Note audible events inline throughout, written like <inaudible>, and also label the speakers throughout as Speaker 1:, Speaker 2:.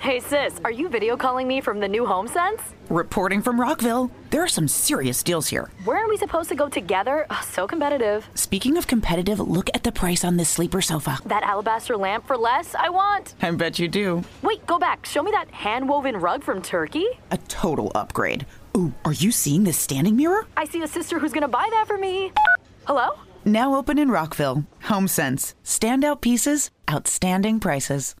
Speaker 1: Hey sis, are you video calling me from the new home sense?
Speaker 2: Reporting from Rockville. There are some serious deals here.
Speaker 1: Weren't we supposed to go together? Ugh, so competitive.
Speaker 2: Speaking of competitive, look at the price on this sleeper sofa.
Speaker 1: That alabaster lamp for less, I want.
Speaker 2: I bet you do.
Speaker 1: Wait, go back. Show me that hand woven rug from Turkey.
Speaker 2: A total upgrade. Ooh, are you seeing this standing mirror?
Speaker 1: I see a sister who's gonna buy that for me. Hello?
Speaker 2: Now open in Rockville. HomeSense. Standout pieces, outstanding prices.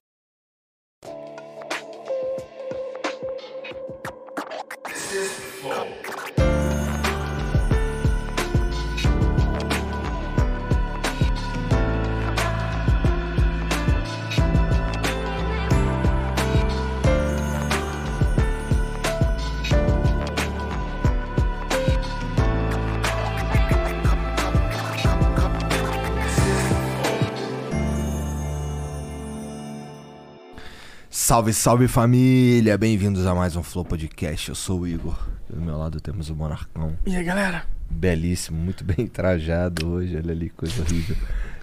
Speaker 3: Salve, salve família! Bem-vindos a mais um Flow Podcast. Eu sou o Igor. Do meu lado temos o Monarcão.
Speaker 4: E aí, galera?
Speaker 3: Belíssimo, muito bem trajado hoje. Olha ali, coisa horrível.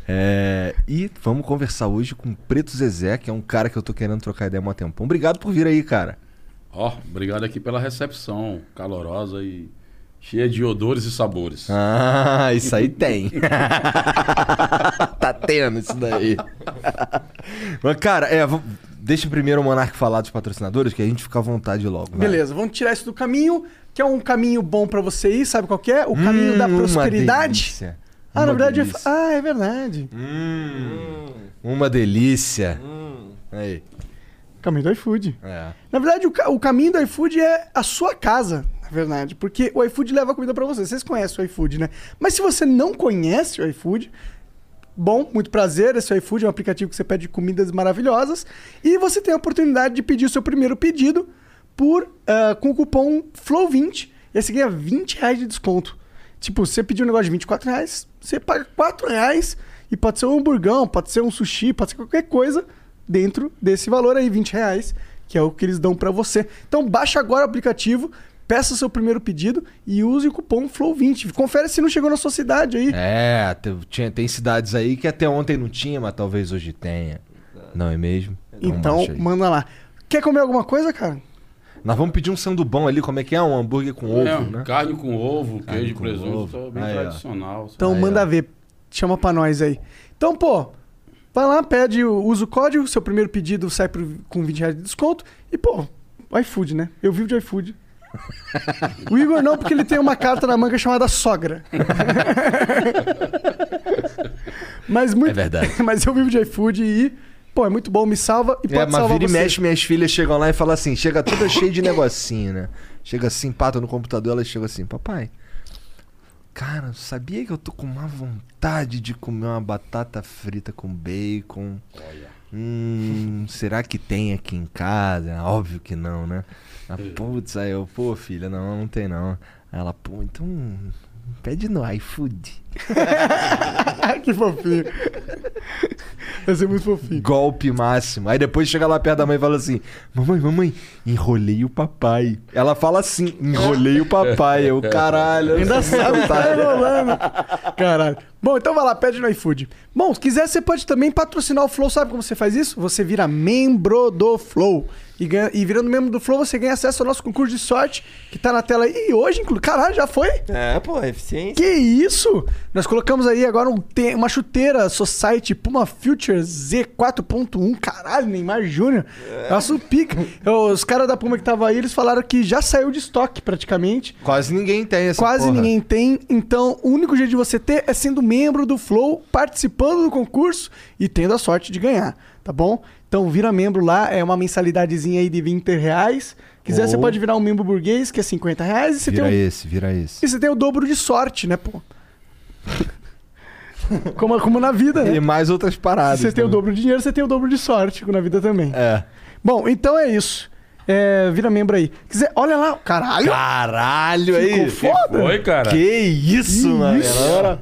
Speaker 3: É, e vamos conversar hoje com o Preto Zezé, que é um cara que eu tô querendo trocar ideia há um tempão. Obrigado por vir aí, cara.
Speaker 5: Ó, obrigado aqui pela recepção calorosa e cheia de odores e sabores.
Speaker 3: Ah, isso aí <laughs> tem. <laughs> tá tendo isso daí. Mas, cara, é, deixa primeiro o Monark falar dos patrocinadores, que a gente fica à vontade logo. vai.
Speaker 4: Beleza, vamos tirar isso do caminho, que é um caminho bom pra você ir, sabe qual que é? O caminho da
Speaker 3: Hum, uma
Speaker 4: prosperidade.
Speaker 3: delícia.
Speaker 4: Ah, na
Speaker 3: Uma
Speaker 4: verdade, eu ah, é verdade.
Speaker 3: Hum, uma delícia. Aí.
Speaker 4: Caminho do iFood.
Speaker 3: É.
Speaker 4: Na verdade, o, ca- o caminho do iFood é a sua casa, na verdade. Porque o iFood leva a comida pra você. Vocês conhecem o iFood, né? Mas se você não conhece o iFood, bom, muito prazer. Esse é o iFood é um aplicativo que você pede comidas maravilhosas. E você tem a oportunidade de pedir o seu primeiro pedido por, ah, com o cupom FLOW20. E aí você ganha 20 reais de desconto. Tipo, você pediu um negócio de 24 reais, você paga 4 reais e pode ser um hamburgão, pode ser um sushi, pode ser qualquer coisa dentro desse valor aí, 20 reais, que é o que eles dão pra você. Então baixa agora o aplicativo, peça o seu primeiro pedido e use o cupom FLOW20. Confere se não chegou na sua cidade aí.
Speaker 3: É, te- tinha, tem cidades aí que até ontem não tinha, mas talvez hoje tenha. Não é mesmo?
Speaker 4: Então,
Speaker 3: aí.
Speaker 4: manda lá. Quer comer alguma coisa, cara?
Speaker 3: Nós vamos pedir um sandubão ali, como é que é? Um hambúrguer com ovo,
Speaker 5: É,
Speaker 3: né?
Speaker 5: Carne com ovo,
Speaker 3: Carne
Speaker 5: queijo
Speaker 3: com
Speaker 5: presunto,
Speaker 3: ovo.
Speaker 5: bem
Speaker 3: Aí, ó.
Speaker 5: tradicional.
Speaker 4: Então
Speaker 3: Aí,
Speaker 4: manda
Speaker 3: ó.
Speaker 4: ver. Chama pra nós aí. Então, pô, vai lá, pede, o- usa o código, seu primeiro pedido sai por- com 20 reais de desconto. E, pô, iFood, né? Eu vivo de iFood. <laughs> O Igor não, porque ele tem uma carta na manga chamada sogra. <laughs> Mas muito,
Speaker 3: É verdade. <laughs>
Speaker 4: Mas eu vivo de iFood e, pô, é muito bom, me salva e pode
Speaker 3: É, mas
Speaker 4: salvar
Speaker 3: vira e
Speaker 4: você.
Speaker 3: mexe, minhas filhas chegam lá e falam assim, chega toda cheia de negocinho, né? Chega assim, pata no computador, elas chegam assim, papai, cara, sabia que eu tô com uma vontade de comer uma batata frita com bacon? Hum, será que tem aqui em casa? Óbvio que não, né? Ah, putz, aí eu, pô, filha, não, não tem não. Aí ela, pô, então pede no iFood. <laughs>
Speaker 4: que fofinho. Vai ser muito fofinho.
Speaker 3: Golpe máximo. Aí depois chega lá perto da mãe e fala assim: Mamãe, mamãe, enrolei o papai. Ela fala assim: enrolei o papai. Eu, caralho.
Speaker 4: Ainda sabe tá
Speaker 3: otária."
Speaker 4: enrolando. Caralho. Bom, então vai lá, pede no iFood. Bom, se quiser, você pode também patrocinar o Flow. Sabe como você faz isso? Você vira membro do Flow. E, ganha- e virando membro do Flow, você ganha acesso ao nosso concurso de sorte, que tá na tela aí. E hoje, inclu... caralho, já foi?
Speaker 6: É, pô, eficiência.
Speaker 4: Que isso? Nós colocamos aí agora um uma chuteira Society Puma Future Z4.1. Caralho, Neymar Júnior. Nosso pica. Os caras da Puma que tava aí, eles falaram que já saiu de estoque praticamente.
Speaker 3: Quase ninguém tem essa
Speaker 4: Quase
Speaker 3: porra.
Speaker 4: ninguém tem. Então, o único jeito de você ter é sendo membro do Flow, participando do concurso e tendo a sorte de ganhar, tá bom? Então, vira membro lá, é uma mensalidadezinha aí de 20 reais. Quiser,
Speaker 3: Ou-
Speaker 4: você pode virar um membro burguês, que é 50 reais. E você, tem
Speaker 3: Vira
Speaker 4: um-
Speaker 3: esse, vira esse.
Speaker 4: e você tem o dobro de sorte, né, pô? <laughs> como, como na vida, né?
Speaker 3: E mais outras paradas.
Speaker 4: Se você tem o dobro de dinheiro, você tem o dobro de sorte na vida também.
Speaker 3: É.
Speaker 4: Bom, então é isso. É, vira membro aí. Quiser, olha lá, caralho.
Speaker 3: Caralho aí.
Speaker 4: Ficou foda.
Speaker 5: Oi, cara.
Speaker 3: Que isso,
Speaker 4: Que
Speaker 3: mano.
Speaker 4: isso?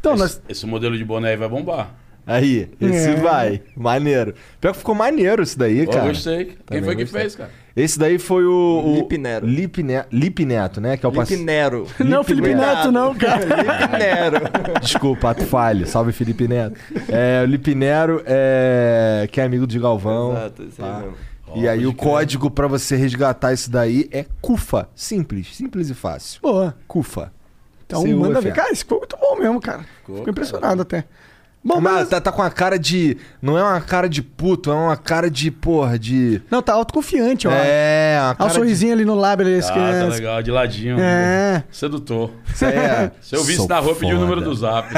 Speaker 4: Então,
Speaker 5: esse,
Speaker 4: nós,
Speaker 5: esse modelo de boné aí vai bombar.
Speaker 3: Aí, esse
Speaker 4: É.
Speaker 3: vai. Maneiro. Pior que ficou maneiro isso daí,
Speaker 5: Pô,
Speaker 3: cara.
Speaker 5: gostei. Quem
Speaker 3: Também
Speaker 5: foi que
Speaker 3: gostei.
Speaker 5: fez, cara?
Speaker 3: Esse daí foi o. o
Speaker 6: Lipe Nero.
Speaker 3: Lipe, Ne- Lipe Neto, né? Que é o <laughs>
Speaker 6: Felipe
Speaker 3: parceiro.
Speaker 6: Nero.
Speaker 4: Não, Felipe Neto, não, cara. <laughs>
Speaker 6: Felipe Nero.
Speaker 3: Desculpa, ato falho. Salve Felipe Neto. É, o Lipe Nero, é, que é amigo de Galvão.
Speaker 6: Exato, isso aí
Speaker 3: Tá.
Speaker 6: mesmo.
Speaker 3: E aí o código pra você resgatar isso daí é CUFA. Simples, simples e fácil.
Speaker 4: Boa.
Speaker 3: CUFA.
Speaker 4: Então manda ver. Cara, esse ficou muito bom mesmo, cara. Fico impressionado até. Bom,
Speaker 3: mas
Speaker 4: mas...
Speaker 3: tá, tá com a cara de. Não é uma cara de puto, é uma cara de, porra, de.
Speaker 4: Não, tá autoconfiante, ó.
Speaker 3: É, uma
Speaker 4: Olha o
Speaker 3: cara de.
Speaker 4: sorrisinho ali no lábio. Esse
Speaker 5: Ah, tá legal, de ladinho.
Speaker 4: É.
Speaker 5: Sedutor.
Speaker 3: Isso aí é. <laughs>
Speaker 5: Se eu visse
Speaker 3: Sou
Speaker 5: na rua, pedir o número do zap. <laughs>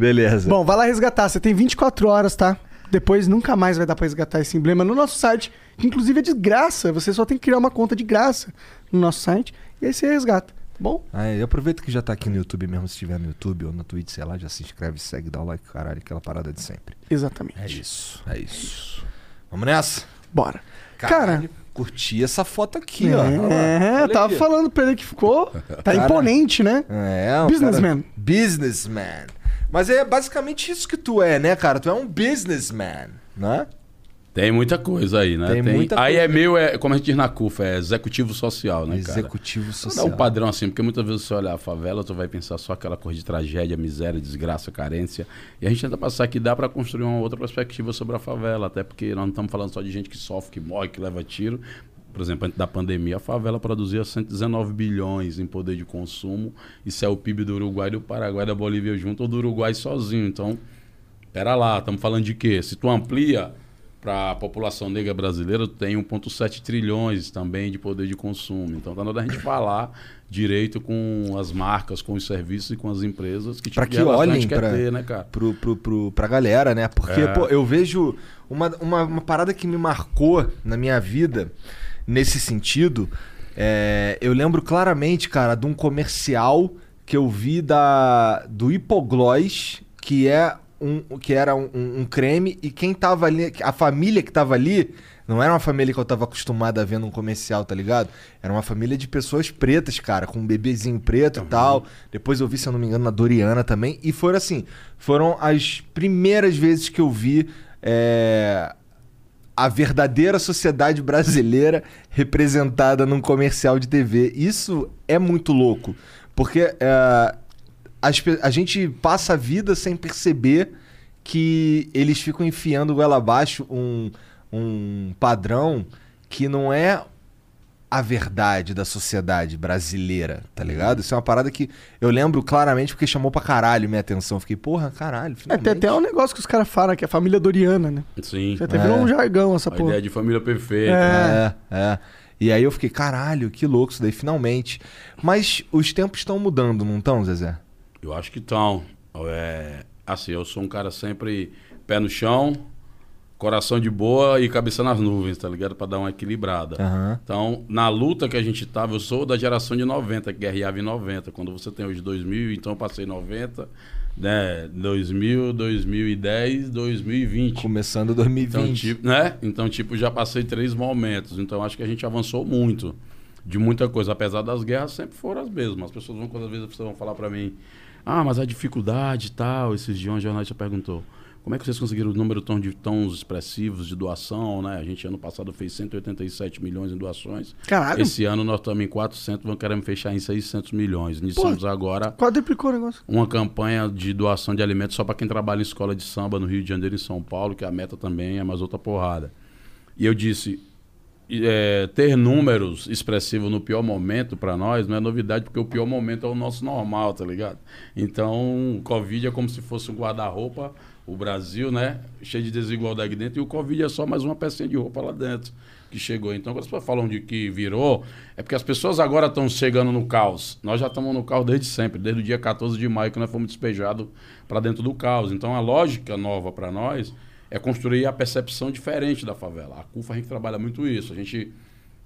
Speaker 3: Beleza.
Speaker 4: Bom, vai lá resgatar. Você tem 24 horas, tá? Depois nunca mais vai dar pra resgatar esse emblema no nosso site, que inclusive é de graça. Você só tem que criar uma conta de graça no nosso site e aí você resgata. Bom?
Speaker 3: Aí, eu aproveito que já tá aqui no YouTube mesmo, se estiver no YouTube ou no Twitch, sei lá, já se inscreve, segue, dá o like, caralho, aquela parada de sempre.
Speaker 4: Exatamente.
Speaker 3: É isso, é isso. Vamos nessa?
Speaker 4: Bora.
Speaker 3: Caralho,
Speaker 4: Cara,
Speaker 3: curti essa foto aqui, ó.
Speaker 4: É,
Speaker 3: Olha
Speaker 4: eu tava
Speaker 3: aqui.
Speaker 4: falando pra ele que ficou. <laughs> Tá
Speaker 3: Cara.
Speaker 4: imponente, né?
Speaker 3: É, um
Speaker 4: Businessman.
Speaker 3: cara- Businessman. Mas é basicamente isso que tu é, né, cara? Tu é um businessman, né?
Speaker 5: Tem muita coisa aí, né?
Speaker 3: Tem muita
Speaker 5: Aí
Speaker 3: coisa.
Speaker 5: é meio, é, como a gente diz na CUFA, é executivo social, né, cara?
Speaker 3: Executivo
Speaker 5: Dá
Speaker 3: social.
Speaker 5: um padrão assim, porque muitas vezes você olha a favela, tu vai pensar só aquela coisa de tragédia, miséria, desgraça, carência. E a gente tenta passar que dá pra construir uma outra perspectiva sobre a favela, até porque nós não estamos falando só de gente que sofre, que morre, que leva tiro. Por exemplo, antes da pandemia, a favela produzia 119 bilhões em poder de consumo. Isso é o PIB do Uruguai, do Paraguai, da Bolívia junto ou do Uruguai sozinho. Então, Pera lá, estamos falando de quê? Se tu amplia para a população negra brasileira, tem 1,7 trilhões também de poder de consumo. Então tá na hora da gente falar direito com as marcas, com os serviços e com as empresas que tipo de
Speaker 3: que olhem
Speaker 5: ter, né, cara?
Speaker 3: pro, pro, pro, pra galera, né? Porque,
Speaker 5: É.
Speaker 3: pô, eu vejo uma, uma, uma parada que me marcou na minha vida nesse sentido. é, eu lembro claramente, cara, de um comercial que eu vi da, do Hipoglós, que é um, que era um, um- um creme, e quem tava ali, a família que tava ali, não era uma família que eu tava acostumado a ver num comercial, tá ligado? Era uma família de pessoas pretas, cara, com um bebezinho preto e tal. Depois eu vi, se eu não me engano, na Doriana também. E foram assim, foram as primeiras vezes que eu vi é, a verdadeira sociedade brasileira <laughs> representada num comercial de TV. Isso é muito louco, porque é, as a gente passa a vida sem perceber que eles ficam enfiando goela abaixo um, um padrão que não é a verdade da sociedade brasileira, tá ligado? Isso é uma parada que eu lembro claramente porque chamou pra caralho minha atenção. Eu Fiquei, porra, caralho,
Speaker 4: É,
Speaker 3: finalmente.
Speaker 4: tem até um negócio que os caras falam, que é a família Doriana, né?
Speaker 5: Sim.
Speaker 4: Já até virou um jargão essa
Speaker 5: A
Speaker 4: porra.
Speaker 5: ideia de família perfeita.
Speaker 4: É.
Speaker 3: É, é. E aí eu fiquei, caralho, que louco isso daí, finalmente. Mas os tempos estão mudando, não estão, Zezé?
Speaker 5: Eu acho que estão. É, assim, eu sou um cara sempre pé no chão, coração de boa e cabeça nas nuvens, tá ligado? Pra dar uma equilibrada.
Speaker 3: Aham.
Speaker 5: Então, na luta que a gente tava, eu sou da geração de 90, que guerreava em 90. Quando você tem hoje 2000, então eu passei 90, né? 2000, 2010, 2020.
Speaker 3: Começando
Speaker 5: Então,
Speaker 3: 2020.
Speaker 5: tipo, né? Então, tipo, já passei três momentos. Então, acho que a gente avançou muito de muita coisa. Apesar das guerras, sempre foram as mesmas. As pessoas vão, quando às vezes, vão falar pra mim, ah, mas a dificuldade e tal. Esses dias, um jornalista perguntou, como é que vocês conseguiram o número tão, de, tão expressivos de doação, né? A gente, ano passado, fez 187 milhões em doações.
Speaker 4: Caralho.
Speaker 5: Esse ano, nós estamos em 400, vamos querer fechar em 600 milhões. Iniciamos agora
Speaker 4: Quadruplicou o negócio.
Speaker 5: uma campanha de doação de alimentos só para quem trabalha em escola de samba no Rio de Janeiro e em São Paulo, que a meta também é mais outra porrada. E eu disse, é, ter números expressivos no pior momento para nós não é novidade, porque o pior momento é o nosso normal, tá ligado? Então, o Covid é como se fosse um guarda-roupa, o Brasil, né, cheio de desigualdade dentro, e o Covid é só mais uma pecinha de roupa lá dentro que chegou. Então, quando as pessoas falam de que virou, é porque as pessoas agora estão chegando no caos. Nós já estamos no caos desde sempre, desde o dia 14 de maio que nós fomos despejados para dentro do caos. Então, a lógica nova para nós é construir a percepção diferente da favela. A CUFA a gente trabalha muito isso. A gente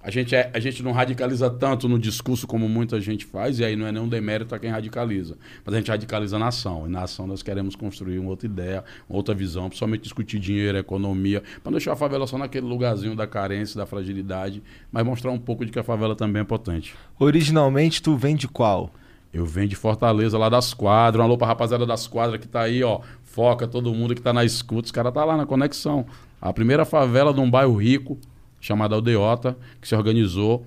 Speaker 5: a gente, é, a gente não radicaliza tanto no discurso como muita gente faz, e aí não é nenhum demérito a quem radicaliza. Mas a gente radicaliza na ação. E na ação nós queremos construir uma outra ideia, uma outra visão, principalmente discutir dinheiro, economia, para não deixar a favela só naquele lugarzinho da carência, da fragilidade, mas mostrar um pouco de que a favela também é potente.
Speaker 3: Originalmente, tu vem de qual?
Speaker 5: Eu venho de Fortaleza, lá das quadras. Um alô pra rapaziada das quadras que tá aí, ó, Foca, todo mundo que tá na escuta, os caras tá lá na conexão. A primeira favela de um bairro rico, chamada Aldeota, que se organizou.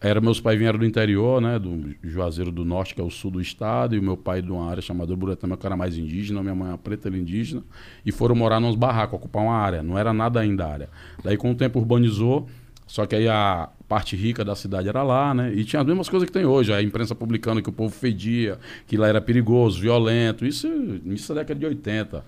Speaker 5: Era, meus pais vieram do interior, né? Do Juazeiro do Norte, que é o sul do estado, e o meu pai de uma área chamada Buretama, que era mais indígena, minha mãe é preta, ela é indígena, e foram morar nos barracos, ocupar uma área. Não era nada ainda área. Daí, com o tempo, urbanizou, só que aí a parte rica da cidade era lá, né? E tinha as mesmas coisas que tem hoje, a imprensa publicando que o povo fedia, que lá era perigoso, violento, isso, isso é década de 80.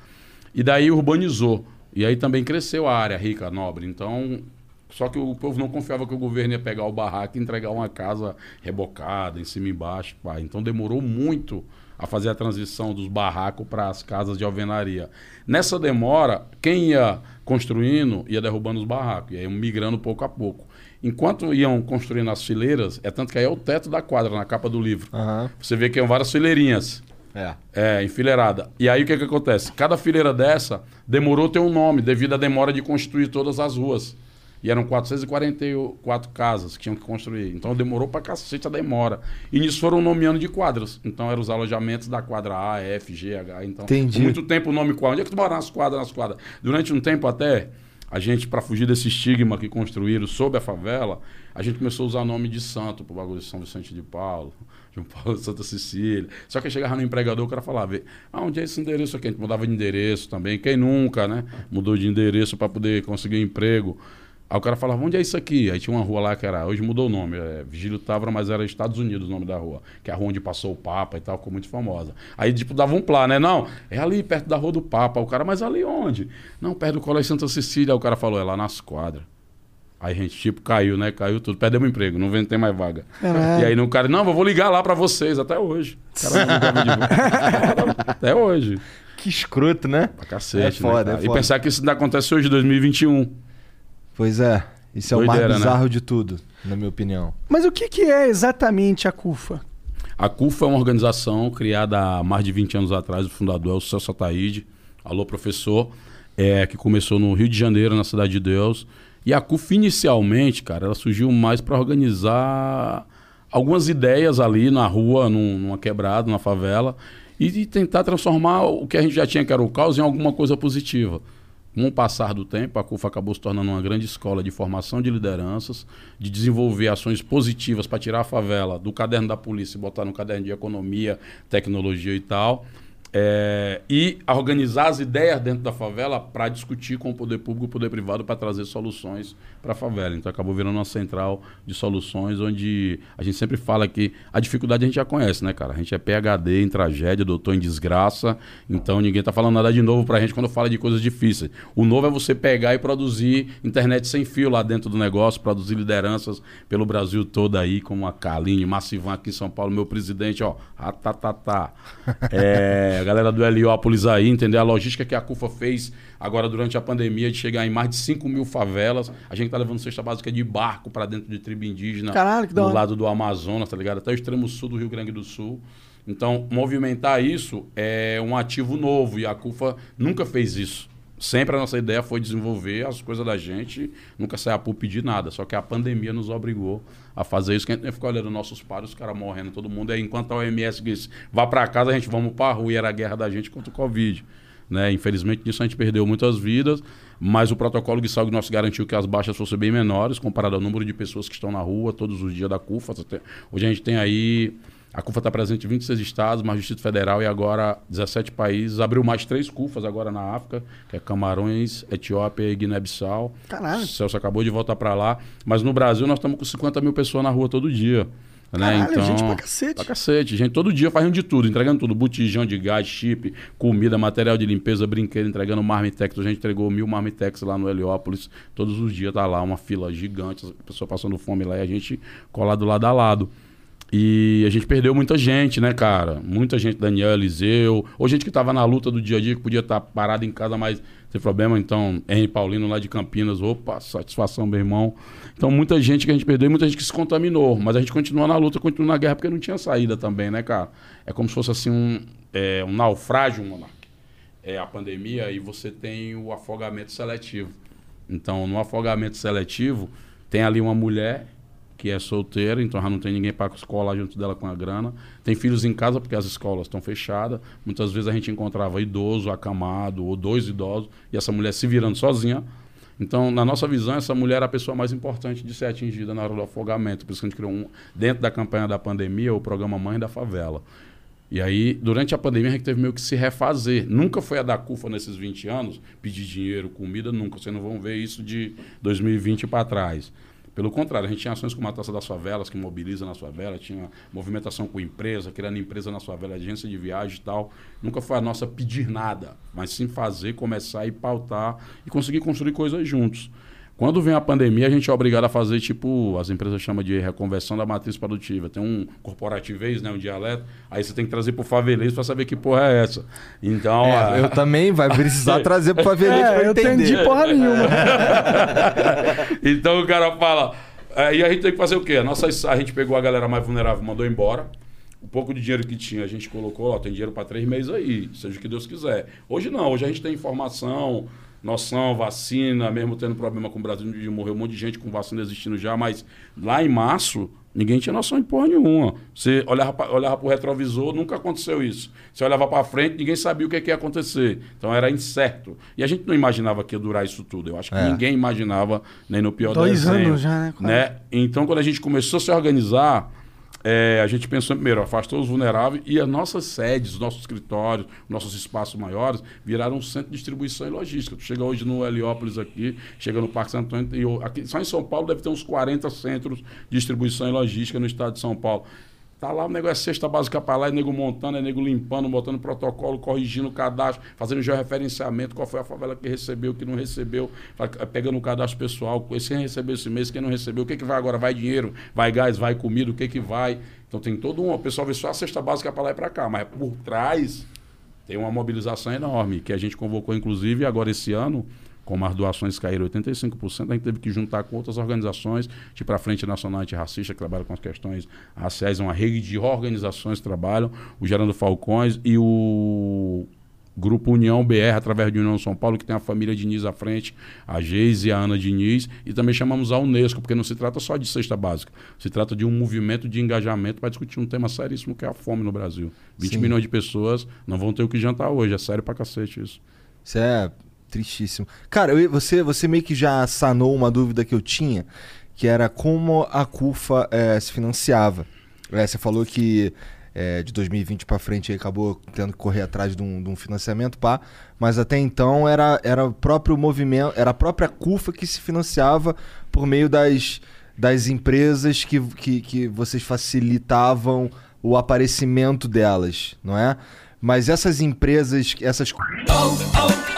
Speaker 5: E daí urbanizou. E aí também cresceu a área rica, nobre. Então, só que o povo não confiava que o governo ia pegar o barraco e entregar uma casa rebocada, em cima e embaixo. Pá. Então demorou muito a fazer a transição dos barracos para as casas de alvenaria. Nessa demora, quem ia construindo ia derrubando os barracos, e aí migrando pouco a pouco. Enquanto iam construindo as fileiras, é tanto que aí é o teto da quadra, na capa do livro.
Speaker 3: Aham.
Speaker 5: Você vê que é várias fileirinhas.
Speaker 3: É.
Speaker 5: É, enfileirada. E aí o que, que acontece? Cada fileira dessa demorou ter um nome, devido à demora de construir todas as ruas. E eram 444 casas que tinham que construir. Então demorou pra cacete a demora. E nisso foram nomeando de quadras. Então eram os alojamentos da quadra A, F, G, H. Então,
Speaker 3: Entendi.
Speaker 5: por muito tempo o nome quadra. Onde é que tu mora nas quadras, nas quadras? Durante um tempo até, a gente, para fugir desse estigma que construíram sob a favela, a gente começou a usar nome de santo pro bagulho de São Vicente de Paulo. <laughs> João Paulo de <laughs> Santa Cecília. Só que chegava no empregador, o cara falava, ah, onde é esse endereço aqui? A gente mudava de endereço também. Quem nunca, né? Mudou de endereço para poder conseguir um emprego. Aí o cara falava, onde é isso aqui? Aí tinha uma rua lá que era, hoje mudou o nome, é Vigílio Távora, mas era Estados Unidos o nome da rua, que é a rua onde passou o Papa e tal, ficou muito famosa. Aí, tipo, dava um plá, né? Não, é ali, perto da rua do Papa. O cara, mas ali onde? Não, perto do Colégio Santa Cecília. Aí o cara falou, é lá nas quadras. Aí a gente, tipo, caiu, né? Caiu tudo, perdemos o emprego, não vem tem mais vaga.
Speaker 4: Caralho.
Speaker 5: E aí no cara, não, eu vou ligar lá pra vocês, até hoje. O cara não ligava de volta. <laughs> até hoje.
Speaker 3: Que escroto, né?
Speaker 5: Pra cacete,
Speaker 3: É foda,
Speaker 5: né,
Speaker 3: é
Speaker 5: E
Speaker 3: foda.
Speaker 5: pensar que isso ainda acontece hoje, 2021.
Speaker 3: Pois é. Isso é o
Speaker 5: Doideira,
Speaker 3: mais
Speaker 5: né?
Speaker 3: bizarro de tudo, na minha opinião.
Speaker 4: Mas o que, que é exatamente a CUFA?
Speaker 5: A CUFA é uma organização criada há mais de 20 anos atrás, o fundador é o Celso Ataíde, alô professor, é, que começou no Rio de Janeiro, na Cidade de Deus. E a CUFA, inicialmente, cara, ela surgiu mais para organizar algumas ideias ali na rua, num- numa quebrada, numa favela, e de tentar transformar o que a gente já tinha, que era o caos, em alguma coisa positiva. Com o passar do tempo, a CUFA acabou se tornando uma grande escola de formação de lideranças, de desenvolver ações positivas para tirar a favela do caderno da polícia e botar no caderno de economia, tecnologia e tal. É, e a organizar as ideias dentro da favela para discutir com o poder público e o poder privado para trazer soluções para a favela. Então acabou virando uma central de soluções onde a gente sempre fala que a dificuldade a gente já conhece, né, cara? A gente é PhD em tragédia, doutor em desgraça, então ninguém tá falando nada de novo pra gente quando fala de coisas difíceis. O novo é você pegar e produzir internet sem fio lá dentro do negócio, produzir lideranças pelo Brasil todo aí, como a Kaline, Massivan aqui em São Paulo, meu presidente, ó, ratatatá. <laughs> É, a galera do Heliópolis aí, entendeu? A logística que a CUFA fez agora durante a pandemia de chegar em mais de 5 mil favelas. A gente tá levando cesta básica de barco para dentro de tribo indígena.
Speaker 4: Caralho, que hora.
Speaker 5: lado do Amazonas, tá ligado? Até o extremo sul do Rio Grande do Sul. Então, movimentar isso é um ativo novo e a CUFA nunca fez isso. Sempre a nossa ideia foi desenvolver as coisas da gente, nunca sair a público pedir nada. Só que a pandemia nos obrigou a fazer isso, que a gente ficou olhando nossos pares, os caras morrendo, todo mundo. Aí, enquanto a OMS disse, vá para casa, a gente vamos para rua. E era a guerra da gente contra o Covid. Né? Infelizmente, nisso a gente perdeu muitas vidas, mas o protocolo de saúde nosso garantiu que as baixas fossem bem menores, comparado ao número de pessoas que estão na rua todos os dias da CUFA. Hoje a gente tem aí. A CUFA está presente em 26 estados, mais Distrito Federal e agora 17 países. Abriu mais três CUFAs agora na África, que é Camarões, Etiópia e Guiné-Bissau.
Speaker 4: Caralho.
Speaker 5: O Celso acabou de voltar para lá. Mas no Brasil nós estamos com 50 mil pessoas na rua todo dia. Né?
Speaker 4: Caralho, gente pra cacete.
Speaker 5: Pra cacete. Gente, todo dia fazendo de tudo, entregando tudo. Botijão de gás, chip, comida, material de limpeza, brinquedo, entregando marmitex. A gente entregou mil marmitex lá no Heliópolis. Todos os dias tá lá uma fila gigante, a pessoa passando fome lá e a gente colado lado a lado. E a gente perdeu muita gente, né, cara? Muita gente, Daniel, Eliseu, ou gente que tava na luta do dia a dia, que podia estar parado em casa, mas sem problema. Então, Henry Paulino lá de Campinas, opa, satisfação, meu irmão. Então, muita gente que a gente perdeu e muita gente que se contaminou. Mas a gente continua na luta, continua na guerra, porque não tinha saída também, né, cara? É como se fosse assim um, é, um naufrágio, Monark. É a pandemia e você tem o afogamento seletivo. Então, no afogamento seletivo, tem ali uma mulher que é solteira, então já não tem ninguém para colar junto dela com a grana. Tem filhos em casa porque as escolas estão fechadas. Muitas vezes a gente encontrava idoso, acamado, ou dois idosos, e essa mulher se virando sozinha. Então, na nossa visão, essa mulher era a pessoa mais importante de ser atingida na hora do afogamento. Por isso que a gente criou, um, dentro da campanha da pandemia, o programa Mãe da Favela. E aí, durante a pandemia, a gente teve meio que se refazer. Nunca foi a da CUFA nesses 20 anos, pedir dinheiro, comida, nunca. Vocês não vão ver isso de 2020 para trás. Pelo contrário, a gente tinha ações como a Taça das Favelas, que mobiliza na favela, tinha movimentação com empresa, criando empresa na favela, agência de viagem e tal. Nunca foi a nossa pedir nada, mas sim fazer, começar e pautar e conseguir construir coisas juntos. Quando vem a pandemia, a gente é obrigado a fazer, tipo, as empresas chamam de reconversão da matriz produtiva. Tem um corporativez, né, um dialeto, aí você tem que trazer pro favelês para saber que porra é essa. Então...
Speaker 3: É, eu também vai precisar <laughs> trazer pro faveleiro
Speaker 4: É,
Speaker 3: pra
Speaker 4: eu
Speaker 3: entender.
Speaker 4: entendi porra nenhuma. <laughs>
Speaker 5: então o cara fala. é, e a gente tem que fazer o quê? A, nossa, a gente pegou a galera mais vulnerável, mandou embora. O pouco de dinheiro que tinha, a gente colocou, ó, tem dinheiro para três meses aí, seja o que Deus quiser. Hoje não, hoje a gente tem informação, noção, vacina, mesmo tendo problema com o Brasil, de morrer um monte de gente com vacina existindo já, mas lá em março, ninguém tinha noção de porra nenhuma. Você olhava, pra, olhava pro retrovisor, nunca aconteceu isso. Você olhava para frente, ninguém sabia o que, que ia acontecer. Então era incerto. E a gente não imaginava que ia durar isso tudo. Eu acho que
Speaker 3: É.
Speaker 5: ninguém imaginava, nem no pior
Speaker 4: Dois
Speaker 5: desenho,
Speaker 4: anos já, né,
Speaker 5: né? Então, quando a gente começou a se organizar, é, a gente pensou primeiro, afastou os vulneráveis e as nossas sedes, os nossos escritórios, nossos espaços maiores viraram um centro de distribuição e logística. Tu chega hoje no Heliópolis aqui, chega no Parque Santo Antônio, e aqui, só em São Paulo deve ter uns 40 centros de distribuição e logística no estado de São Paulo. Tá lá o negócio é cesta básica para lá, é nego montando, é nego limpando, botando protocolo, corrigindo o cadastro, fazendo georreferenciamento, qual foi a favela que recebeu, que não recebeu, fa- pegando o cadastro pessoal, quem recebeu esse mês, quem não recebeu, o que, que vai agora? Vai dinheiro, vai gás, vai comida, o que, que vai? Então tem todo um. O pessoal vê só a cesta básica para lá e para cá, mas por trás tem uma mobilização enorme, que a gente convocou, inclusive, agora esse ano, como as doações caíram 85%, a gente teve que juntar com outras organizações, tipo a Frente Nacional Antirracista, que trabalha com as questões raciais, uma rede de organizações que trabalham, o Gerando Falcões e o Grupo União BR, através de União São Paulo, que tem a família Diniz à frente, a Geise e a Ana Diniz, e também chamamos a Unesco, porque não se trata só de cesta básica, se trata de um movimento de engajamento para discutir um tema seríssimo que é a fome no Brasil. 20
Speaker 3: Sim.
Speaker 5: milhões de pessoas não vão ter o que jantar hoje, é sério pra cacete isso.
Speaker 3: Isso é tristíssimo. Cara, eu- você, você meio que já sanou uma dúvida que eu tinha, que era como a CUFA eh, se financiava. Eh, você falou que eh, de 2020 para frente acabou tendo que correr atrás de um, de um financiamento, pá, mas até então era, era o próprio movimento, era a própria CUFA que se financiava por meio das, das empresas que, que, que vocês facilitavam o aparecimento delas, não é? Mas essas empresas, essas
Speaker 6: Stay cool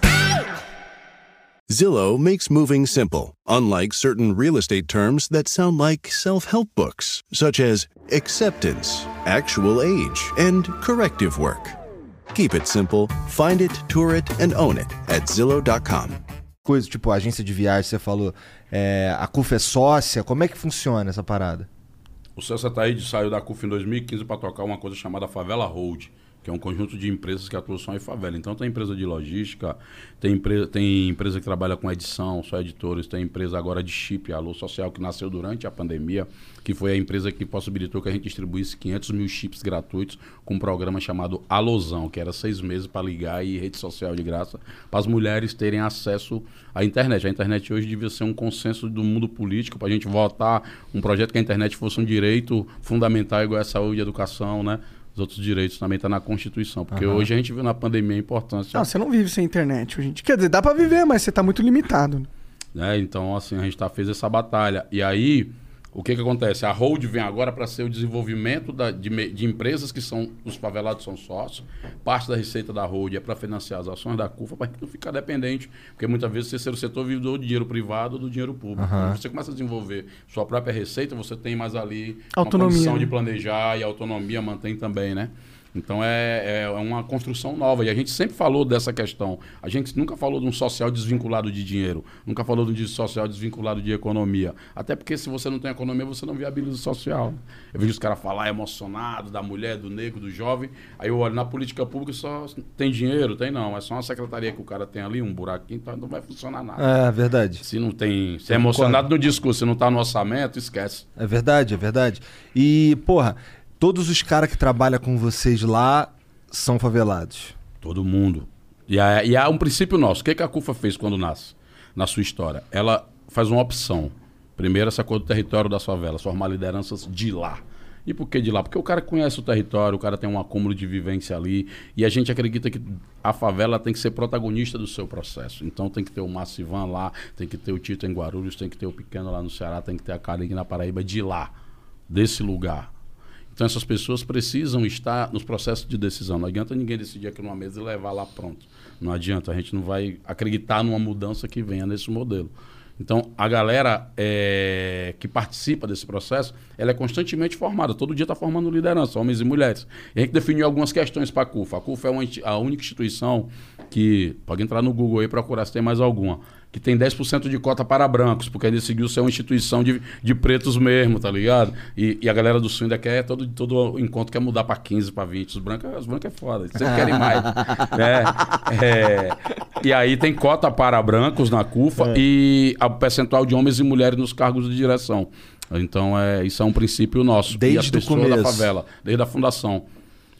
Speaker 7: Zillow makes moving simple, unlike certain real estate terms that sound like self help books, such as acceptance, actual age, and corrective work. Keep it simple, find it, tour it, and own it at Zillow.com.
Speaker 3: coisas, tipo agência de viagem, você falou, é, a CUF é sócia, como é que funciona essa parada?
Speaker 5: O César Taíde saiu da CUF em 2015 para tocar uma coisa chamada Favela Hold, que é um conjunto de empresas que atuam só em favela. Então tem empresa de logística, tem, empre tem empresa que trabalha com edição, só editores, tem empresa agora de chip, Alô Social, que nasceu durante a pandemia, que foi a empresa que possibilitou que a gente distribuísse 500 mil chips gratuitos com um programa chamado Alozão, que era seis meses para ligar e rede social de graça, para as mulheres terem acesso à internet. A internet hoje devia ser um consenso do mundo político para a gente votar um projeto que a internet fosse um direito fundamental igual a saúde e educação, né? Os outros direitos também estão na Constituição. Porque hoje a gente viu na pandemia a importância.
Speaker 4: Não, você não vive sem internet hoje. Quer dizer, dá pra viver, mas você tá muito limitado.
Speaker 5: né? Então, assim, a gente tá, fez essa batalha. E aí, O que que acontece? A Hold vem agora para ser o desenvolvimento da- de, de empresas que são os favelados são sócios. Parte da receita da Hold é para financiar as ações da CUFA, para não ficar dependente, porque muitas vezes você ser o setor vive do dinheiro privado ou do dinheiro público. Quando você começa a desenvolver sua própria receita, você tem mais ali
Speaker 4: Autonomia,
Speaker 5: uma condição
Speaker 4: né?
Speaker 5: de planejar e a autonomia mantém também, né? Então é, é uma construção nova. E a gente sempre falou dessa questão. A gente nunca falou de um social desvinculado de dinheiro. Nunca falou de um social desvinculado de economia. Até porque se você não tem economia, você não viabiliza o social. Eu vejo os caras falar emocionado da mulher, do negro, do jovem. Aí eu olho na política pública só tem dinheiro? Tem não. É só uma secretaria que o cara tem ali, um buraquinho, então não vai funcionar nada.
Speaker 3: É verdade.
Speaker 5: Se não tem. Se é emocionado no discurso, se não tá no orçamento, esquece.
Speaker 3: É verdade, é verdade. E, porra, todos os caras que trabalham com vocês lá são favelados.
Speaker 5: Todo mundo. E, há- e há um princípio nosso. O que, que a CUFA fez quando nasce? Na sua história. Ela faz uma opção. Primeiro, essa coisa do território das favelas, formar lideranças de lá. E por que de lá? Porque o cara conhece o território, o cara tem um acúmulo de vivência ali. E a gente acredita que a favela tem que ser protagonista do seu processo. Então tem que ter o Massivan lá, tem que ter o Tito em Guarulhos, tem que ter o Pequeno lá no Ceará, tem que ter a Carinha na Paraíba de lá, desse lugar. Então essas pessoas precisam estar nos processos de decisão. Não adianta ninguém decidir aqui numa mesa e levar lá pronto. Não adianta, a gente não vai acreditar numa mudança que venha nesse modelo. Então a galera é, que participa desse processo, ela é constantemente formada. Todo dia está formando liderança, homens e mulheres. E a gente definiu algumas questões para a CUFA. A CUFA é uma a única instituição que, pode entrar no Google aí e procurar se tem mais alguma, que tem 10% de cota para brancos, porque ele decidiu ser uma instituição de, de pretos mesmo, tá ligado? E, e a galera do Sul ainda quer, todo, todo encontro quer mudar para 15, para 20. Os brancos, os brancos é foda, eles sempre <laughs> querem mais. né? É, e aí tem cota para brancos na CUFA e a percentual de homens e mulheres nos cargos de direção. Então, é, isso é um princípio nosso.
Speaker 3: Desde
Speaker 5: e
Speaker 3: o
Speaker 5: pessoas da
Speaker 3: começo.
Speaker 5: favela, desde a fundação.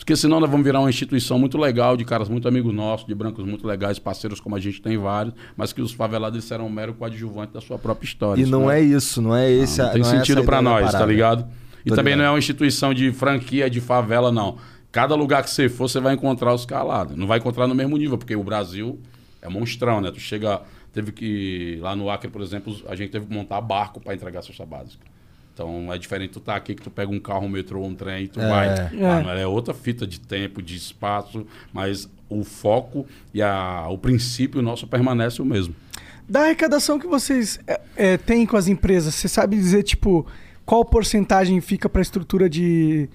Speaker 5: Porque senão nós vamos virar uma instituição muito legal, de caras muito amigos nossos, de brancos muito legais, parceiros como a gente tem vários, mas que os favelados serão um mero coadjuvante da sua própria história.
Speaker 3: E não é isso, não é esse
Speaker 5: não,
Speaker 3: a-
Speaker 5: tem
Speaker 3: não é
Speaker 5: sentido
Speaker 3: a
Speaker 5: pra
Speaker 3: ideia da
Speaker 5: nós, tá ligado? E
Speaker 3: Tô
Speaker 5: também
Speaker 3: ligado.
Speaker 5: não é uma instituição de franquia, de favela, não. Cada lugar que você for, você vai encontrar os calados. Não vai encontrar no mesmo nível, porque o Brasil é monstrão, né? Tu chega. Teve que. Lá no Acre, por exemplo, a gente teve que montar barco para entregar a cesta básica. Então é diferente tu tá aqui que tu pega um carro, um metrô, um trem e tu
Speaker 3: É.
Speaker 5: vai.
Speaker 4: É.
Speaker 5: Ah, é outra fita de tempo, de espaço, mas o foco e a, o princípio nosso permanece o mesmo.
Speaker 4: Da arrecadação que vocês é, é, têm com as empresas, você sabe dizer, tipo, qual porcentagem fica para a estrutura de,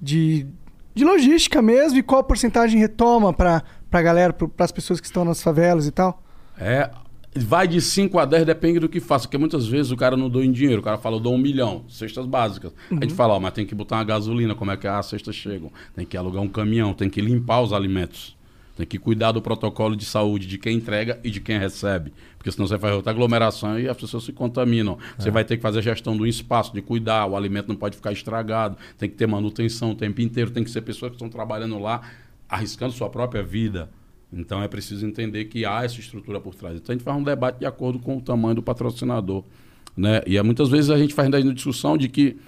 Speaker 4: de, de logística mesmo e qual porcentagem retoma para a galera, para as pessoas que estão nas favelas e tal?
Speaker 5: É, vai de 5 a 10, depende do que faça. Porque muitas vezes o cara não doa em dinheiro. O cara fala, eu dou um milhão, cestas básicas. A gente fala, ó, mas tem que botar uma gasolina, como é que as cestas chegam? Tem que alugar um caminhão, tem que limpar os alimentos. Tem que cuidar do protocolo de saúde de quem entrega e de quem recebe. Porque senão você faz outra aglomeração e as pessoas se contaminam. Você vai ter que fazer a gestão do espaço, de cuidar, o alimento não pode ficar estragado, tem que ter manutenção o tempo inteiro, tem que ser pessoas que estão trabalhando lá, arriscando sua própria vida. Então é preciso entender que há essa estrutura por trás. Então a gente faz um debate de acordo com o tamanho do patrocinador. Né? E muitas vezes a gente faz ainda discussão de que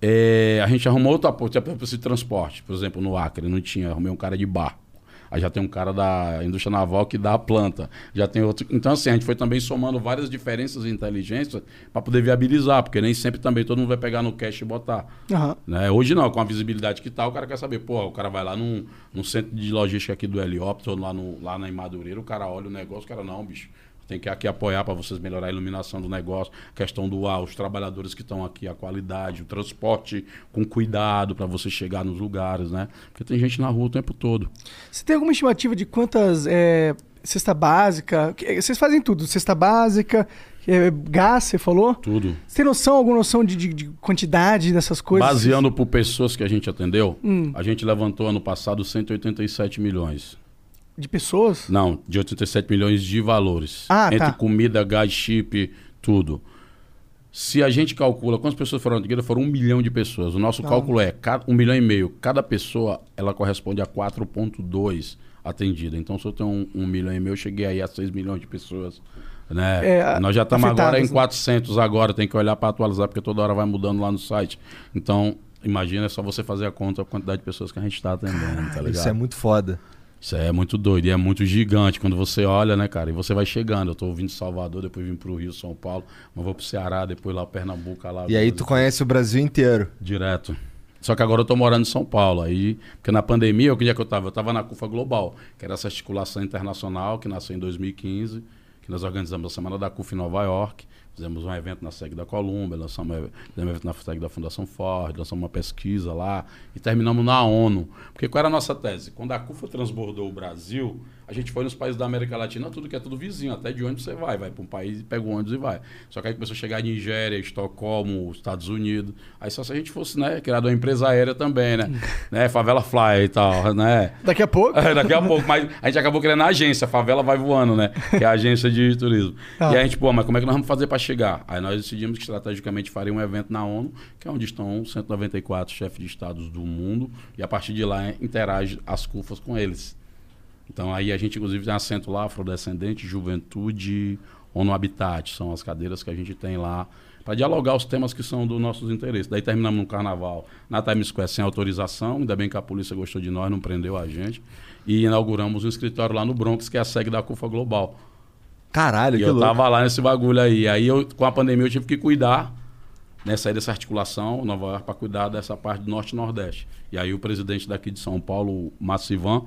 Speaker 5: é, a gente arrumou outra ponte para esse transporte. Por exemplo, no Acre não tinha, arrumei um cara de barco. Aí já tem um cara da indústria naval que dá a planta. Já tem outro. Então, assim, a gente foi também somando várias diferenças de inteligência para poder viabilizar, porque nem sempre também todo mundo vai pegar no cash e botar.
Speaker 4: Aham.
Speaker 5: Né? Hoje não, com a visibilidade que tá, o cara quer saber, pô, o cara vai lá num, num centro de logística aqui do Helióptero, lá, no, lá na Madureira, o cara olha o negócio, o cara, não, bicho, tem que aqui apoiar para vocês melhorar a iluminação do negócio, questão do ar, os trabalhadores que estão aqui, a qualidade, o transporte com cuidado para você chegar nos lugares, né? Porque tem gente na rua o tempo todo.
Speaker 4: Você tem alguma estimativa de quantas é, cesta básica? que- Vocês fazem tudo, cesta básica, é, gás, você falou?
Speaker 5: Tudo.
Speaker 4: Você tem noção, alguma noção de, de- de quantidade dessas coisas?
Speaker 5: Baseando por pessoas que a gente atendeu,
Speaker 4: Hum.
Speaker 5: a gente levantou ano passado 187 milhões.
Speaker 4: De pessoas?
Speaker 5: Não, de 87 milhões de valores.
Speaker 4: Ah,
Speaker 5: Entre
Speaker 4: tá.
Speaker 5: comida, gás, chip, tudo. Se a gente calcula quantas pessoas foram atendidas, foram um milhão de pessoas. O nosso cálculo é cada, um milhão e meio. Cada pessoa, ela corresponde a 4,2 atendida. Então, se eu tenho um, um milhão e meio, eu cheguei aí a 6 milhões de pessoas. Né?
Speaker 4: É,
Speaker 5: Nós já estamos agora em
Speaker 4: né?
Speaker 5: 400 agora. Tem que olhar para atualizar, porque toda hora vai mudando lá no site. Então, imagina, é só você fazer a conta a quantidade de pessoas que a gente está atendendo, tá ligado?
Speaker 3: Isso é muito foda.
Speaker 5: Isso é muito doido e é muito gigante quando você olha, né, cara? E você vai chegando. Eu tô vindo de Salvador, depois vim pro Rio, São Paulo, mas vou pro Ceará, depois lá Pernambuco, lá.
Speaker 3: E aí tu conhece o Brasil inteiro.
Speaker 5: Direto. Só que agora eu tô morando em São Paulo. Aí, porque na pandemia, o que dia que eu tava? Eu tava na CUFA Global, que era essa articulação internacional que nasceu em 2015, que nós organizamos a Semana da CUFA em Nova York. Fizemos um evento na SEG da Colômbia, lançamos um evento na SEG da Fundação Ford, lançamos uma pesquisa lá e terminamos na ONU. Porque qual era a nossa tese? Quando a CUFA transbordou o Brasil, a gente foi nos países da América Latina, tudo que é tudo vizinho, até de onde você vai, vai para um país, pega o ônibus e vai. Só que aí começou a chegar Nigéria, Estocolmo, Estados Unidos. Aí só se a gente fosse, né, criado uma empresa aérea também, né? <laughs> né? Favela Fly e tal, né?
Speaker 4: Daqui a pouco. <laughs>
Speaker 5: É, daqui a pouco, mas a gente acabou criando a agência, a favela vai voando, né? Que é a agência de turismo.
Speaker 4: Ah.
Speaker 5: E a gente, pô, mas como é que nós vamos fazer para chegar? Aí nós decidimos que estrategicamente faria um evento na ONU, que é onde estão 194 chefes de estados do mundo, e a partir de lá interage as CUFAs com eles. Então aí a gente inclusive tem assento lá, afrodescendente, juventude, ONU Habitat, são as cadeiras que a gente tem lá para dialogar os temas que são dos nossos interesses. Daí terminamos no carnaval na Times Square sem autorização, ainda bem que a polícia gostou de nós, não prendeu a gente, e inauguramos um escritório lá no Bronx, que é a sede da CUFA Global.
Speaker 3: Caralho,
Speaker 5: E
Speaker 3: que
Speaker 5: eu
Speaker 3: louco.
Speaker 5: tava lá nesse bagulho aí. Aí eu, com a pandemia eu tive que cuidar, né, sair dessa articulação, Nova York, para cuidar dessa parte do Norte e Nordeste. E aí o presidente daqui de São Paulo, o Massivan,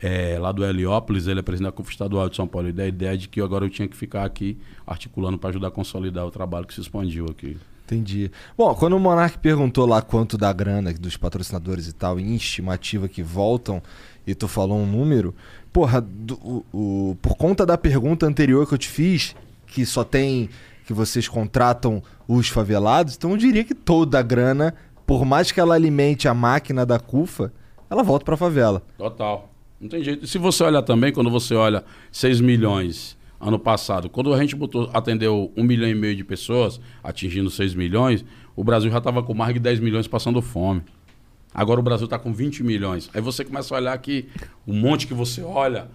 Speaker 5: é, lá do Heliópolis, ele é presidente da CUF Estadual de São Paulo. E da ideia de que agora eu tinha que ficar aqui articulando para ajudar a consolidar o trabalho que se expandiu aqui.
Speaker 3: Entendi. Bom, quando o Monark perguntou lá quanto da grana dos patrocinadores e tal, em estimativa que voltam, e tu falou um número, porra, do- o- o- por conta da pergunta anterior que eu te fiz, que só tem que vocês contratam os favelados, então eu diria que toda a grana, por mais que ela alimente a máquina da CUFA, ela volta pra favela.
Speaker 5: Total. Não tem jeito. E se você olhar também, quando você olha 6 milhões ano passado, quando a gente botou, atendeu 1 milhão e meio de pessoas, atingindo 6 milhões, o Brasil já estava com mais de 10 milhões passando fome. Agora o Brasil está com 20 milhões. Aí você começa a olhar que o monte que você olha,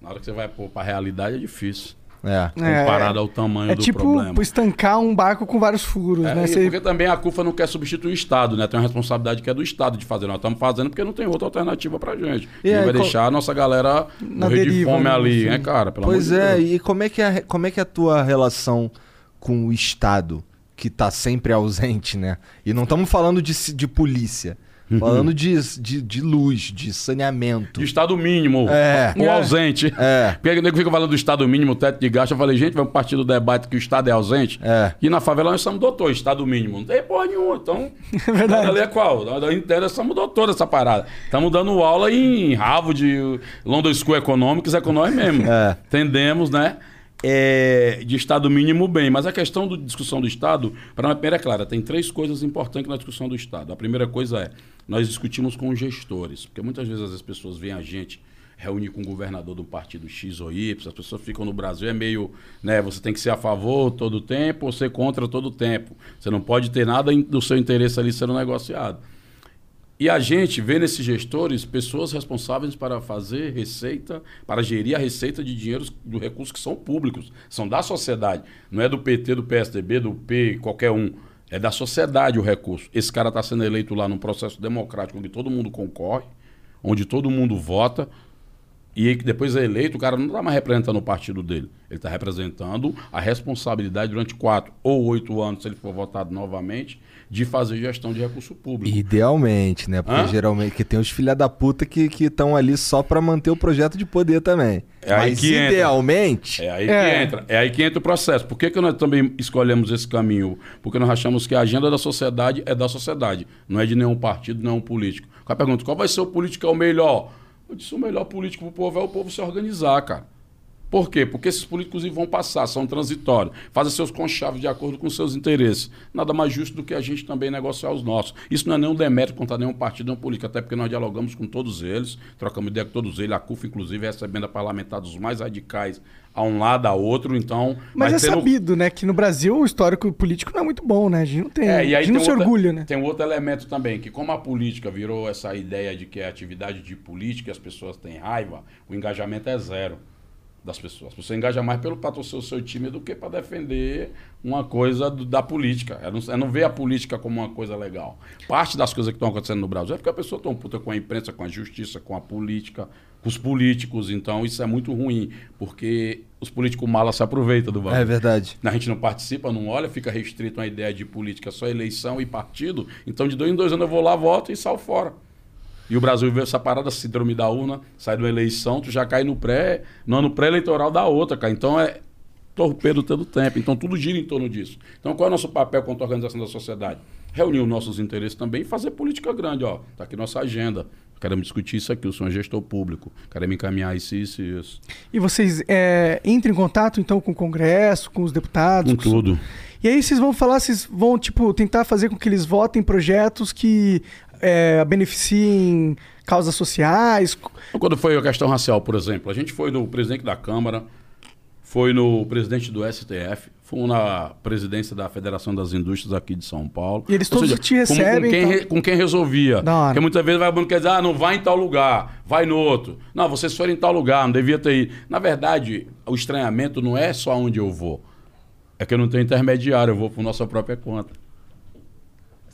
Speaker 5: na hora que você vai para a realidade é difícil.
Speaker 3: É.
Speaker 5: Comparado ao tamanho
Speaker 4: É
Speaker 5: do
Speaker 4: tipo
Speaker 5: problema.
Speaker 4: estancar um barco com vários furos,
Speaker 5: É,
Speaker 4: né? Você-
Speaker 5: Porque também a CUFA não quer substituir o Estado, né? Tem uma responsabilidade que é do Estado de fazer. Nós estamos fazendo porque não tem outra alternativa pra gente.
Speaker 3: E
Speaker 5: não
Speaker 3: aí,
Speaker 5: vai
Speaker 3: qual-
Speaker 5: deixar a nossa galera
Speaker 4: Na
Speaker 5: morrer de
Speaker 4: deriva,
Speaker 5: fome
Speaker 4: né,
Speaker 5: ali,
Speaker 4: assim.
Speaker 5: né, cara? Pelo
Speaker 3: Pois
Speaker 5: amor de
Speaker 3: é,
Speaker 5: Deus.
Speaker 3: e como é, que é, como é que é a tua relação com o Estado, que tá sempre ausente, né? E não estamos falando de, de polícia, falando de, de, de luz, de saneamento.
Speaker 5: De Estado mínimo.
Speaker 3: É.
Speaker 5: O
Speaker 4: É.
Speaker 5: ausente.
Speaker 3: É.
Speaker 5: Porque o nego fica falando do Estado mínimo, teto de gasto. Eu falei, gente, vamos partir do debate que o Estado é ausente.
Speaker 3: É.
Speaker 5: E na favela nós somos doutor, Estado mínimo. Não tem porra nenhuma. Então, <laughs>
Speaker 4: É verdade.
Speaker 5: ali é qual? Nós inteira somos doutor dessa parada. Estamos dando aula em Harvard, London School Economics, é com nós mesmo.
Speaker 3: É.
Speaker 5: Entendemos, né? É, de Estado mínimo, bem. Mas a questão da discussão do Estado, para mim, é clara, tem três coisas importantes na discussão do Estado. A primeira coisa é, nós discutimos com os gestores, porque muitas vezes as pessoas veem a gente reunir com o governador do partido X ou Y, as pessoas ficam no Brasil, é meio, né, você tem que ser a favor todo o tempo ou ser contra todo o tempo. Você não pode ter nada do seu interesse ali sendo negociado. E a gente vê nesses gestores pessoas responsáveis para fazer receita, para gerir a receita de dinheiros do recursos que são públicos, são da sociedade. Não é do PT, do PSDB, do P, qualquer um. É da sociedade o recurso. Esse cara está sendo eleito lá num processo democrático onde todo mundo concorre, onde todo mundo vota. E depois é eleito, o cara não está mais representando o partido dele. Ele está representando a responsabilidade durante quatro ou oito anos, se ele for votado novamente, de fazer gestão de recurso público.
Speaker 3: Idealmente, né? Porque
Speaker 5: Hã?
Speaker 3: geralmente que tem os filha da puta que estão ali só pra manter o projeto de poder também.
Speaker 5: É aí
Speaker 3: Mas
Speaker 5: que entra.
Speaker 3: idealmente,
Speaker 5: É aí
Speaker 4: É.
Speaker 5: que entra. É aí que entra o processo. Por que, que nós também escolhemos esse caminho? Porque nós achamos que a agenda da sociedade é da sociedade, não é de nenhum partido, nenhum político. O cara pergunta, qual vai ser o político que é o melhor? Eu disse, o melhor político pro povo é o povo se organizar, cara. Por quê? Porque esses políticos vão passar, são transitórios, fazem seus conchaves de acordo com seus interesses. Nada mais justo do que a gente também negociar os nossos. Isso não é nenhum demérito contra nenhum partido, nenhum político, até porque nós dialogamos com todos eles, trocamos ideia com todos eles, a CUF, inclusive, recebendo a parlamentar dos mais radicais a um lado, a outro, então...
Speaker 4: Mas é
Speaker 5: tendo-
Speaker 4: sabido, né, que no Brasil o histórico político não é muito bom, né? A gente não tem.
Speaker 5: é, e
Speaker 4: a
Speaker 5: aí
Speaker 4: gente não se
Speaker 5: outra-
Speaker 4: orgulha, né?
Speaker 5: Tem um outro elemento também, que como a política virou essa ideia de que é atividade de política e as pessoas têm raiva, o engajamento é zero das pessoas. Você engaja mais pelo patrocínio do seu time do que para defender uma coisa do- da política. É não, é não ver a política como uma coisa legal. Parte das coisas que estão acontecendo no Brasil é porque a pessoa tão puta com a imprensa, com a justiça, com a política, com os políticos. Então isso é muito ruim, porque os políticos malas se aproveitam do valor.
Speaker 3: É verdade.
Speaker 5: A gente não participa, não olha, fica restrito a ideia de política, só eleição e partido. Então, de dois em dois anos eu vou lá, voto e saio fora. E o Brasil vê essa parada, síndrome da urna, sai de uma eleição, tu já cai no pré, no ano pré-eleitoral da outra, cara. Então é torpedo todo tempo. Então tudo gira em torno disso. Então qual é o nosso papel quanto à organização da sociedade? Reunir os nossos interesses também e fazer política grande, ó. Tá aqui nossa agenda. Queremos discutir isso aqui, eu sou um gestor público. Queremos encaminhar isso, isso e isso.
Speaker 4: E vocês é, entram em contato, então, com o Congresso, com os deputados?
Speaker 5: Com tudo.
Speaker 4: E aí vocês vão falar, vocês vão, tipo, tentar fazer com que eles votem projetos que é, beneficiem causas sociais?
Speaker 5: Quando foi a questão racial, por exemplo, a gente foi no presidente da Câmara, foi no presidente do STF, foi na presidência da Federação das Indústrias aqui de São Paulo.
Speaker 4: E eles
Speaker 5: Ou
Speaker 4: todos te
Speaker 5: com-
Speaker 4: recebem,
Speaker 5: Com, quem,
Speaker 4: então?
Speaker 5: re- com quem resolvia. Porque muitas vezes vai quer dizer, ah, não vai em tal lugar, vai no outro. Não, vocês foram em tal lugar, não devia ter ido. Na verdade, o estranhamento não é só onde eu vou. É que eu não tenho intermediário, eu vou por nossa própria conta.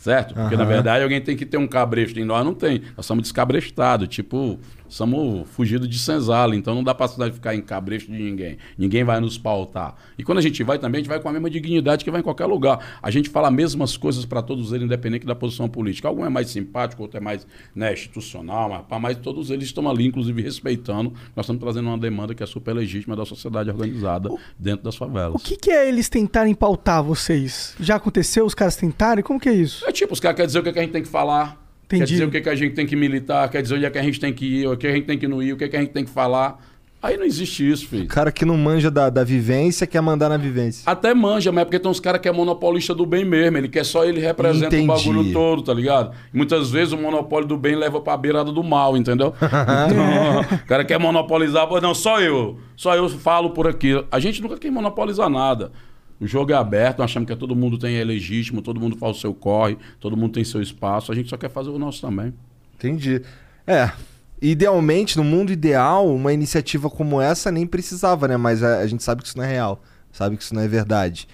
Speaker 5: Certo? Porque, na verdade, alguém tem que ter um cabresto. E nós não tem. Nós somos descabrestados. Tipo, somos fugidos de senzala. Então não dá pra cidade ficar em cabresto de ninguém. Ninguém vai nos pautar. E quando a gente vai também, a gente vai com a mesma dignidade que vai em qualquer lugar. A gente fala as mesmas coisas para todos eles, independente da posição política. Algum é mais simpático, outro é mais né, institucional, mas, mas todos eles estão ali, inclusive, respeitando. Nós estamos trazendo uma demanda que é super legítima da sociedade organizada dentro das favelas.
Speaker 4: O que, que é eles tentarem pautar vocês? Já aconteceu os caras tentarem? Como que é isso?
Speaker 5: É tipo, os caras querem dizer o que, é que a gente tem que falar. Quer
Speaker 4: Entendi.
Speaker 5: dizer o que, que a gente tem que militar, quer dizer onde é que a gente tem que ir, o que a gente tem que não ir, o que, é que a gente tem que falar. Aí não existe isso, filho.
Speaker 3: O cara que não manja da, da vivência quer mandar na vivência.
Speaker 5: Até manja, mas é porque tem uns caras que é monopolista do bem mesmo. Ele quer só ele representa
Speaker 3: Entendi.
Speaker 5: o bagulho todo, tá ligado? E muitas vezes o monopólio do bem leva pra beirada do mal, entendeu? <laughs> então, o cara quer monopolizar, não, só eu. Só eu falo por aqui. A gente nunca quer monopolizar nada. O jogo é aberto, nós achamos que todo mundo tem é legítimo, todo mundo faz o seu corre, todo mundo tem seu espaço. A gente só quer fazer o nosso também.
Speaker 3: Entendi. É. Idealmente, no mundo ideal, uma iniciativa como essa nem precisava, né? Mas a, a gente sabe que isso não é real. Sabe que isso não é verdade.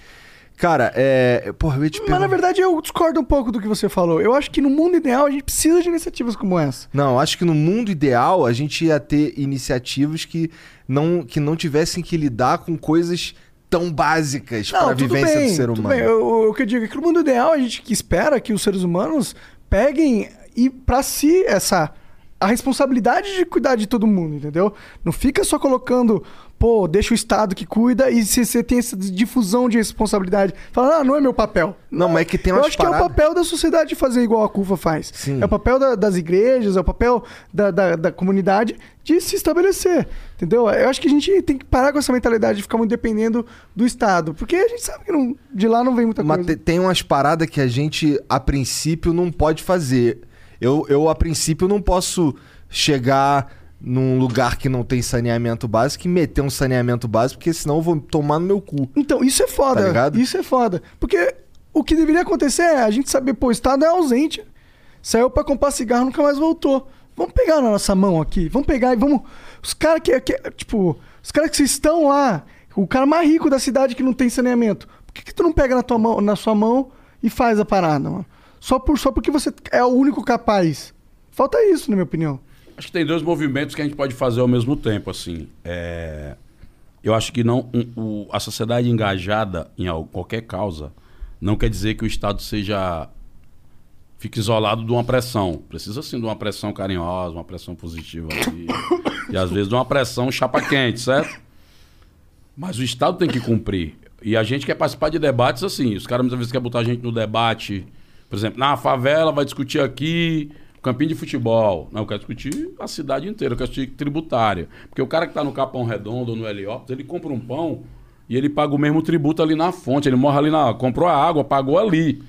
Speaker 3: Cara, é. Porra, eu ia te
Speaker 4: Mas na verdade eu discordo um pouco do que você falou. Eu acho que no mundo ideal a gente precisa de iniciativas como essa.
Speaker 3: Não, acho que no mundo ideal a gente ia ter iniciativas que não, que não tivessem que lidar com coisas tão básicas para a vivência
Speaker 4: bem,
Speaker 3: do ser humano.
Speaker 4: bem. O que eu digo é que no mundo ideal a gente espera que os seres humanos peguem e pra si essa a responsabilidade de cuidar de todo mundo, entendeu? Não fica só colocando, pô, deixa o Estado que cuida e se você tem essa difusão de responsabilidade, fala, ah, não é meu papel.
Speaker 3: Não, mas é que tem
Speaker 4: Eu
Speaker 3: umas
Speaker 4: acho que é o
Speaker 3: paradas-
Speaker 4: papel da sociedade fazer igual a CUFA faz.
Speaker 3: Sim.
Speaker 4: É o papel da- das igrejas, é o papel da, da, da comunidade de se estabelecer. Entendeu? Eu acho que a gente tem que parar com essa mentalidade de ficar muito dependendo do Estado. Porque a gente sabe que não- de lá não vem muita
Speaker 3: Mas
Speaker 4: coisa.
Speaker 3: te- tem umas paradas que a gente, a princípio, não pode fazer. Eu, eu a princípio, não posso chegar num lugar que não tem saneamento básico e meter um saneamento básico, porque senão eu vou tomar no meu cu.
Speaker 4: Então, isso é foda.
Speaker 3: Tá?
Speaker 4: Isso é foda. Porque o que deveria acontecer é a gente saber, pô, o Estado é ausente. Saiu pra comprar cigarro nunca mais voltou. Vamos pegar na nossa mão aqui. Vamos pegar e vamos. Os caras que, que. Tipo, os caras que estão lá, o cara mais rico da cidade que não tem saneamento. Por que, que tu não pega na, tua mão, na sua mão e faz a parada, mano? Só, por, só porque você é o único capaz. Falta isso, na minha opinião.
Speaker 5: Acho que tem dois movimentos que a gente pode fazer ao mesmo tempo, assim. É, Eu acho que não um- o- a sociedade engajada em al- qualquer causa não quer dizer que o Estado seja fique isolado de uma pressão. Precisa sim de uma pressão carinhosa, uma pressão positiva e às vezes de uma pressão chapa quente, certo? Mas o Estado tem que cumprir. E a gente quer participar de debates assim. Os caras muitas vezes querem botar a gente no debate. Por exemplo, na favela vai discutir aqui campinho de futebol. Não, eu quero discutir a cidade inteira, eu quero discutir tributária. Porque o cara que está no Capão Redondo ou no Heliópolis, ele compra um pão e ele paga o mesmo tributo ali na fonte. Ele morre ali na. comprou a água, pagou ali.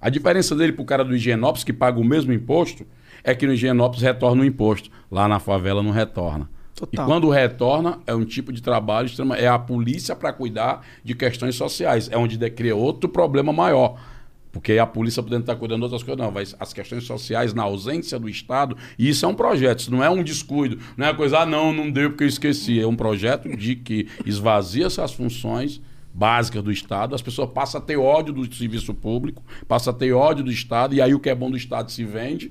Speaker 5: A diferença dele pro cara do Higienópolis, que paga o mesmo imposto, é que no Higienópolis retorna o imposto. Lá na favela não retorna.
Speaker 4: Total.
Speaker 5: E quando retorna, é um tipo de trabalho extrema. É a polícia para cuidar de questões sociais. É onde de- cria outro problema maior. Porque a polícia podendo estar cuidando de outras coisas, não. Mas as questões sociais na ausência do Estado, e isso é um projeto, isso não é um descuido. Não é coisa, ah, não, não deu porque eu esqueci. É um projeto de que esvazia essas funções básicas do Estado, as pessoas passam a ter ódio do serviço público, passam a ter ódio do Estado, e aí o que é bom do Estado se vende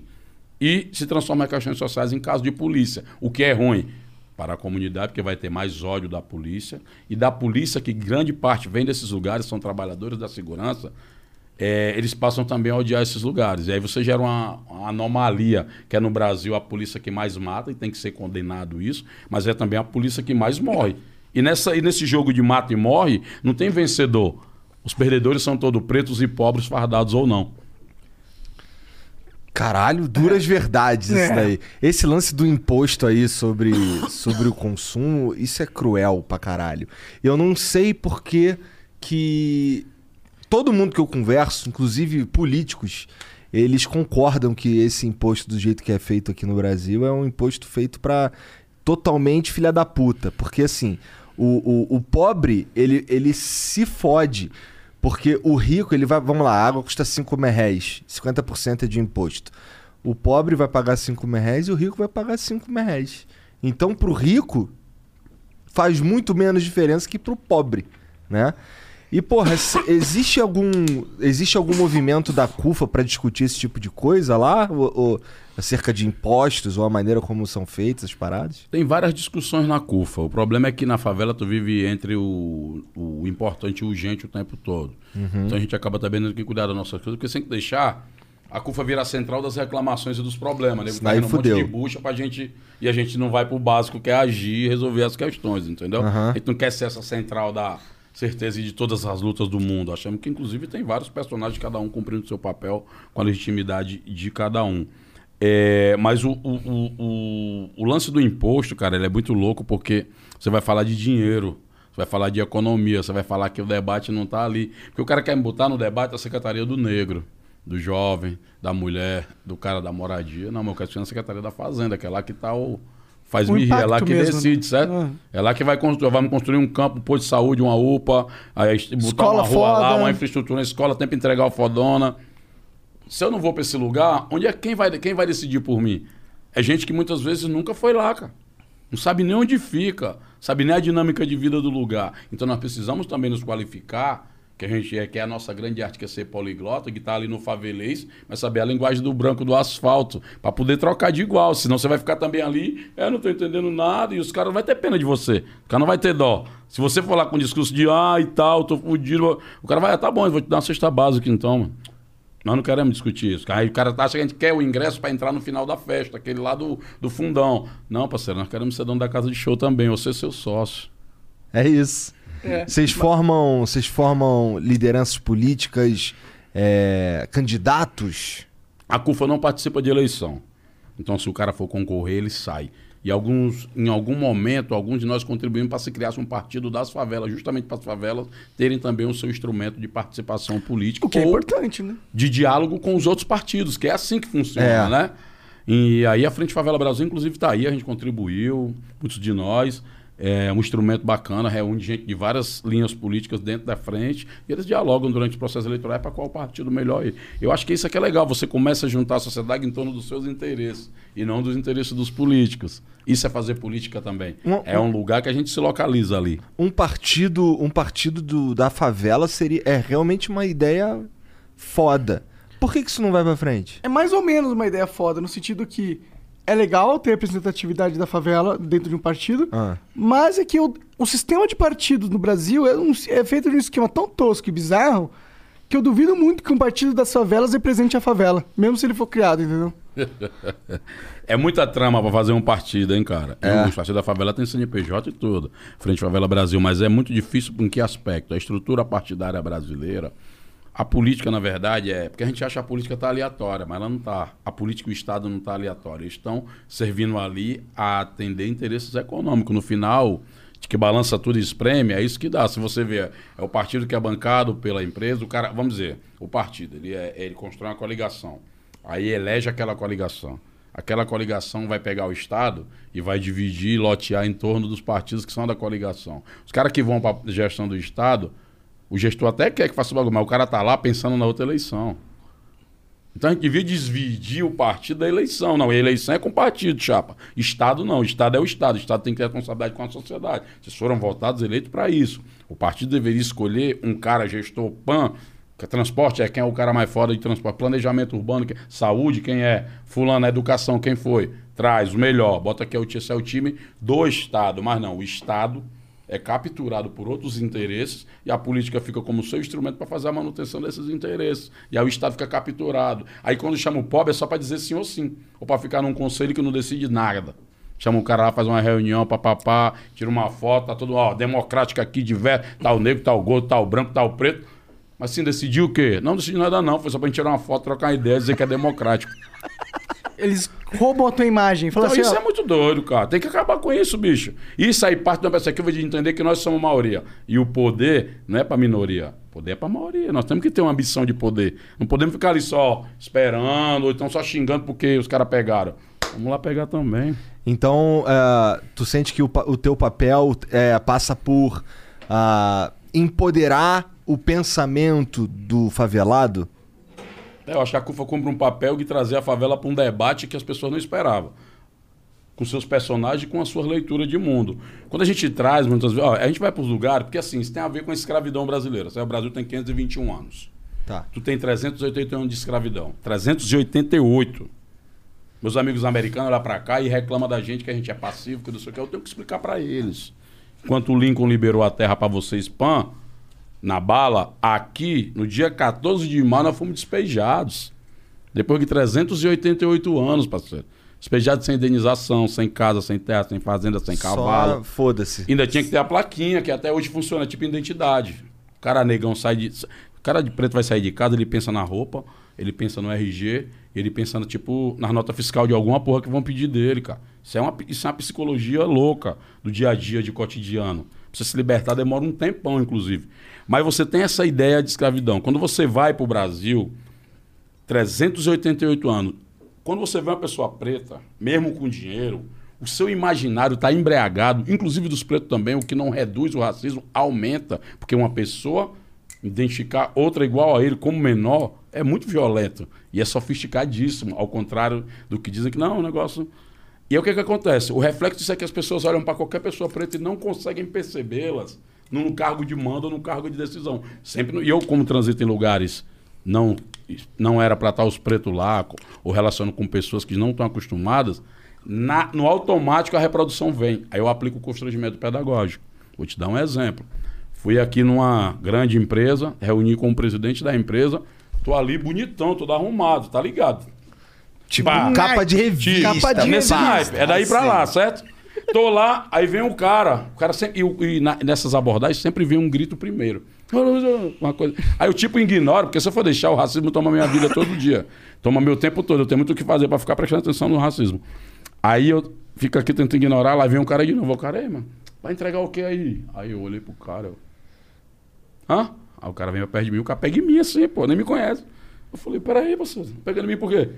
Speaker 5: e se transforma em questões sociais em caso de polícia, o que é ruim. para a comunidade, porque vai ter mais ódio da polícia. E da polícia, que grande parte vem desses lugares, são trabalhadores da segurança, é, eles passam também a odiar esses lugares. E aí você gera uma, uma anomalia, que é no Brasil a polícia que mais mata, e tem que ser condenado isso, mas é também a polícia que mais morre. E, nessa, e nesse jogo de mata e morre, não tem vencedor. Os perdedores são todos pretos e pobres, fardados ou não.
Speaker 3: Caralho, duras verdades isso
Speaker 4: É.
Speaker 3: daí. Esse lance do imposto aí sobre, sobre o consumo, isso é cruel pra caralho. Eu não sei por que que todo mundo que eu converso, inclusive políticos, eles concordam que esse imposto do jeito que é feito aqui no Brasil é um imposto feito pra totalmente filha da puta. Porque assim, o, o, o pobre, ele, ele se fode. Porque o rico, ele vai. Vamos lá, a água custa 5 reais, 50% é de imposto. O pobre vai pagar 5 reais e o rico vai pagar 5 reais. Então, pro rico, faz muito menos diferença que pro pobre, né? E, porra, existe algum, existe algum movimento da CUFA pra discutir esse tipo de coisa lá? Ou, ou acerca de impostos ou a maneira como são feitas as paradas?
Speaker 5: Tem várias discussões na CUFA. O problema é que na favela tu vive entre o, o importante e o urgente o tempo todo. Então a gente acaba também tendo que cuidar das nossas coisas, porque sem que deixar a CUFA virar a central das reclamações e dos problemas. Né? Tá indo um monte
Speaker 3: fudeu.
Speaker 5: de bucha pra gente. E a gente não vai pro básico, que é agir e resolver as questões, entendeu?
Speaker 3: Aham.
Speaker 5: A gente não quer ser essa central da certeza de todas as lutas do mundo. Achamos que, inclusive, tem vários personagens, cada um cumprindo seu papel com a legitimidade de cada um. É, mas o, o, o, o, lance do imposto, cara, ele é muito louco porque você vai falar de dinheiro, você vai falar de economia, você vai falar que o debate não está ali. Porque o cara quer me botar no debate a Secretaria do Negro, do jovem, da mulher, do cara da moradia. Não, meu, eu quero na Secretaria da Fazenda, que é lá que está o. Faz
Speaker 4: O
Speaker 5: me rir, é lá que
Speaker 4: mesmo,
Speaker 5: decide,
Speaker 4: né?
Speaker 5: certo?
Speaker 4: Ah.
Speaker 5: É lá que vai construir, vamos construir um campo, um posto de saúde, uma UPA, aí botar
Speaker 4: Escola
Speaker 5: uma rua lá,
Speaker 4: foda.
Speaker 5: uma infraestrutura na escola, tempo entregar o fodona. Se eu não vou para esse lugar, onde é quem vai, quem vai decidir por mim? É gente que muitas vezes nunca foi lá, cara. Não sabe nem onde fica, sabe nem a dinâmica de vida do lugar. Então nós precisamos também nos qualificar, que a gente é, que é a nossa grande arte, que é ser poliglota, que está ali no favelês, mas saber a linguagem do branco do asfalto, para poder trocar de igual. Senão você vai ficar também ali, é, não tô entendendo nada, e os caras não vão ter pena de você. O cara não vai ter dó. Se você for lá com um discurso de ah e tal, tô fudido, o cara vai, ah, tá bom, eu vou te dar uma cesta básica então, mano. Nós não queremos discutir isso. Aí o cara acha que a gente quer o ingresso para entrar no final da festa, aquele lá do, do fundão. Não, parceiro, nós queremos ser dono da casa de show também, ou ser seu sócio.
Speaker 3: É isso.
Speaker 4: É.
Speaker 3: Vocês formam, vocês formam lideranças políticas, é, candidatos?
Speaker 5: A CUFA não participa de eleição. Então, se o cara for concorrer, ele sai. E alguns, em algum momento, alguns de nós contribuímos para se criasse um partido das favelas, justamente para as favelas terem também o seu instrumento de participação política.
Speaker 4: O que é importante, né?
Speaker 5: de diálogo com os outros partidos, que é assim que funciona,
Speaker 3: É.
Speaker 5: né? E aí a Frente Favela Brasil, inclusive, está aí, a gente contribuiu, muitos de nós. É um instrumento bacana, reúne gente de várias linhas políticas dentro da frente e eles dialogam durante o processo eleitoral para qual partido melhor ir. Eu acho que isso aqui é legal, você começa a juntar a sociedade em torno dos seus interesses e não dos interesses dos políticos. Isso é fazer política também.
Speaker 3: Um-
Speaker 5: É um lugar que a gente se localiza ali.
Speaker 3: Um partido, um partido do- da favela seria é realmente uma ideia foda. Por que, que isso não vai pra frente?
Speaker 4: É mais ou menos uma ideia foda, no sentido que é legal ter representatividade da favela dentro de um partido,
Speaker 3: Ah.
Speaker 4: mas é que o, o sistema de partidos no Brasil é, um- é feito de um esquema tão tosco e bizarro que eu duvido muito que um partido das favelas represente a favela, mesmo se ele for criado, entendeu? <laughs>
Speaker 5: É muita trama pra fazer um partido, hein, cara?
Speaker 3: É.
Speaker 5: O Partido da Favela tem CNPJ e tudo. Frente Favela Brasil, mas é muito difícil em que aspecto? A estrutura partidária brasileira, a política, na verdade, é. Porque a gente acha que a política tá aleatória, mas ela não tá. A política e o Estado não tá aleatório. Eles estão servindo ali a atender interesses econômicos. No final, de que balança tudo e espreme, é isso que dá. Se você vê, é o partido que é bancado pela empresa, o cara, vamos dizer, o partido, ele, é, ele constrói uma coligação. Aí elege aquela coligação. Aquela coligação vai pegar o Estado e vai dividir lotear em torno dos partidos que são da coligação. Os caras que vão para a gestão do Estado, o gestor até quer que faça o bagulho, mas o cara tá lá pensando na outra eleição. Então a gente devia desvidir o partido da eleição. Não, a eleição é com partido, chapa. Estado não. Estado é o Estado. O Estado tem que ter responsabilidade com a sociedade. Vocês foram votados, eleitos para isso. O partido deveria escolher um cara gestor PAN Que transporte é quem é o cara mais foda de transporte. Planejamento urbano, que- saúde, quem é? Fulano, educação, quem foi? Traz o melhor. Bota aqui, é o, esse é o time do Estado. Mas não, o Estado é capturado por outros interesses e a política fica como seu instrumento para fazer a manutenção desses interesses. E aí o Estado fica capturado. Aí quando chama o pobre é só para dizer sim ou sim. Ou para ficar num conselho que não decide nada. Chama um cara lá, faz uma reunião, papapá, tira uma foto, tá tudo, ó, democrática aqui, diverso, tá o negro, tá o gordo, tá o branco, tá o preto. Mas assim, decidiu o quê? Não decidiu nada não, foi só pra gente tirar uma foto, trocar uma ideia, dizer que é democrático. <laughs>
Speaker 4: Eles roubam a tua imagem.
Speaker 5: Então
Speaker 4: assim,
Speaker 5: isso
Speaker 4: ó,
Speaker 5: é muito doido, cara. Tem que acabar com isso, bicho. Isso aí parte uma perspectiva de entender que nós somos maioria. E o poder não é pra minoria. O poder é pra maioria. Nós temos que ter uma ambição de poder. Não podemos ficar ali só esperando, ou então só xingando porque os caras pegaram. Vamos lá pegar também.
Speaker 3: Então, eh, tu sente que o, o teu papel eh, passa por ah, empoderar o pensamento do favelado?
Speaker 5: É, eu acho que a CUFA cumpre um papel de trazer a favela para um debate que as pessoas não esperavam. Com seus personagens e com a sua leitura de mundo. Quando a gente traz, muitas vezes. ó, a gente vai para os lugares, porque assim, isso tem a ver com a escravidão brasileira. O Brasil tem 521 anos.
Speaker 3: Tá.
Speaker 5: Tu tem 381 anos de escravidão. 388. Meus amigos americanos olham para cá e reclamam da gente que a gente é passivo, que não sei o que. Eu tenho que explicar para eles. Enquanto o Lincoln liberou a terra para vocês, PAN, na bala, aqui, no dia 14 de maio, nós fomos despejados. Depois de 388 anos, parceiro. Despejados sem indenização, sem casa, sem terra, sem fazenda, sem cavalo.
Speaker 3: Foda-se.
Speaker 5: Ainda tinha que ter a plaquinha, que até hoje funciona, tipo identidade. O cara negão sai de. O cara de preto vai sair de casa, ele pensa na roupa, ele pensa no RG, ele pensa, no, tipo, na nota fiscal de alguma porra que vão pedir dele, cara. Isso é uma, isso é uma psicologia louca do dia a dia, de cotidiano. Pra você se libertar demora um tempão, inclusive. Mas você tem essa ideia de escravidão. Quando você vai pro Brasil, 388 anos. Quando você vê uma pessoa preta, mesmo com dinheiro, o seu imaginário está embriagado, inclusive dos pretos também, o que não reduz o racismo, aumenta, porque uma pessoa identificar outra igual a ele como menor é muito violento e é sofisticadíssimo, ao contrário do que dizem que não, um negócio. E aí o que, que acontece? O reflexo disso é que as pessoas olham para qualquer pessoa preta e não conseguem percebê-las num cargo de mando ou num cargo de decisão. Sempre no- E eu, como transito em lugares não não era para estar os pretos lá ou relacionando com pessoas que não estão acostumadas, na- no automático a reprodução vem. Aí eu aplico o constrangimento pedagógico. Vou te dar um exemplo. Fui aqui numa grande empresa, reuni com o presidente da empresa, tô ali bonitão, todo arrumado, tá ligado?
Speaker 3: Tipo,
Speaker 5: Pá.
Speaker 3: capa de revista.
Speaker 4: Capa de
Speaker 5: naipe. É daí pra lá, certo? Tô lá, aí vem um cara. O cara sempre. E, e na- nessas abordagens sempre vem um grito primeiro. Uma coisa. Aí o tipo ignora, porque se eu for deixar, o racismo toma minha vida todo dia. Toma meu tempo todo. Eu tenho muito o que fazer pra ficar prestando atenção no racismo. Aí eu fico aqui tentando ignorar, lá vem um cara de novo. O cara, aí, mano, vai entregar o que aí? Aí eu olhei pro cara. Eu, Hã? Aí o cara vem perto de mim, o cara pega em mim assim, pô, nem me conhece. Eu falei, peraí, você, pegando em mim por quê?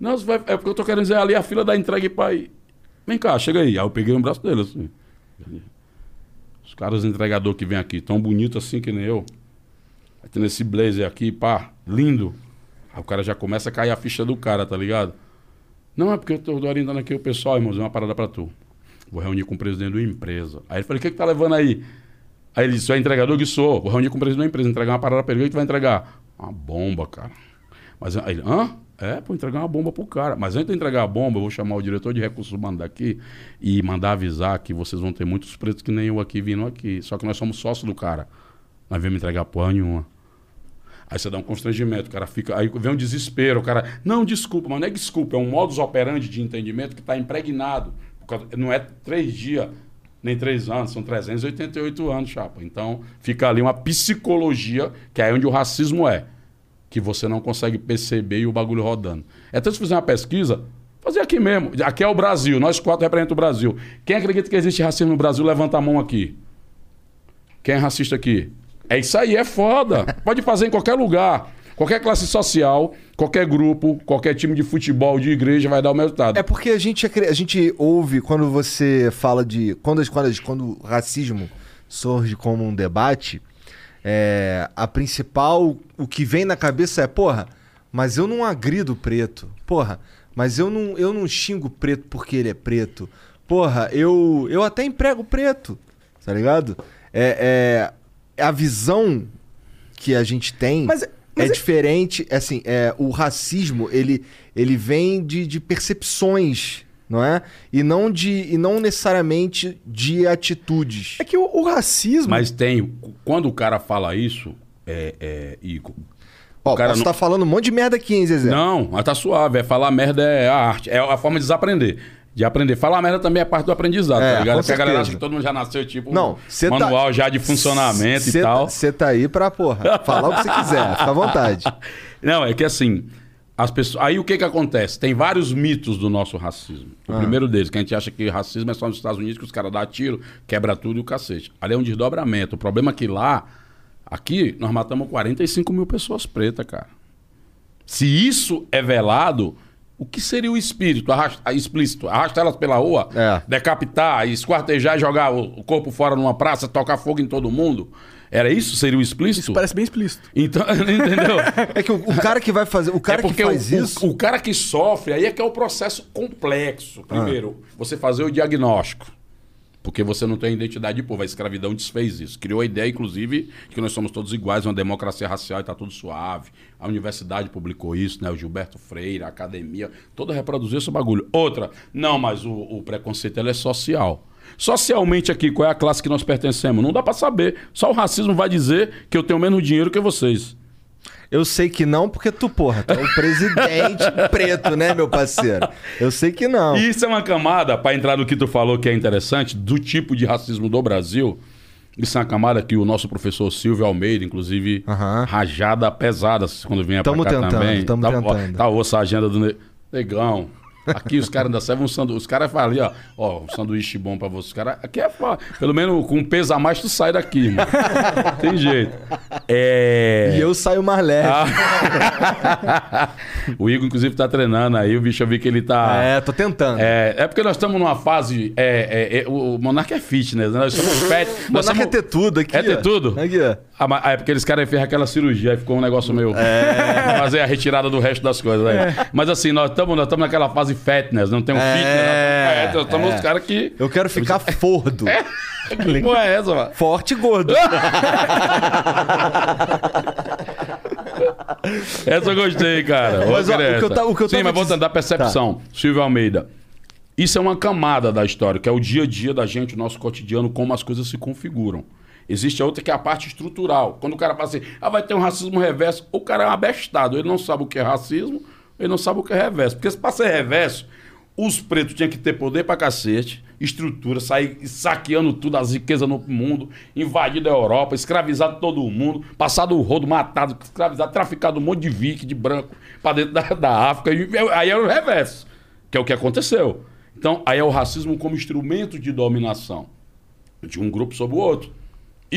Speaker 5: Não, vai, é porque eu tô querendo dizer ali a fila da entrega para ir. Vem cá, chega aí. Aí eu peguei no braço dele, assim. Os caras entregador que vem aqui, tão bonito assim que nem eu. Aí tendo esse blazer aqui, pá, lindo. Aí o cara já começa a cair a ficha do cara, tá ligado? Não, é porque eu tô orientando aqui o pessoal, irmãos, é uma parada pra tu. Vou reunir com o presidente da empresa. Aí ele falou, o que que tá levando aí? Aí ele disse, é entregador que sou. Vou reunir com o presidente da empresa, entregar uma parada pra ele. O que tu vai entregar? Uma bomba, cara. Mas aí ele, hã? É, pô, entregar uma bomba pro cara. Mas antes de entregar a bomba, eu vou chamar o diretor de recursos humanos daqui e mandar avisar que vocês vão ter muitos pretos que nem eu aqui vindo aqui. Só que nós somos sócios do cara. Nós viemos entregar porra nenhuma. Aí você dá um constrangimento, o cara fica. Aí vem um desespero, o cara. Não, desculpa, mas não é desculpa, é um modus operandi de entendimento que está impregnado. Não é três dias, nem três anos, são 388 anos, chapa. Então fica ali uma psicologia, que é onde o racismo é. Que você não consegue perceber e o bagulho rodando. É tanto se fizer uma pesquisa, fazer aqui mesmo. Aqui é o Brasil, nós quatro representamos o Brasil. Quem acredita que existe racismo no Brasil, levanta a mão aqui. Quem é racista aqui? É isso aí, é foda. Pode fazer em qualquer lugar. Qualquer classe social, qualquer grupo, qualquer time de futebol, de igreja vai dar o resultado.
Speaker 3: É porque a gente, a gente ouve quando você fala de. Quando, quando, quando o racismo surge como um debate, é, a principal. O que vem na cabeça é, porra, mas eu não agrido preto. Porra, mas eu não, eu não xingo preto porque ele é preto. Porra, eu, eu até emprego preto. Tá ligado? É, é a visão que a gente tem
Speaker 4: Mas- mas
Speaker 3: é,
Speaker 4: é-
Speaker 3: diferente. Assim, é, o racismo, ele, ele vem de, de percepções, não é? E não, de, e não necessariamente de atitudes.
Speaker 4: É que o, o racismo.
Speaker 5: Mas tem. Quando o cara fala isso, é, é Igor.
Speaker 3: Ó,
Speaker 5: cara
Speaker 3: posso
Speaker 5: não-
Speaker 3: estar falando um monte de merda aqui, hein, Zezé?
Speaker 5: Não, mas tá suave. É falar merda é a arte. É a forma de desaprender. De aprender. Falar merda também é parte do aprendizado,
Speaker 3: É,
Speaker 5: tá ligado? Porque a galera acha que todo mundo já nasceu, tipo,
Speaker 3: Não, tá-
Speaker 5: manual já de funcionamento
Speaker 3: Cê
Speaker 5: e
Speaker 3: tá-
Speaker 5: tal.
Speaker 3: Você tá aí pra, porra, falar o que você quiser, fica à vontade. <laughs>
Speaker 5: Não, é que assim, as pessoas. Aí o que que acontece? Tem vários mitos do nosso racismo. O
Speaker 3: Ah.
Speaker 5: primeiro deles, que a gente acha que racismo é só nos Estados Unidos, que os caras dão tiro, quebra tudo e o cacete. Ali é um desdobramento. O problema é que lá, aqui, nós matamos 45 mil pessoas pretas, cara. Se isso é velado, o que seria o espírito arrasta, explícito? Arrastar elas pela rua,
Speaker 3: É.
Speaker 5: decapitar, esquartejar, jogar o o corpo fora numa praça, tocar fogo em todo mundo? Era isso? Seria o explícito?
Speaker 4: Parece bem explícito.
Speaker 5: Então, <laughs> entendeu?
Speaker 3: É que o, o cara que vai fazer, o cara
Speaker 5: é
Speaker 3: que
Speaker 5: porque
Speaker 3: faz
Speaker 5: o,
Speaker 3: isso,
Speaker 5: O, o cara que sofre, aí é que é o processo complexo. Primeiro, você fazer o diagnóstico. Porque você não tem identidade de povo. A escravidão desfez isso. Criou a ideia, inclusive, que nós somos todos iguais, uma democracia racial e está tudo suave. A universidade publicou isso, né? O Gilberto Freire, a academia, toda reproduziu esse bagulho. Outra, não, mas o, o preconceito ele é social. Socialmente aqui, qual é a classe que nós pertencemos? Não dá para saber. Só o racismo vai dizer que eu tenho menos dinheiro que vocês.
Speaker 3: eu sei que não, porque tu, porra, tu é o presidente <laughs> preto, né, meu parceiro? Eu sei que não.
Speaker 5: Isso é uma camada, para entrar no que tu falou que é interessante, do tipo de racismo do Brasil. Isso é uma camada que o nosso professor Silvio Almeida, inclusive,
Speaker 3: Aham.
Speaker 5: rajada pesada quando vinha
Speaker 3: Tamo
Speaker 5: pra cá
Speaker 3: tentando,
Speaker 5: também.
Speaker 3: tamo
Speaker 5: tá,
Speaker 3: tentando.
Speaker 5: Ó, tá osso a agenda do ne- negão. Aqui os caras ainda servem um sanduíche. Os caras falam ali, ó, ó, um sanduíche bom pra vocês. Os caras, aqui é fa- pelo menos com um peso a mais tu sai daqui, mano. Tem jeito. É...
Speaker 3: E eu saio mais leve.
Speaker 5: Ah. <laughs> o Igor, inclusive, tá treinando aí. O bicho, eu vi que ele tá.
Speaker 3: É, tô tentando.
Speaker 5: É, é porque nós estamos numa fase. É, é, é, o Monarca é fitness, né? Nós somos pet. nós
Speaker 3: Monarca é ter tudo aqui.
Speaker 5: É ter tudo?
Speaker 3: Aqui, ó.
Speaker 5: Ah, é porque eles caras fez aquela cirurgia, aí ficou um negócio meio.
Speaker 3: É. <laughs>
Speaker 5: Fazer a retirada do resto das coisas. Aí. Mas assim, nós estamos nós estamos naquela fase fitness, não tem um
Speaker 3: É,
Speaker 5: fitness. É, nós estamos
Speaker 3: é.
Speaker 5: os caras que.
Speaker 3: Eu quero ficar <laughs> fordo.
Speaker 5: Que porra é essa, mano?
Speaker 3: Forte e gordo. <laughs>
Speaker 5: Essa eu gostei, cara.
Speaker 3: Mas,
Speaker 5: Vou
Speaker 3: ó, o que eu ta- o que eu
Speaker 5: Sim, mas voltando da percepção. Silvio Almeida. Isso é uma camada da história, que é o dia a dia da gente, o nosso cotidiano, como as coisas se configuram. Existe a outra que é a parte estrutural. Quando o cara fala assim, ah, vai ter um racismo reverso, o cara é um abestado. Ele não sabe o que é racismo, ele não sabe o que é reverso. Porque se pra ser reverso, os pretos tinham que ter poder pra cacete, estrutura, sair saqueando tudo, as riquezas no mundo, invadido a Europa, escravizado todo mundo, passado o rodo, matado, escravizado, traficado um monte de vique, de branco, pra dentro da, da África. E aí é o reverso, que é o que aconteceu. Então, aí é o racismo como instrumento de dominação de um grupo sobre o outro.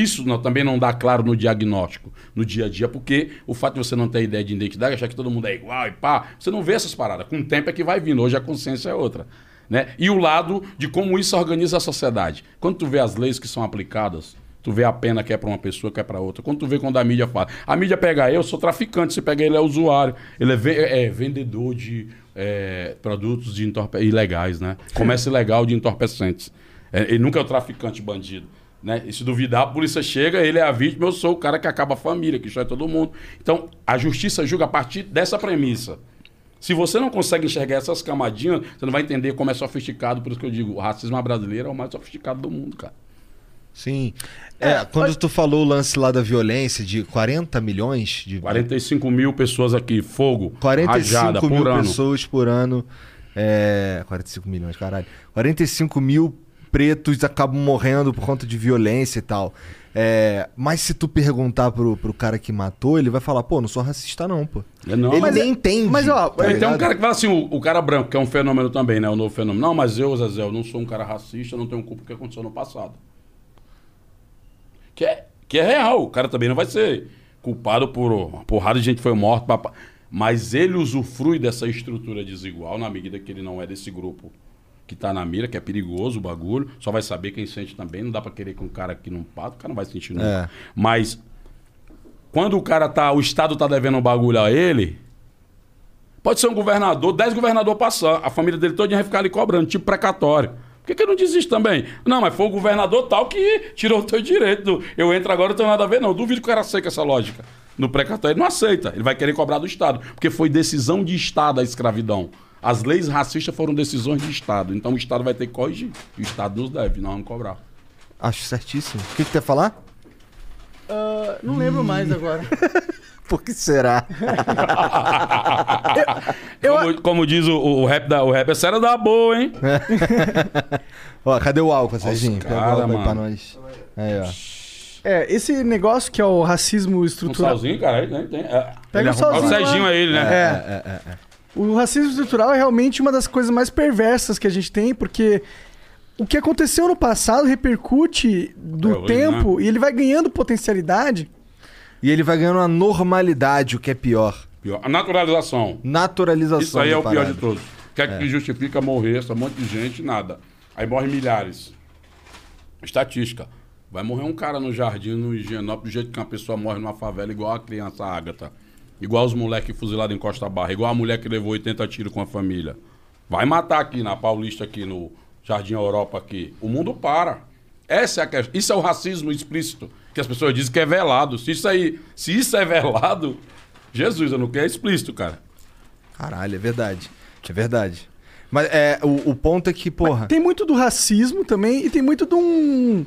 Speaker 5: Isso não- também não dá claro no diagnóstico, no dia a dia, porque o fato de você não ter ideia de identidade, achar que todo mundo é igual e pá, você não vê essas paradas. Com o tempo é que vai vindo, hoje a consciência é outra. Né? E o lado de como isso organiza a sociedade. Quando tu vê as leis que são aplicadas, tu vê a pena que é para uma pessoa, que é para outra. Quando tu vê quando a mídia fala, a mídia pega eu, sou traficante, você pega ele é usuário, ele é, ve- é vendedor de é, produtos de ilegais, né? Comércio ilegal de entorpecentes. É, ele nunca é o traficante bandido. Né? E se duvidar, a polícia chega, ele é a vítima, eu sou o cara que acaba a família, que destrói todo mundo. Então, a justiça julga a partir dessa premissa. Se você não consegue enxergar essas camadinhas, você não vai entender como é sofisticado. Por isso que eu digo, o racismo brasileiro é o mais sofisticado do mundo, cara.
Speaker 3: Sim. É, quando tu falou o lance lá da violência de 40 milhões de
Speaker 5: 45 mil pessoas aqui, fogo,
Speaker 3: 45
Speaker 5: rajada
Speaker 3: mil
Speaker 5: por ano.
Speaker 3: pessoas por ano. É, 45 milhões, caralho. 45 mil pretos acabam morrendo por conta de violência e tal. É, mas se tu perguntar pro, pro cara que matou, ele vai falar, pô, não sou racista não, pô.
Speaker 5: É, não,
Speaker 3: ele
Speaker 5: mas
Speaker 3: nem
Speaker 4: é-
Speaker 3: entende.
Speaker 4: mas, ó,
Speaker 3: tá
Speaker 5: tem um cara que fala assim, o, o cara branco, que é um fenômeno também, né? O novo fenômeno. Não, mas eu, Zezé, eu não sou um cara racista, não tenho culpa do que aconteceu no passado. Que é, que é real. O cara também não vai ser culpado por uma porrada de gente foi morta. Mas ele usufrui dessa estrutura desigual na medida que ele não é desse grupo que tá na mira, que é perigoso o bagulho. Só vai saber quem sente também. Não dá pra querer que um cara que não pata, o cara não vai sentir nunca.
Speaker 3: É.
Speaker 5: Mas quando o cara tá, o Estado tá devendo um bagulho a ele, pode ser um governador, dez governadores passar, a família dele toda vai ficar ali cobrando, tipo precatório. Por que, que ele não desiste também? Não, mas foi o governador tal que tirou o teu direito. Eu entro agora, não tenho nada a ver, não. Duvido que o cara seca essa lógica. no precatório, ele não aceita. Ele vai querer cobrar do Estado. Porque foi decisão de Estado a escravidão. As leis racistas foram decisões de Estado. Então o Estado vai ter que corrigir. E o Estado nos deve, nós vamos cobrar.
Speaker 3: Acho certíssimo. O que, que tu ia falar?
Speaker 4: Ah, não lembro mais agora. <laughs>
Speaker 3: Por que será?
Speaker 4: Eu-
Speaker 5: como, como diz o, o rap da o rap, essa era da boa, hein? <laughs>
Speaker 3: Ó, cadê o álcool, Serginho? Pega o álcool aí pra
Speaker 5: mano.
Speaker 3: nós. Aí, ó.
Speaker 4: É, esse negócio que é o racismo
Speaker 5: Um
Speaker 4: estrutural.
Speaker 5: salzinho, cara, aí tem. tem é.
Speaker 4: Pega
Speaker 3: Ele
Speaker 4: o
Speaker 5: É o
Speaker 4: salzinho.
Speaker 5: Serginho
Speaker 4: lá.
Speaker 5: é ele, né?
Speaker 4: É. O racismo estrutural é realmente uma das coisas mais perversas que a gente tem, porque o que aconteceu no passado repercute do
Speaker 5: É, hoje,
Speaker 4: tempo e ele vai ganhando potencialidade.
Speaker 3: E ele vai ganhando uma normalidade, o que é pior.
Speaker 5: Pior. A naturalização.
Speaker 3: Naturalização.
Speaker 5: Isso aí é o pior de todos. O que é que justifica morrer essa monte de gente? Nada. Aí morre milhares. Estatística. Vai morrer um cara no jardim, no Higienópolis, do jeito que uma pessoa morre numa favela, igual a criança Ágata. Igual os moleques fuzilados em Costa Barra. Igual a mulher que levou 80 tiros com a família. Vai matar aqui na Paulista, aqui no Jardim Europa, aqui. O mundo para. Essa é a questão. Isso é o racismo explícito. Que as pessoas dizem que é velado. Se isso aí, se isso é velado, Jesus, eu não quero é explícito, cara.
Speaker 3: Caralho, é verdade. É verdade. Mas é, o, o ponto é que, porra.
Speaker 4: Tem muito do racismo também e tem muito de um.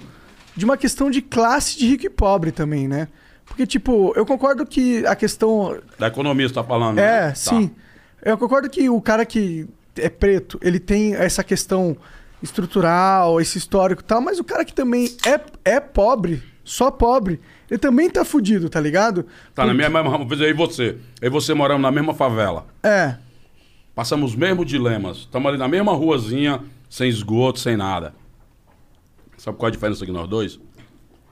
Speaker 4: de uma questão de classe de rico e pobre também, né? Porque, tipo, eu concordo que a questão.
Speaker 5: Da economia você tá falando,
Speaker 4: É,
Speaker 5: né? Tá.
Speaker 4: sim. Eu concordo que o cara que é preto, ele tem essa questão estrutural, esse histórico e tal, mas o cara que também é, é pobre, só pobre, ele também tá fudido, tá ligado?
Speaker 5: Tá na mesma, mesma vez aí você. Eu e você moramos na mesma favela.
Speaker 4: É.
Speaker 5: Passamos os mesmos dilemas. Estamos ali na mesma ruazinha, sem esgoto, sem nada. Sabe qual é a diferença aqui nós dois?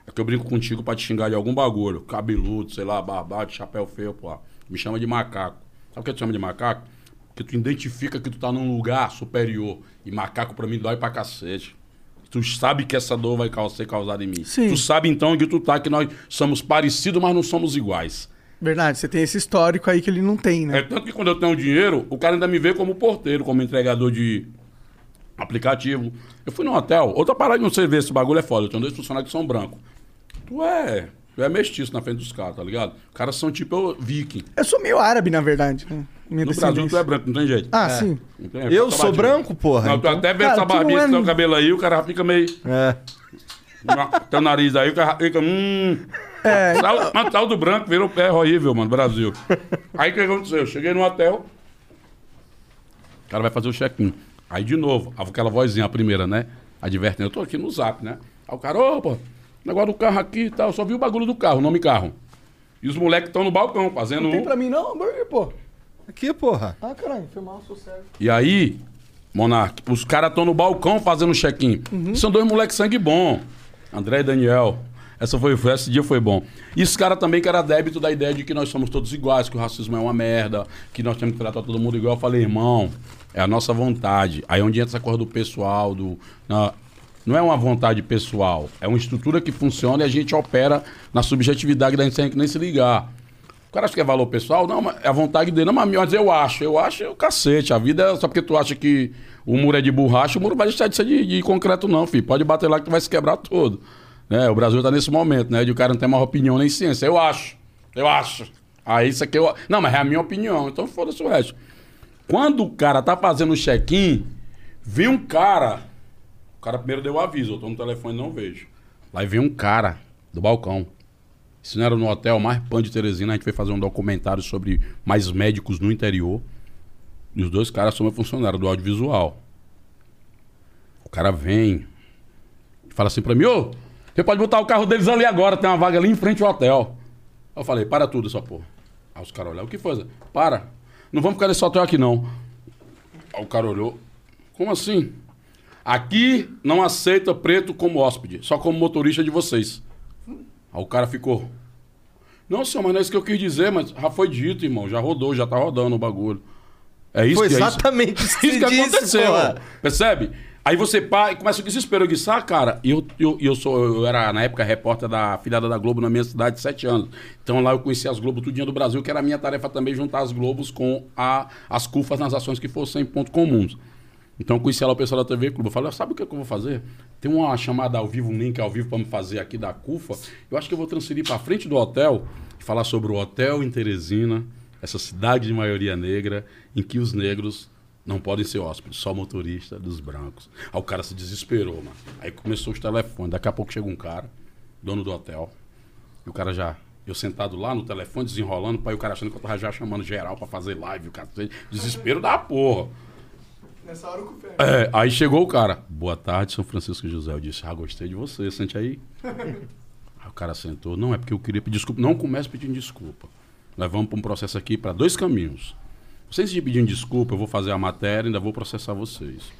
Speaker 5: É que eu brinco contigo pra te xingar de algum bagulho. Cabeludo, sei lá, barbado, chapéu feio, pô. Me chama de macaco. Sabe o que tu chama de macaco? Porque tu identifica que tu tá num lugar superior. E macaco pra mim dói pra cacete. Tu sabe que essa dor vai ser causada em mim.
Speaker 4: Sim.
Speaker 5: Tu sabe então que tu tá, que nós somos parecidos, mas não somos iguais.
Speaker 4: Verdade, você tem esse histórico aí que ele não tem, né?
Speaker 5: É tanto que quando eu tenho dinheiro, o cara ainda me vê como porteiro, como entregador de aplicativo. Eu fui num hotel, outra parada de não sei ver, esse bagulho é foda. Eu tenho dois funcionários que são brancos. Tu é. Tu é mestiço na frente dos caras, tá ligado? Os caras são tipo eu, viking.
Speaker 4: Eu sou meio árabe, na verdade, né? Minha
Speaker 5: No Brasil tu é branco, não tem jeito.
Speaker 4: Ah, sim.
Speaker 5: Não tem-
Speaker 3: Eu sou branco, porra.
Speaker 5: Não, tu
Speaker 3: então-
Speaker 5: até vê
Speaker 4: Cara,
Speaker 5: essa
Speaker 4: tu não
Speaker 5: barbinha,
Speaker 4: é-
Speaker 5: esse teu cabelo aí, o cara fica meio.
Speaker 3: É.
Speaker 5: Teu nariz aí, o cara fica. Hum.
Speaker 4: É,
Speaker 5: Sal, mas sal do branco virou pé horrível, mano, Brasil. Aí o que aconteceu? Eu cheguei no hotel, o cara vai fazer o check-in. Aí de novo, aquela vozinha, a primeira, né? Advertendo, eu tô aqui no zap, né? Aí o cara, opa, negócio do carro aqui e tal, eu só vi o bagulho do carro, o nome carro. E os moleques estão no balcão fazendo.
Speaker 4: não tem pra mim não, hambúrguer, pô.
Speaker 3: Aqui, porra.
Speaker 4: Ah, caralho, foi mal, sou sério.
Speaker 5: E aí, Monark, os caras estão no balcão fazendo check-in. São dois moleques sangue bom. André e Daniel. Essa foi, foi- esse dia foi bom. E os caras também que era débito da ideia de que nós somos todos iguais, que o racismo é uma merda, que nós temos que tratar todo mundo igual. Eu falei, irmão, é a nossa vontade. Aí é onde entra essa coisa do pessoal, do. na- não é uma vontade pessoal, é uma estrutura que funciona e a gente opera na subjetividade da gente sem nem se ligar. O cara acha que é valor pessoal? Não, é a vontade dele. Não, mas eu acho. Eu acho o cacete. A vida é só porque tu acha que o muro é de borracha, o muro vai deixar de ser de, de concreto, não, filho. Pode bater lá que tu vai se quebrar todo. Né? O Brasil tá nesse momento, né? De o cara não ter mais opinião nem ciência. Eu acho. Eu acho. Aí isso aqui eu. Não, mas é a minha opinião. Então foda-se o resto. Quando o cara tá fazendo o check-in, vem um cara. O cara primeiro deu o aviso, eu tô no telefone não vejo. Lá vem um cara do balcão. Isso não era no hotel mais pan de Teresina, a gente foi fazer um documentário sobre mais médicos no interior. E os dois caras são meu funcionário do audiovisual. O cara vem e fala assim pra mim, ô, você pode botar o carro deles ali agora, tem uma vaga ali em frente ao hotel. Eu falei, para tudo essa porra. Aí os caras olharam, o que foi? Para, não vamos ficar nesse hotel aqui não. Aí o cara olhou, como assim? Aqui não aceita preto como hóspede, só como motorista de vocês. Aí o cara ficou. Não, senhor, mas não é isso que eu quis dizer, mas já foi dito, irmão. Já rodou, já tá rodando o bagulho. É isso
Speaker 3: Foi
Speaker 5: que é isso.
Speaker 3: exatamente <laughs> isso que você disse,
Speaker 5: aconteceu.
Speaker 3: porra.
Speaker 5: Percebe? Aí você pá, e começa o desespero. Eu disse, ah, cara, e eu, eu, eu, sou, eu era, na época, repórter da filhada da Globo na minha cidade de sete anos. Então lá eu conheci as Globos tudinho do Brasil, que era a minha tarefa também juntar as Globos com a, as CUFAs nas ações que fossem pontos comuns. Então eu conheci ela, o pessoal da TV Clube. Eu falei, sabe o que, é que eu vou fazer? Tem uma chamada ao vivo, um link ao vivo para me fazer aqui da CUFA. Eu acho que eu vou transferir para frente do hotel e falar sobre o hotel em Teresina, essa cidade de maioria negra, em que os negros não podem ser hóspedes, só motorista dos brancos. Aí o cara se desesperou, mano. Aí começou os telefones. Daqui a pouco chega um cara, dono do hotel, e o cara já. Eu sentado lá no telefone, desenrolando, pai, o cara achando que eu tava já chamando geral pra fazer live, o cara. Desespero da porra.
Speaker 4: Nessa hora o
Speaker 5: É, aí chegou o cara. Boa tarde, São Francisco José. Eu disse, ah, gostei de você, sente aí. <laughs> aí o cara sentou. Não, é porque eu queria pedir desculpa. Não comece pedindo desculpa. Nós vamos para um processo aqui para dois caminhos. Vocês de pedindo desculpa, eu vou fazer a matéria e ainda vou processar vocês.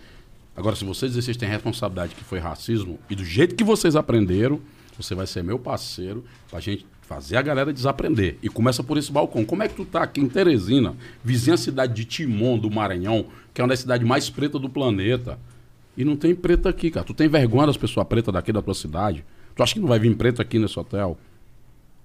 Speaker 5: Agora, se vocês vocês têm responsabilidade que foi racismo, e do jeito que vocês aprenderam, você vai ser meu parceiro pra gente fazer a galera desaprender. E começa por esse balcão. Como é que tu tá aqui em Teresina, vizinha cidade de Timon, do Maranhão, que é uma das cidades mais pretas do planeta. E não tem preta aqui, cara. Tu tem vergonha das pessoas pretas daqui da tua cidade? Tu acha que não vai vir preto aqui nesse hotel?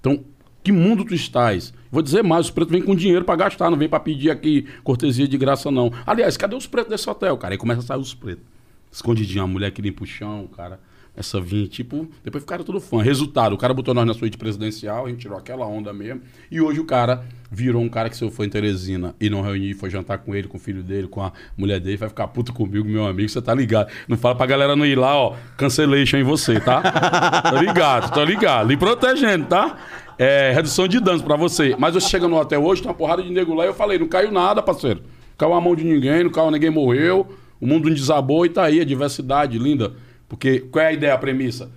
Speaker 5: Então, que mundo tu estás? Vou dizer mais, os pretos vêm com dinheiro para gastar, não vem para pedir aqui cortesia de graça, não. Aliás, cadê os pretos desse hotel, cara? Aí começa a sair os pretos. Escondidinho, a mulher que limpa o chão, cara. Essa vinha, tipo, depois ficaram tudo fã. Resultado, o cara botou nós na suíte presidencial, a gente tirou aquela onda mesmo. E hoje o cara virou um cara que se eu for em Teresina e não reunir, foi jantar com ele, com o filho dele, com a mulher dele, vai ficar puto comigo, meu amigo, você tá ligado. Não fala pra galera não ir lá, ó, cancellation em você, tá? <laughs> tá ligado, tá ligado. Lhe protegendo, tá? É, redução de danos pra você. Mas você chega no hotel hoje, tem uma porrada de nego lá e eu falei, não caiu nada, parceiro. Caiu a mão de ninguém, não caiu, ninguém morreu. O mundo não desabou e tá aí, a diversidade linda. Porque qual é a ideia, a premissa?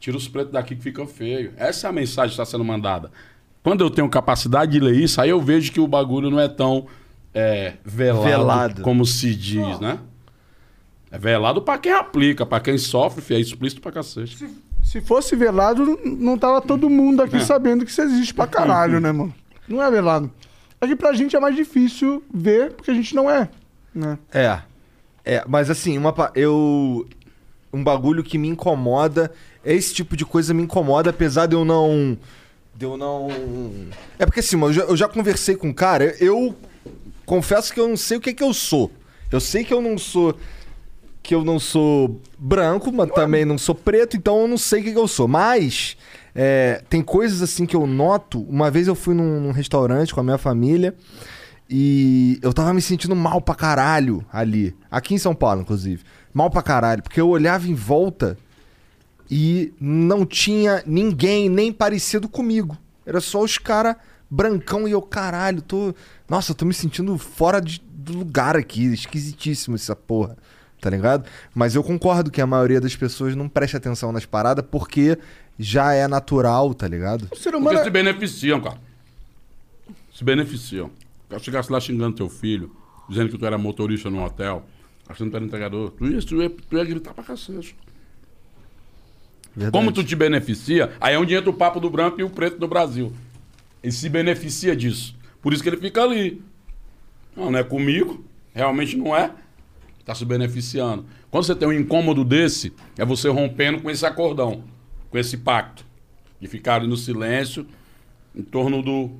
Speaker 5: Tira os pretos daqui que fica feio. Essa é a mensagem que está sendo mandada. Quando eu tenho capacidade de ler isso, aí eu vejo que o bagulho não é tão é, velado,
Speaker 3: Velado.
Speaker 5: como se diz, né? É velado pra quem aplica, pra quem sofre, filho, é explícito pra cacete.
Speaker 4: Se fosse velado, não- tava todo mundo aqui sabendo que isso existe pra caralho, né, mano? Não é velado. É que pra gente é mais difícil ver, porque a gente não é, né?
Speaker 3: É. É, mas assim, uma, eu. Um bagulho que me incomoda. Esse tipo de coisa me incomoda, apesar de eu não. De eu não. É porque assim, eu já, eu já conversei com um cara, eu confesso que eu não sei o que, que eu sou. Eu sei que eu não sou. Que eu não sou branco, mas também não sou preto, então eu não sei o que, que eu sou. Mas. é, tem coisas assim que eu noto. Uma vez eu fui num, num restaurante com a minha família. E eu tava me sentindo mal pra caralho ali. Aqui em São Paulo, inclusive. Mal pra caralho. Porque eu olhava em volta e não tinha ninguém nem parecido comigo. Era só os caras brancão e eu, caralho, tô. Nossa, eu tô me sentindo fora de- do lugar aqui. Esquisitíssimo essa porra. Tá ligado? Mas eu concordo que a maioria das pessoas não presta atenção nas paradas porque já é natural, tá ligado?
Speaker 4: O ser
Speaker 5: Porque
Speaker 4: humano.
Speaker 5: se beneficiam, cara. Se beneficiam. Se chegasse lá xingando teu filho, dizendo que tu era motorista num hotel, achando que era entregador, tu ia, tu ia, tu ia gritar pra cacete.
Speaker 3: Verdade.
Speaker 5: Como tu te beneficia, aí é onde entra o papo do branco e o preto do Brasil. Ele se beneficia disso. Por isso que ele fica ali. Não, não é comigo, realmente não é. Tá se beneficiando. Quando você tem um incômodo desse, é você rompendo com esse acordão, com esse pacto. De ficar ali no silêncio, em torno do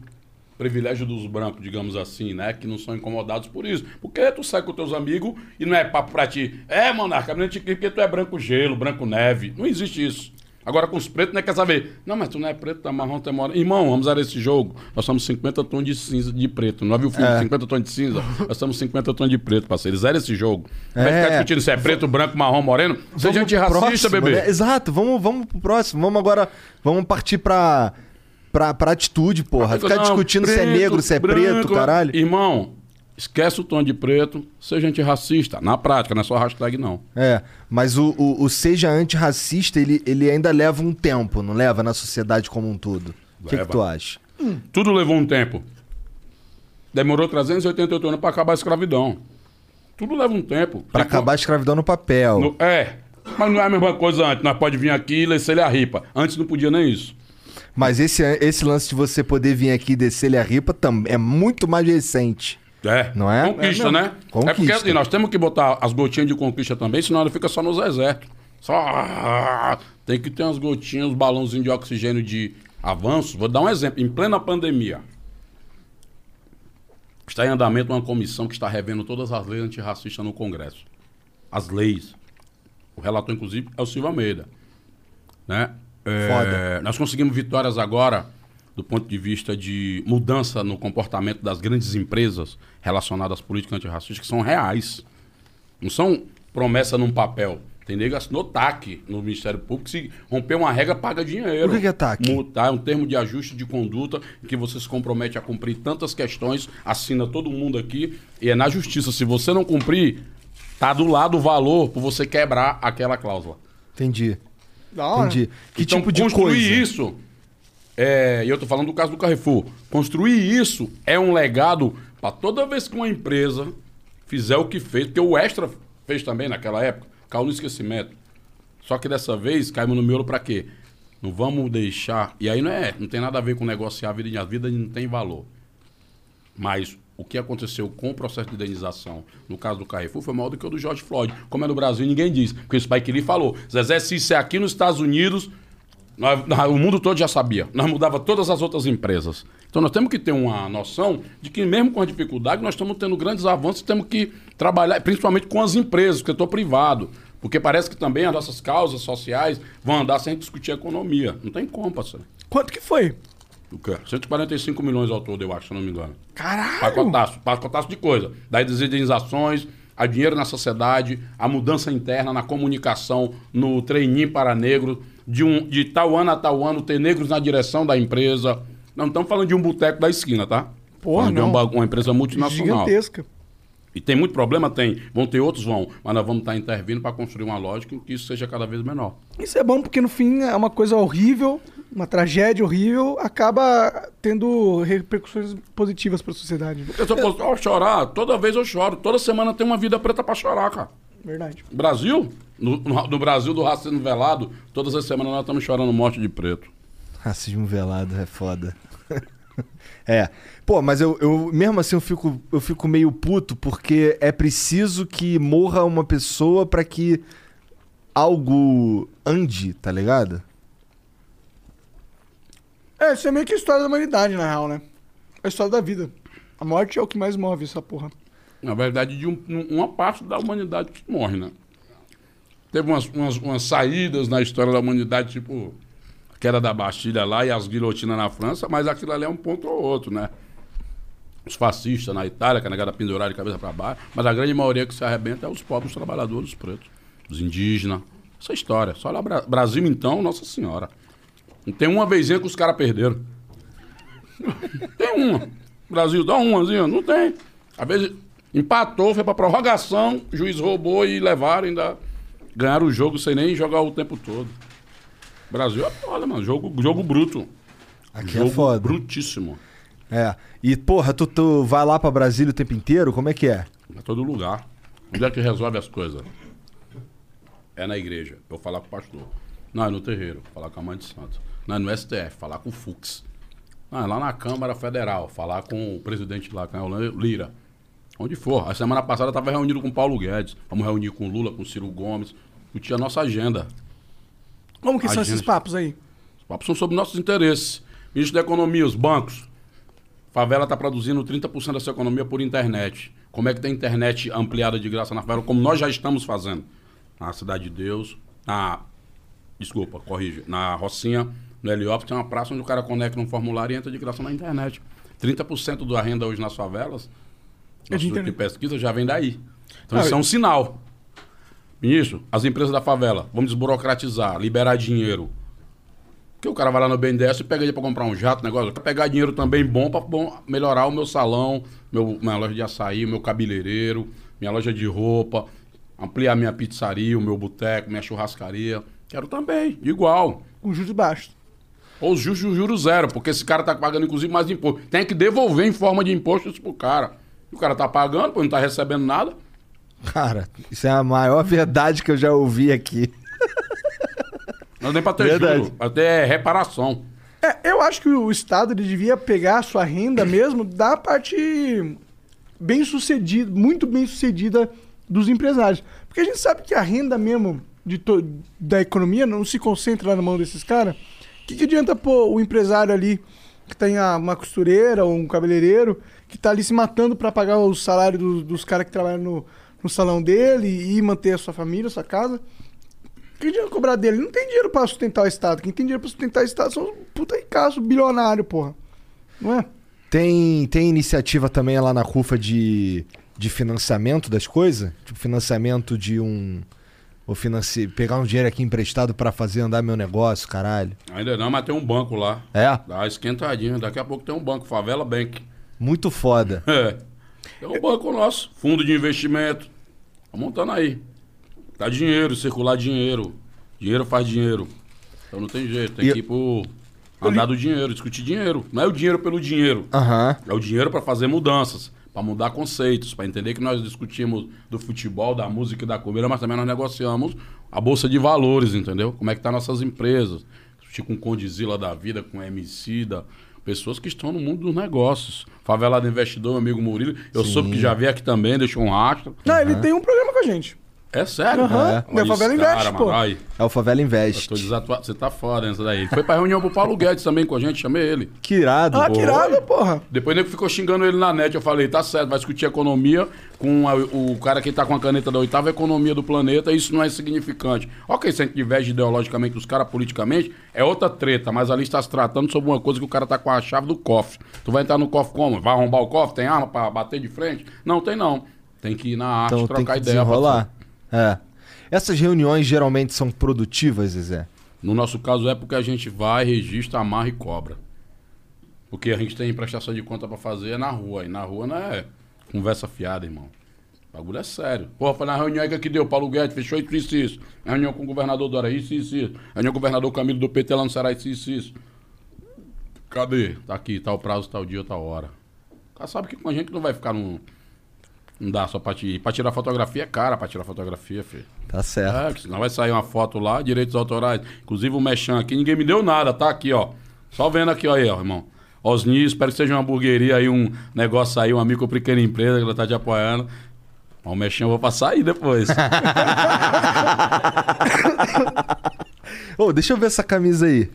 Speaker 5: privilégio dos brancos, digamos assim, né? Que não são incomodados por isso. Porque tu sai com teus amigos e não é papo pra ti. É, monarca, não te porque tu é branco gelo, branco neve. Não existe isso. Agora com os pretos, não é quer saber. Não, mas tu não é preto, tá marrom, tá moreno. Irmão, vamos usar esse jogo. Nós somos 50 tons de cinza de preto. Não viu o filme
Speaker 3: É.
Speaker 5: 50 tons de cinza? Nós somos 50 tons de preto, parceiro. Zero esse jogo. Vai
Speaker 3: É.
Speaker 5: ficar discutindo se é preto, branco, marrom, moreno. Seja antirracista,
Speaker 3: próximo,
Speaker 5: bebê.
Speaker 3: né? Exato, vamos, vamos pro próximo. Vamos agora. Vamos partir pra. Pra, pra atitude, porra. Ficar
Speaker 5: Não,
Speaker 3: discutindo se é
Speaker 5: preto,
Speaker 3: negro, se é preto,
Speaker 5: branco.
Speaker 3: caralho.
Speaker 5: Irmão, esquece o tom de preto, seja antirracista. Na prática, não é só hashtag, não.
Speaker 3: É, mas o, o, o seja antirracista, ele, ele ainda leva um tempo, não leva na sociedade como um todo. O que, que tu acha?
Speaker 5: Tudo levou um tempo. Demorou 388 anos para acabar a escravidão. Tudo leva um tempo.
Speaker 3: Pra
Speaker 5: Tem
Speaker 3: acabar a escravidão no papel.
Speaker 5: No- é. Mas não é a mesma coisa antes. Nós pode vir aqui e descer a ripa. Antes não podia nem isso.
Speaker 3: Mas esse, esse lance de você poder vir aqui e descer-lhe a ripa também é muito mais recente.
Speaker 5: É.
Speaker 3: Não é?
Speaker 5: Conquista,
Speaker 3: É
Speaker 5: né?
Speaker 3: Conquista.
Speaker 5: É porque assim, nós temos que botar as gotinhas de conquista também, senão ele fica só nos exércitos. Só. Tem que ter umas gotinhas, uns balãozinhos de oxigênio de avanço. Vou dar um exemplo. Em plena pandemia, está em andamento uma comissão que está revendo todas as leis antirracistas no Congresso. as leis. O relator, inclusive, é o Silva Almeida. Né? É,
Speaker 3: Foda.
Speaker 5: Nós conseguimos vitórias agora do ponto de vista de mudança no comportamento das grandes empresas relacionadas às políticas antirracistas, que são reais. Não são promessa num papel. Tem nego assinou TAC no Ministério Público. Se romper uma regra, paga dinheiro.
Speaker 3: O que é TAC?
Speaker 5: Multar é um termo de ajuste de conduta que você se compromete a cumprir tantas questões, assina todo mundo aqui, e é na justiça. Se você não cumprir, tá do lado o valor por você quebrar aquela cláusula.
Speaker 3: Entendi.
Speaker 4: Da hora.
Speaker 3: Entendi. Que
Speaker 5: Então,
Speaker 3: tipo de
Speaker 5: construir
Speaker 3: coisa?
Speaker 5: isso, é, e eu tô falando do caso do Carrefour, construir isso é um legado para toda vez que uma empresa fizer o que fez, porque o Extra fez também naquela época, caiu no esquecimento. Só que dessa vez caímos no miolo para quê? Não vamos deixar. E aí não é, não tem nada a ver com negociar a vida, a vida não tem valor. Mas o que aconteceu com o processo de indenização no caso do Carrefour foi maior do que o do George Floyd. Como é no Brasil, ninguém diz. Porque o Spike Lee falou: Zezé, se isso é aqui nos Estados Unidos, nós- nós- o mundo todo já sabia. Nós mudava todas as outras empresas. Então nós temos que ter uma noção de que, mesmo com a dificuldade, nós estamos tendo grandes avanços, temos que trabalhar, principalmente com as empresas, porque eu estou privado. Porque parece que também as nossas causas sociais vão andar sem discutir economia. Não tem como.
Speaker 4: Quanto que foi?
Speaker 5: O quê? 145 milhões ao todo, eu acho, se não me engano.
Speaker 4: Caralho!
Speaker 5: Pacotaço, pacotaço de coisa. Das indenizações, a dinheiro na sociedade, a mudança interna na comunicação, no treininho para negros, de, um, de tal ano a tal ano ter negros na direção da empresa. Não estamos falando de um boteco da esquina, tá?
Speaker 4: Porra,
Speaker 5: Falando de
Speaker 4: não.
Speaker 5: uma, uma empresa multinacional.
Speaker 4: Gigantesca.
Speaker 5: E tem muito problema? Tem. Vão ter outros? Vão. Mas nós vamos estar intervindo para construir uma lógica em que isso seja cada vez menor.
Speaker 4: Isso é bom porque no fim é uma coisa horrível, uma tragédia horrível, acaba tendo repercussões positivas pra sociedade.
Speaker 5: Porque se eu fosse ó, chorar, toda vez eu choro. Toda semana tem uma vida preta para chorar, cara.
Speaker 4: Verdade.
Speaker 5: Brasil, no, no- no Brasil do racismo velado, todas as semanas nós estamos chorando morte de preto.
Speaker 3: Racismo velado é foda. <laughs> é. Pô, mas eu, eu mesmo assim eu fico, eu fico meio puto porque é preciso que morra uma pessoa pra que algo ande, tá ligado?
Speaker 4: É, isso é meio que a história da humanidade, na real, né? A história da vida. A morte é o que mais move essa porra.
Speaker 5: Na verdade, de um- um- uma parte da humanidade que morre, né? Teve umas, umas, umas saídas na história da humanidade, tipo a queda da Bastilha lá e as guilhotinas na França, mas aquilo ali é um ponto ou outro, né? Os fascistas na Itália, que a negada pendurar de cabeça para baixo, mas a grande maioria que se arrebenta é os pobres trabalhadores, os pretos, os indígenas. Essa história. Só lá Bra- Brasil, então, Nossa Senhora. Não tem uma vezinha que os caras perderam. tem uma. Brasil dá umazinha? Não tem. Às vezes empatou, foi pra prorrogação, o juiz roubou e levaram ainda. Ganharam o jogo sem nem jogar o tempo todo. Brasil é foda, mano. Jogo, jogo bruto.
Speaker 3: Aqui
Speaker 5: jogo
Speaker 3: é foda.
Speaker 5: brutíssimo.
Speaker 3: É. E, porra, tu, tu vai lá pra Brasília o tempo inteiro? Como é que é?
Speaker 5: Em todo lugar. Onde é que resolve as coisas? É na igreja. Eu falar com o pastor. Não, é no terreiro. Falar com a mãe de santo. Não, é no STF. Falar com o Fux. Não, é lá na Câmara Federal. Falar com o presidente lá, com o Lira. Onde for. A semana passada eu estava reunido com o Paulo Guedes. Vamos reunir com o Lula, com o Ciro Gomes. Discutir a nossa agenda.
Speaker 4: Como que
Speaker 5: A
Speaker 4: são esses papos aí?
Speaker 5: Os papos são sobre nossos interesses. Ministro da Economia, os bancos. Favela está produzindo 30% da sua economia por internet. Como é que tem internet ampliada de graça na favela? Como nós já estamos fazendo. Na Cidade de Deus, na. Desculpa, corrige. Na Rocinha, no Heliópolis, tem uma praça onde o cara conecta um formulário e entra de graça na internet. 30% da renda hoje nas favelas,
Speaker 4: É
Speaker 5: nosso
Speaker 4: de
Speaker 5: pesquisa já vem daí. Então
Speaker 4: Ah,
Speaker 5: isso é
Speaker 4: eu-
Speaker 5: um sinal. Ministro, as empresas da favela, vamos desburocratizar, liberar dinheiro. Porque o cara vai lá no BNDES e pega dinheiro pra comprar um jato, negócio. Eu quero pegar dinheiro também bom bom, melhorar o meu salão, meu, minha loja de açaí, o meu cabeleireiro, minha loja de roupa, ampliar minha pizzaria, o meu boteco, minha churrascaria. Quero também, igual.
Speaker 4: Com juros baixos.
Speaker 5: Ou os juros, juros zero, porque esse cara tá pagando, inclusive, mais imposto. Tem que devolver em forma de imposto isso pro cara. E o cara tá pagando, pô, não tá recebendo nada.
Speaker 3: Cara, isso é a maior verdade que eu já ouvi aqui.
Speaker 5: Não tem pra ter
Speaker 3: Verdade.
Speaker 5: juro, até reparação.
Speaker 4: É, eu acho que o Estado ele devia pegar a sua renda mesmo da parte bem sucedida, muito bem sucedida dos empresários. Porque a gente sabe que a renda mesmo de da economia não se concentra lá na mão desses caras. Que, que adianta o empresário ali que tem uma costureira ou um cabeleireiro que tá ali se matando para pagar o salário dos, dos caras que trabalham no, no salão dele e manter a sua família, a sua casa. Quem dinheiro cobrar dele? Não tem dinheiro pra sustentar o Estado. Quem tem dinheiro pra sustentar o Estado são os puta ricaço, bilionário, porra. Não é?
Speaker 3: Tem, tem iniciativa também lá na CUFA de, de financiamento das coisas? Tipo, financiamento de um. Ou financi... pegar um dinheiro aqui emprestado pra fazer andar meu negócio, caralho.
Speaker 5: Ainda não, mas tem um banco lá.
Speaker 3: É?
Speaker 5: Dá uma esquentadinha. Daqui a pouco tem um banco, Favela Bank.
Speaker 3: Muito foda. <laughs>
Speaker 5: É. Tem um banco nosso, fundo de investimento. Tá montando aí. Tá dinheiro, circular dinheiro. Dinheiro faz dinheiro. Então não tem jeito, tem
Speaker 3: E-
Speaker 5: que ir pro andar do dinheiro, discutir dinheiro. Não é o dinheiro pelo dinheiro.
Speaker 3: Aham.
Speaker 5: É o dinheiro para fazer mudanças, para mudar conceitos, para entender que nós discutimos do futebol, da música e da comida, mas também nós negociamos a bolsa de valores, entendeu? Como é que tá nossas empresas? Discutir com Condizila da vida, com MC da pessoas que estão no mundo dos negócios. Favelado investidor, meu amigo Murilo, eu soube que já veio aqui também, deixou um rastro.
Speaker 4: Não, ele tem um programa com a gente.
Speaker 5: É sério?
Speaker 4: Aham.
Speaker 5: Olha
Speaker 4: Meu Favela
Speaker 5: esse
Speaker 4: Investe,
Speaker 5: cara,
Speaker 4: pô.
Speaker 5: mano.
Speaker 3: É o Favela
Speaker 5: Eu
Speaker 3: Invest.
Speaker 5: tô desatuado. Você tá foda nessa daí. Ele foi pra reunião pro Paulo Guedes também com a gente, chamei ele.
Speaker 3: Que irado.
Speaker 4: Ah, que irado, porra.
Speaker 5: Depois ele ficou xingando ele na net. Eu falei, tá certo, vai discutir economia com a- o cara que tá com a caneta da oitava economia do planeta, isso não é significante. Ok, se a gente diverge ideologicamente dos caras politicamente, é outra treta, mas ali está se tratando sobre uma coisa que o cara tá com a chave do cofre. Tu vai entrar no cofre como? Vai arrombar o cofre? Tem arma pra bater de frente? Não, tem não. Tem que ir na arte,
Speaker 3: Então tem
Speaker 5: trocar
Speaker 3: que
Speaker 5: ideia.
Speaker 3: desenrolar. É. Essas reuniões geralmente são produtivas, Zezé?
Speaker 5: No nosso caso é porque a gente vai, registra, amarra e cobra. Porque a gente tem prestação de conta pra fazer na rua. E na rua não é conversa fiada, irmão. O bagulho é sério. Pô, foi na reunião aí que deu. Paulo Guedes fechou isso, isso, isso. Reunião com o governador Dora, isso, isso, isso. Reunião com o governador Camilo do PT lá no Ceará, isso, isso, isso. Cadê? Tá aqui, tal prazo, tal dia, tal hora. O cara sabe que com a gente não vai ficar num. Não dá só pra, pra tirar fotografia é cara pra tirar fotografia, filho.
Speaker 3: Tá certo.
Speaker 5: É, senão vai sair uma foto lá, direitos autorais. Inclusive o Mechan aqui, ninguém me deu nada, tá aqui, ó. Só vendo aqui, ó, aí, ó, irmão. Osni, espero que seja uma hamburgueria aí, um negócio aí, uma micro pequena empresa que ela tá te apoiando. Mas o Mechan eu vou passar aí depois. <laughs>
Speaker 3: Ô, deixa eu ver essa camisa aí.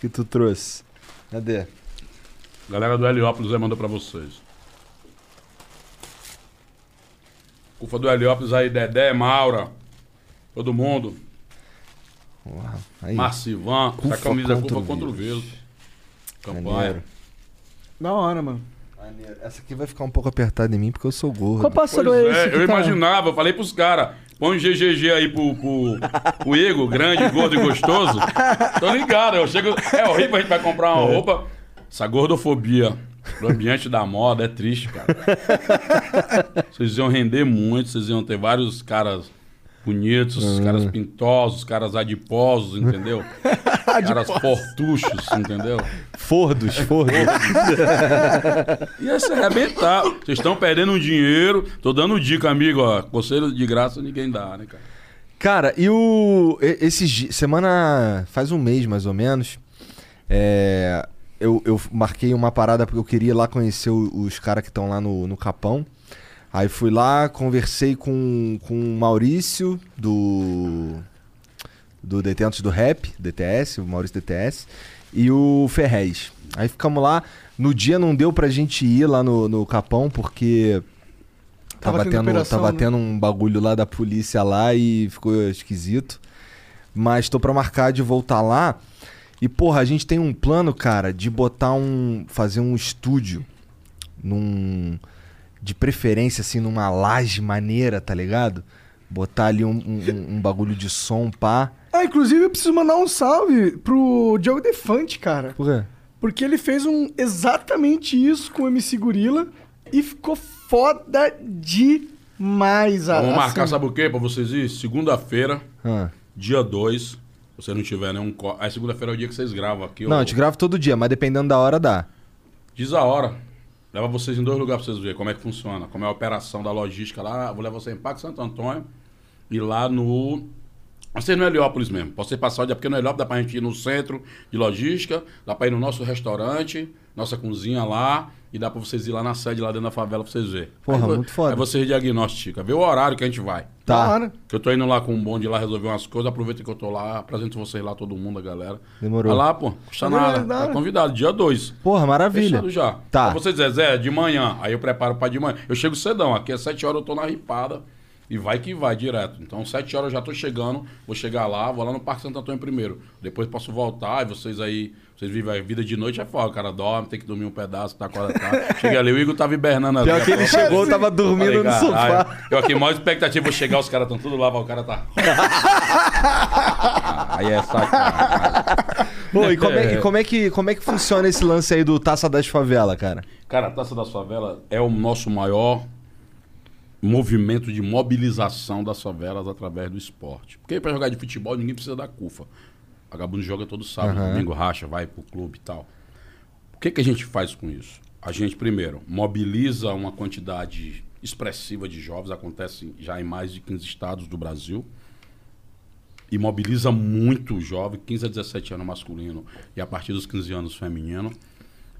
Speaker 3: Que tu trouxe. Cadê?
Speaker 5: Galera do Heliópolis aí mandou pra vocês. Ufa do Heliópolis aí, Dedé, Maura, todo mundo.
Speaker 3: Uau, aí.
Speaker 5: Marcivan,
Speaker 3: Cufa
Speaker 5: essa camisa é
Speaker 3: contra
Speaker 5: Cufa
Speaker 3: o
Speaker 5: contra o
Speaker 3: vírus.
Speaker 5: vírus. Campanha.
Speaker 3: Maneiro.
Speaker 4: Da hora, mano.
Speaker 3: Maneiro. Essa aqui vai ficar um pouco apertada em mim porque eu sou gordo.
Speaker 4: Qual pássaro
Speaker 5: Pois
Speaker 4: é
Speaker 5: é,
Speaker 4: esse? que
Speaker 5: eu
Speaker 4: tá-
Speaker 5: imaginava, eu falei pros caras, põe um GGG aí pro, pro, pro Igor, grande, gordo e gostoso. Tô ligado, eu chego. É horrível a gente vai comprar uma roupa. Essa gordofobia do ambiente da moda é triste, cara. <laughs> Vocês iam render muito, vocês iam ter vários caras bonitos, caras pintosos, caras adiposos, entendeu? <laughs> caras fortuchos, entendeu?
Speaker 3: Fordos, fordos. <laughs>
Speaker 5: Ia se arrebentar. Vocês estão perdendo um dinheiro. Tô dando dica, amigo, ó. Conselho de graça ninguém dá, né, cara?
Speaker 3: Cara, e o. e- Esses di- Semana. Faz um mês mais ou menos. É. Eu, eu marquei uma parada porque eu queria ir lá conhecer os caras que estão lá no, no Capão. Aí fui lá, conversei com, com o Maurício do. Do Detentos do Rap, DTS, o Maurício DTS, e o Ferrez. Aí ficamos lá. No dia não deu pra gente ir lá no, no Capão, porque
Speaker 4: Tava
Speaker 3: Tava,
Speaker 4: tendo
Speaker 3: tendo,
Speaker 4: operação,
Speaker 3: tava
Speaker 4: né?
Speaker 3: tendo um bagulho lá da polícia lá e ficou esquisito. Mas tô pra marcar de voltar lá. E, porra, a gente tem um plano, cara, de botar um. fazer um estúdio num. De preferência, assim, numa laje maneira, tá ligado? Botar ali um, um- um bagulho de som, pá.
Speaker 4: Ah, inclusive eu preciso mandar um salve pro Diogo Defante, cara.
Speaker 3: Por quê?
Speaker 4: Porque ele fez um exatamente isso com o MC Gorila e ficou foda demais. a-
Speaker 5: Vamos
Speaker 4: assim.
Speaker 5: marcar, sabe o quê? Pra vocês ir? Segunda-feira,
Speaker 3: Ah.
Speaker 5: dia 2. Se você não tiver nenhum. co- Aí segunda-feira é o dia que vocês gravam aqui.
Speaker 3: Não,
Speaker 5: ó.
Speaker 3: a gente grava todo dia, mas dependendo da hora dá.
Speaker 5: Diz a hora. Leva vocês em dois lugares pra vocês verem como é que funciona. Como é a operação da logística lá. Vou levar você em Parque Santo Antônio. E lá no. Vocês no Heliópolis mesmo. Pode ser passar o dia, porque no Heliópolis dá pra gente ir no centro de logística, dá pra ir no nosso restaurante, nossa cozinha lá, e dá pra vocês ir lá na sede, lá dentro da favela, pra vocês verem.
Speaker 3: Porra,
Speaker 5: Aí
Speaker 3: muito foda.
Speaker 5: Aí vocês diagnosticam, vê o horário que a gente vai.
Speaker 3: Tá.
Speaker 4: hora.
Speaker 5: Que eu tô indo lá com um bonde lá resolver umas coisas, aproveita que eu tô lá, apresento vocês lá, todo mundo, a galera.
Speaker 3: Demorou.
Speaker 5: Vai lá, pô, custa nada. Tá convidado, dia 2.
Speaker 3: Porra, maravilha.
Speaker 5: Fechado já.
Speaker 3: Tá.
Speaker 5: Pra você dizer, Zé, de manhã. Aí eu preparo pra de manhã. Eu chego cedão, aqui às 7 horas eu tô na ripada. E vai que vai direto. Então, sete horas eu já tô chegando, vou chegar lá, vou lá no Parque Santo Antônio primeiro. Depois posso voltar e vocês aí, vocês vivem a vida de noite, é foda. O cara dorme, tem que dormir um pedaço, tá acordado. Tá. <laughs> Chega ali, o Igor tava hibernando ali.
Speaker 3: Pior que ele chegou, tava dormindo
Speaker 5: Falei,
Speaker 3: no sofá.
Speaker 5: Eu aqui, maior expectativa, vou chegar, os caras estão tudo lá, o cara tá. <laughs> aí é sacanagem.
Speaker 3: Pô, e como é, e como é que, como é que funciona esse lance aí do Taça das Favela, cara?
Speaker 5: Cara, a Taça das Favelas é o nosso maior movimento de mobilização das favelas através do esporte. Porque para jogar de futebol ninguém precisa da CUFA. Vagabundo joga todo sábado,
Speaker 3: Aham.
Speaker 5: domingo racha, vai pro clube e tal. O que, que a gente faz com isso? A gente, primeiro, mobiliza uma quantidade expressiva de jovens, acontece já em mais de 15 estados do Brasil, e mobiliza muito jovem, 15 a 17 anos masculino e a partir dos 15 anos feminino.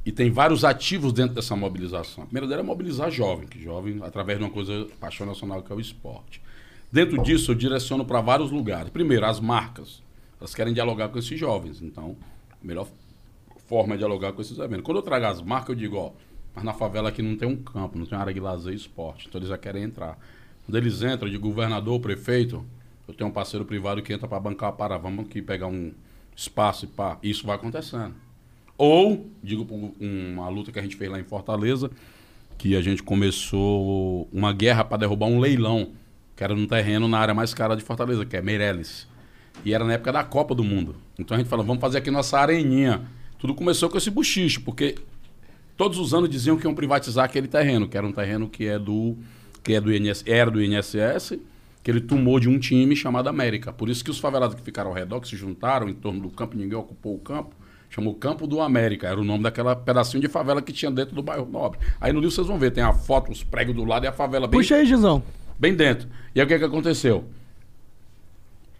Speaker 5: E tem vários ativos dentro dessa mobilização. A primeira dela é mobilizar jovem, que jovem, através de uma coisa, paixão nacional, que é o esporte. Dentro disso, eu direciono para vários lugares. Primeiro, as marcas. Elas querem dialogar com esses jovens. Então, a melhor forma é dialogar com esses eventos. Quando eu trago as marcas, eu digo, ó, mas na favela aqui não tem um campo, não tem área de lazer e esporte. Então, eles já querem entrar. Quando eles entram, de governador, prefeito, eu tenho um parceiro privado que entra para bancar para, vamos aqui pegar um espaço e pá. Isso vai acontecendo. Ou, digo uma luta que a gente fez lá em Fortaleza, que a gente começou uma guerra para derrubar um leilão, que era num terreno na área mais cara de Fortaleza, que é Meireles. E era na época da Copa do Mundo. Então a gente falou, vamos fazer aqui nossa areninha. Tudo começou com esse buchiche, porque todos os anos diziam que iam privatizar aquele terreno, que era um terreno que é do que é do INS, era do INSS, que ele tomou de um time chamado América. Por isso que os favelados que ficaram ao redor, que se juntaram em torno do campo, ninguém ocupou o campo, chamou Campo do América, era o nome daquela pedacinho de favela que tinha dentro do bairro Nobre. Aí no livro vocês vão ver, tem a foto, os pregos do lado e a favela bem
Speaker 4: Puxa aí, Gizão.
Speaker 5: bem dentro. E aí o que, que aconteceu?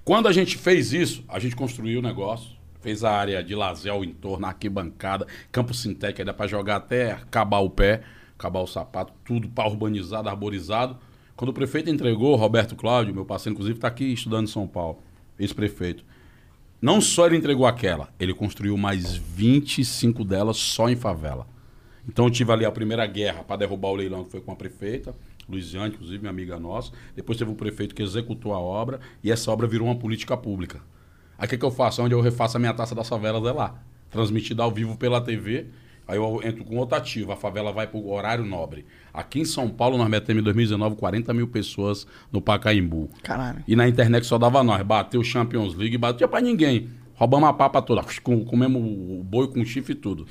Speaker 5: Quando a gente fez isso, a gente construiu o negócio, fez a área de lazer ao entorno, arquibancada, campo sintético, aí dá para jogar até acabar o pé, acabar o sapato, tudo para urbanizado, arborizado. Quando o prefeito entregou, Roberto Cláudio, meu parceiro, inclusive, está aqui estudando em São Paulo, ex-prefeito. Não só ele entregou aquela, ele construiu mais 25 delas só em favela. Então eu tive ali a primeira guerra para derrubar o leilão, que foi com a prefeita, Luiziane, inclusive, minha amiga nossa. Depois teve o prefeito que executou a obra e essa obra virou uma política pública. Aí o que, que eu faço? Onde eu refaço a minha taça das favelas é lá. Transmitida ao vivo pela TV. Aí eu entro com outro ativo, a favela vai para o horário nobre. Aqui em São Paulo, nós metemos em 2019 40 mil pessoas no Pacaembu.
Speaker 4: Caralho.
Speaker 5: E na internet só dava nós. Bateu Champions League, batia pra ninguém. Roubamos a papa toda. Com- Comemos o boi com chifre e tudo.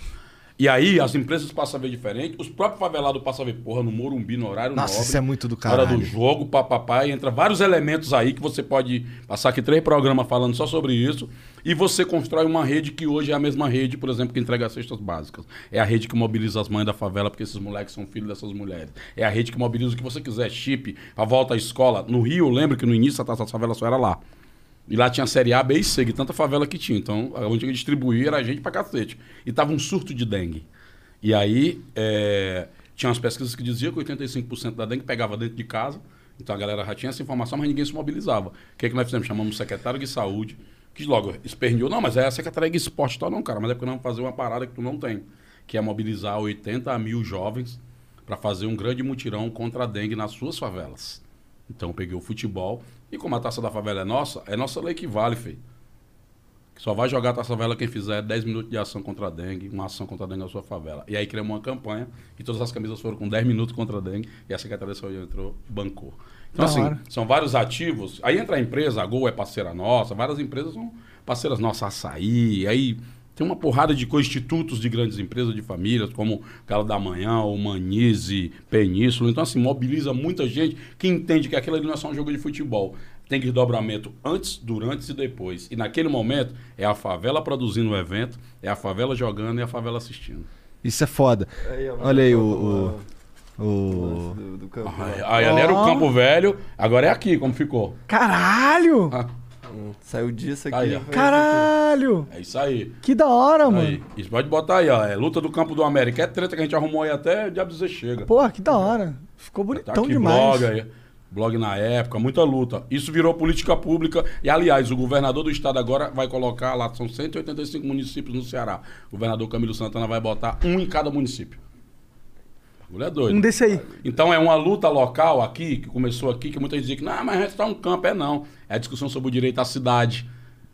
Speaker 5: E aí as empresas passam a ver diferente. Os próprios favelados passam a ver, porra, no Morumbi, no horário
Speaker 3: Nossa,
Speaker 5: nobre.
Speaker 3: isso é muito do
Speaker 5: na Hora do jogo, papapá. E entra vários elementos aí que você pode passar aqui três programas falando só sobre isso. E você constrói uma rede que hoje é a mesma rede, por exemplo, que entrega as cestas básicas. É a rede que mobiliza as mães da favela, porque esses moleques são filhos dessas mulheres. É a rede que mobiliza o que você quiser, chip, a volta à escola. No Rio, eu lembro que no início a taça das favelas só era lá. E lá tinha série A, B e C, de tanta favela que tinha. Então, onde distribuir era gente pra cacete. E tava um surto de dengue. E aí, é, tinha umas pesquisas que diziam que 85% da dengue pegava dentro de casa. Então a galera já tinha essa informação, mas ninguém se mobilizava. O que, é que nós fizemos? Chamamos o secretário de saúde, que logo esperneou. Não, mas é a secretaria de esporte e tal, não, cara. Mas é porque vamos fazer uma parada que tu não tem. Que é mobilizar 80 mil jovens para fazer um grande mutirão contra a dengue nas suas favelas. Então eu peguei o futebol. E como a taça da favela é nossa, é nossa lei que vale, feio. Só vai jogar a taça favela quem fizer 10 minutos de ação contra a dengue, uma ação contra a dengue na sua favela. E aí criamos uma campanha e todas as camisas foram com 10 minutos contra a dengue e a Secretaria de Saúde entrou, bancou. Então,
Speaker 4: Da
Speaker 5: assim,
Speaker 4: hora.
Speaker 5: são vários ativos. Aí entra a empresa, a Gol é parceira nossa, várias empresas são parceiras nossas, Açaí, aí tem uma porrada de coisas, institutos de grandes empresas, de famílias, como Galo da Manhã, o Manize, Península. Então, assim, mobiliza muita gente que entende que aquilo ali não é só um jogo de futebol. Tem desdobramento antes, durante e depois. E naquele momento é a favela produzindo o evento, é a favela jogando e a favela assistindo.
Speaker 3: Isso é foda. Olha aí o. o, o-
Speaker 8: Do, do campo.
Speaker 5: Aí, aí ali era o. Campo Velho, agora é aqui, como ficou.
Speaker 4: Caralho!
Speaker 5: Ah,
Speaker 8: Hum, Saiu disso aqui.
Speaker 5: Aí,
Speaker 4: Caralho!
Speaker 5: é isso aí.
Speaker 4: Que da hora, mano.
Speaker 5: Aí, isso pode botar aí, ó. É luta do campo do América. É treta que a gente arrumou aí até o diabo dizer chega.
Speaker 4: Porra, que da hora. Ficou
Speaker 5: Tá
Speaker 4: bonitão
Speaker 5: aqui
Speaker 4: demais.
Speaker 5: blog aí. Blog na época, muita luta. Isso virou política pública. E, aliás, o governador do estado agora vai colocar lá, são 185 municípios no Ceará. O governador Camilo Santana vai botar um em cada município. Bagulho é doido.
Speaker 4: Um desse aí.
Speaker 5: Então é uma luta local aqui, que começou aqui, que muita gente dizia que não, mas a gente está um campo. É não. É a discussão sobre o direito à cidade.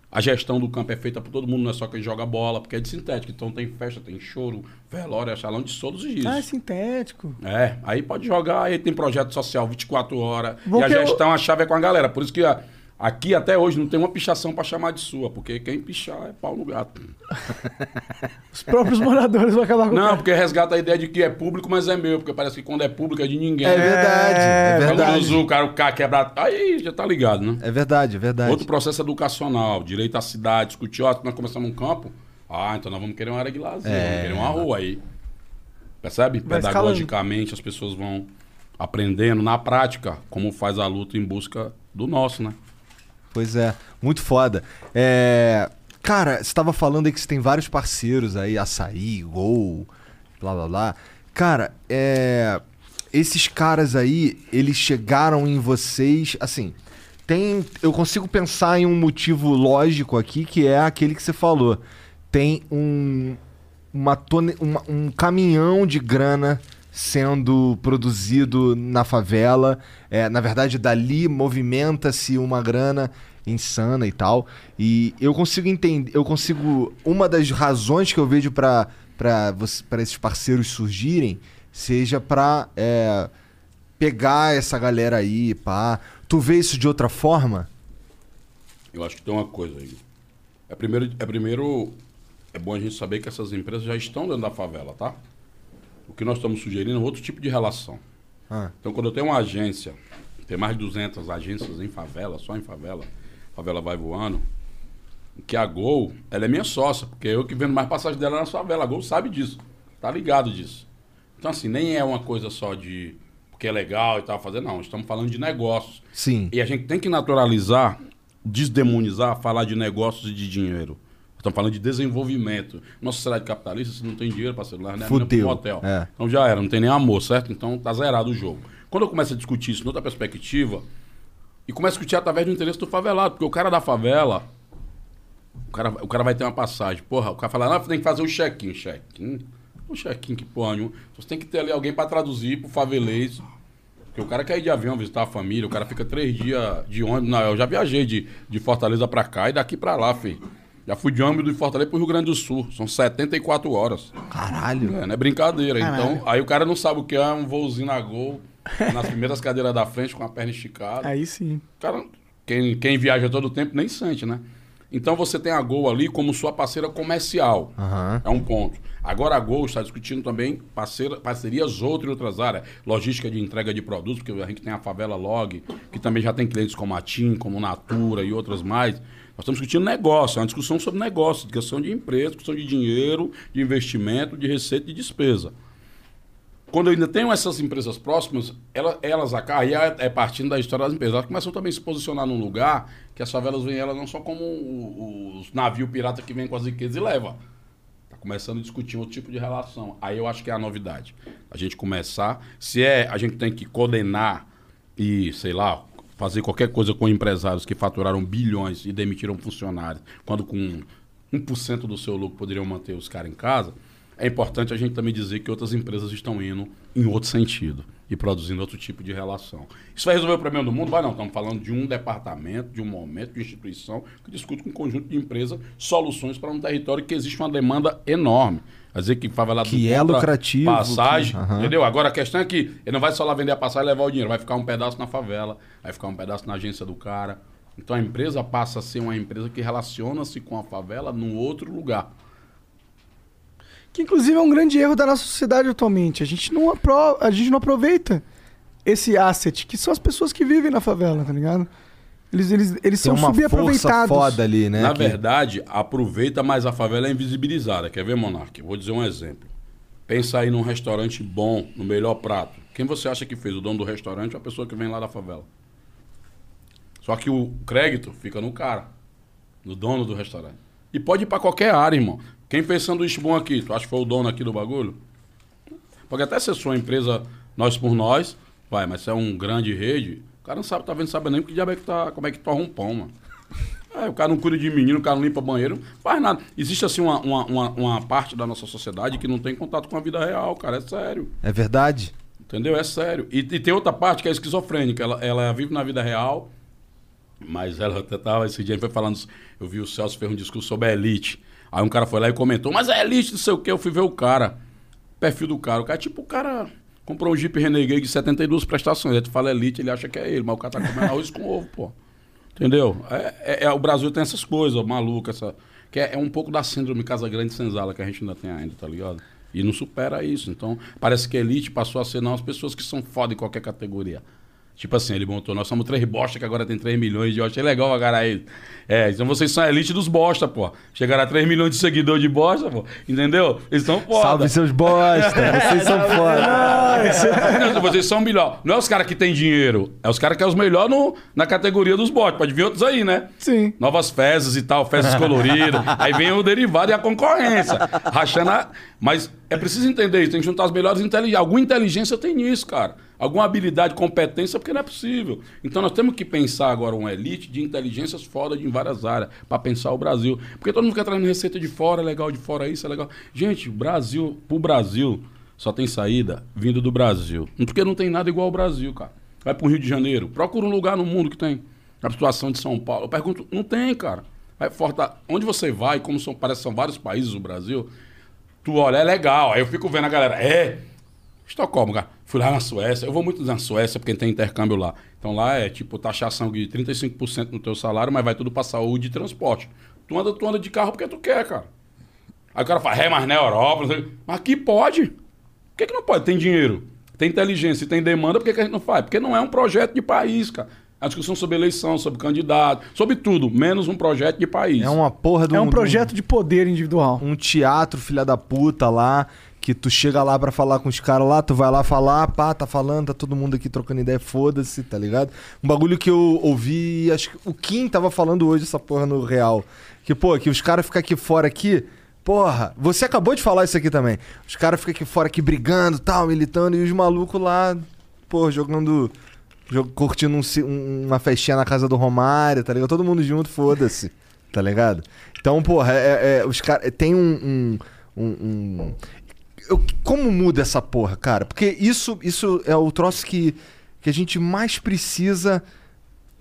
Speaker 5: A gestão do campo é feita por todo mundo, não é só quem joga bola, porque é de sintético. Então tem festa, tem choro, velório, é salão de todos os dias.
Speaker 4: Ah, é sintético.
Speaker 5: É, aí pode jogar, aí tem projeto social 24 horas.
Speaker 4: Vou
Speaker 5: e a
Speaker 4: que eu-
Speaker 5: gestão, a chave é com a galera. Por isso que a- aqui até hoje não tem uma pichação pra chamar de sua, porque quem pichar é pau no gato. <laughs>
Speaker 4: Os próprios moradores vão acabar com o
Speaker 5: Não, porque resgata a ideia de que é público, mas é meu, porque parece que quando é público é de ninguém.
Speaker 3: É verdade, é
Speaker 5: Quando
Speaker 3: verdade.
Speaker 5: usa o cara, o cara quebra. Aí já tá ligado, né?
Speaker 3: É verdade, é verdade.
Speaker 5: Outro processo educacional, direito à cidade, discutir, ó, nós começamos um campo, ah, então nós vamos querer uma área de lazer,
Speaker 3: É.
Speaker 5: vamos querer uma rua aí. Percebe?
Speaker 4: Vai
Speaker 5: Pedagogicamente as pessoas vão aprendendo na prática como faz a luta em busca do nosso, né?
Speaker 3: Pois é, muito foda. É, Cara, você tava falando aí que você tem vários parceiros aí, Açaí, Gol, blá blá blá. Cara, é. Esses caras aí, eles chegaram em vocês, assim. Tem. Eu consigo pensar em um motivo lógico aqui, que é aquele que você falou. Tem um. Uma tone, uma- um caminhão de grana sendo produzido na favela. É, na verdade, dali movimenta-se uma grana insana e tal. E eu consigo entender, eu consigo. Uma das razões que eu vejo para para esses parceiros surgirem seja para pegar essa galera aí, pá. Tu vê isso de outra forma?
Speaker 5: Eu acho que tem uma coisa aí. É primeiro, é primeiro, é bom a gente saber que essas empresas já estão dentro da favela, tá? O que nós estamos sugerindo é outro tipo de relação.
Speaker 3: Ah.
Speaker 5: Então, quando eu tenho uma agência, tem mais de 200 agências em favela, só em favela, favela vai voando, que a Gol, ela é minha sócia, porque eu que vendo mais passagem dela na favela. A Gol sabe disso, tá ligado disso. Então, assim, nem é uma coisa só de porque é legal e tal, fazer, não. Estamos falando de negócios.
Speaker 3: Sim.
Speaker 5: E a gente tem que naturalizar, desdemonizar, falar de negócios e de dinheiro. Estamos falando de desenvolvimento. Nossa sociedade capitalista, se não tem dinheiro para celular, né?
Speaker 3: Fudeu,
Speaker 5: Um hotel.
Speaker 3: é.
Speaker 5: Então já era, não tem nem amor, certo? Então tá zerado o jogo. Quando eu começo a discutir isso noutra perspectiva, e começo a discutir através do interesse do favelado, porque o cara da favela, o cara, o cara vai ter uma passagem. Porra, o cara fala, não, tem que fazer o check-in. Check-in? O check-in, que porra nenhuma. Você tem que ter ali alguém para traduzir pro favelês. Porque o cara quer ir de avião visitar a família, o cara fica três dias de ônibus. Não, eu já viajei de, de Fortaleza para cá e daqui para lá, filho. Já fui de ônibus de Fortaleza pro Rio Grande do Sul. São 74 horas.
Speaker 3: Caralho.
Speaker 5: É, não é brincadeira.
Speaker 4: Caralho.
Speaker 5: Então, aí o cara não sabe o que é um voozinho na gol, nas primeiras cadeiras da frente, com a perna esticada.
Speaker 4: Aí sim.
Speaker 5: Cara, quem, quem viaja todo o tempo nem sente, né? Então você tem a Gol ali como sua parceira comercial.
Speaker 3: Aham.
Speaker 5: É um ponto. Agora a Gol está discutindo também parceira, parcerias outras em outras áreas. Logística de entrega de produtos, porque a gente tem a Favela Log, que também já tem clientes como a TIM, como Natura e outras mais. Nós estamos discutindo negócio, é uma discussão sobre negócio, questão de empresa, questão de dinheiro, de investimento, de receita e de despesa. Quando eu ainda tenho essas empresas próximas, ela- elas, acá- aí é é partindo da história das empresas, elas começam também a se posicionar num lugar que as favelas veem elas não só como os navios pirata que vêm com as riquezas e leva. Tá começando a discutir outro tipo de relação. Aí eu acho que é a novidade. A gente começar, se é, a gente tem que condenar e, sei lá, fazer qualquer coisa com empresários que faturaram bilhões e demitiram funcionários, quando com 1% do seu lucro poderiam manter os caras em casa, é importante a gente também dizer que outras empresas estão indo em outro sentido e produzindo outro tipo de relação. Isso vai resolver o problema do mundo? Vai não. Estamos falando de um departamento, de um momento, de instituição que discute com um conjunto de empresas soluções para um território que existe uma demanda enorme. Quer dizer que favelado
Speaker 3: Que é
Speaker 5: compra
Speaker 3: lucrativo,
Speaker 5: Passagem,
Speaker 3: que- aham.
Speaker 5: entendeu? Agora a questão é que ele não vai só lá vender a passagem e levar o dinheiro, vai ficar um pedaço na favela, vai ficar um pedaço na agência do cara. Então a empresa passa a ser uma empresa que relaciona-se com a favela num outro lugar.
Speaker 4: Que inclusive é um grande erro da nossa sociedade atualmente. A gente não, apro... a gente não aproveita esse asset, que são as pessoas que vivem na favela, tá ligado? Eles, eles, eles
Speaker 3: Tem
Speaker 4: são
Speaker 3: uma força
Speaker 4: subaproveitados.
Speaker 3: foda ali, né?
Speaker 5: Na
Speaker 3: que-
Speaker 5: verdade, aproveita, mas a favela é invisibilizada. Quer ver, Monark? Vou dizer um exemplo. Pensa aí num restaurante bom, no melhor prato. Quem você acha que fez? O dono do restaurante ou a pessoa que vem lá da favela? Só que o crédito fica no cara, no dono do restaurante. E pode ir pra qualquer área, irmão. Quem fez sanduíche bom aqui? Tu acha que foi o dono aqui do bagulho? Pode até ser sua empresa, nós por nós, vai, mas se é um grande rede, cara não sabe, tá vendo, sabe nem que diabo é que tá, como é que torra um pão, mano. É, o cara não cuida de menino, o cara não limpa banheiro, não faz nada. Existe, assim, uma, uma, uma, uma parte da nossa sociedade que não tem contato com a vida real, cara. É sério.
Speaker 3: É verdade?
Speaker 5: Entendeu? É sério. E, e tem outra parte que é esquizofrênica. Ela, ela vive na vida real, mas ela até tava esse dia, foi falando. Eu vi o Celso fez um discurso sobre a elite. Aí um cara foi lá e comentou, mas a elite, não sei o quê. Eu fui ver o cara. Perfil do cara. O cara, tipo, o cara comprou um Jeep Renegade de 72 prestações. Aí tu fala elite, ele acha que é ele, mas o cara tá comendo arroz com ovo, pô. Entendeu? É, é- é- o Brasil tem essas coisas, maluca, essa. Que é, é um pouco da síndrome Casa Grande Senzala que a gente ainda tem ainda, tá ligado? E não supera isso. Então, parece que elite passou a ser não as pessoas que são foda em qualquer categoria. Tipo assim, ele montou, nós somos três bosta que agora tem 3 milhões de. Eu achei legal cara aí. É, então vocês são a elite dos bosta, pô. Chegaram a 3 milhões de seguidores de bosta, pô. Entendeu? Eles estão foda.
Speaker 3: Salve seus bosta, <laughs> vocês são foda.
Speaker 5: Não, vocês são melhor. Não é os caras que têm dinheiro, é os caras que é os melhores na categoria dos bots. Pode vir outros aí, né?
Speaker 4: Sim.
Speaker 5: Novas fezes e tal, fezes coloridas. aí vem o derivado e a concorrência. Rachando a... Mas é preciso entender isso, tem que juntar as melhores inteligências. Alguma inteligência tem nisso, cara. Alguma habilidade, competência, porque não é possível. Então nós temos que pensar agora uma elite de inteligências foda em várias áreas, para pensar o Brasil. Porque todo mundo fica trazendo receita de fora, é legal de fora, isso é legal. Gente, o Brasil, pro Brasil, só tem saída vindo do Brasil. Porque não tem nada igual ao Brasil, cara. Vai pro Rio de Janeiro, procura um lugar no mundo que tem. A situação de São Paulo. Eu pergunto, não tem, cara. Vai Forta... Onde você vai, como são, parece são vários países do Brasil, tu olha, é legal. Aí eu fico vendo a galera, é, Estocolmo, cara. Fui lá na Suécia. Eu vou muito na Suécia porque tem intercâmbio lá. Então lá é tipo taxação de 35% no teu salário, mas vai tudo pra saúde e transporte. Tu anda, tu anda de carro porque tu quer, cara. Aí o cara fala, é, mas na Europa. não sei. Mas aqui pode. Por que, que não pode? Tem dinheiro, tem inteligência e tem demanda, por que, que a gente não faz? Porque não é um projeto de país, cara. É uma discussão sobre eleição, sobre candidato, sobre tudo, menos um projeto de país.
Speaker 3: É uma porra de
Speaker 4: É um projeto de poder individual.
Speaker 3: um teatro, filha da puta lá, que tu chega lá pra falar com os caras lá, tu vai lá falar, pá, tá falando, tá todo mundo aqui trocando ideia, foda-se, tá ligado? Um bagulho que eu ouvi, acho que o Kim tava falando hoje essa porra no real, que pô, que os caras ficam aqui fora aqui, porra, você acabou de falar isso aqui também. Os caras ficam aqui fora aqui brigando, tal, militando e os malucos lá, pô, jogando jo- curtindo um um- uma festinha na casa do Romário, tá ligado? Todo mundo junto, foda-se, tá ligado? Então, porra, é, é- os caras. Tem um. um, um- um- eu- como muda essa porra, cara? Porque isso, isso é o troço que, que a gente mais precisa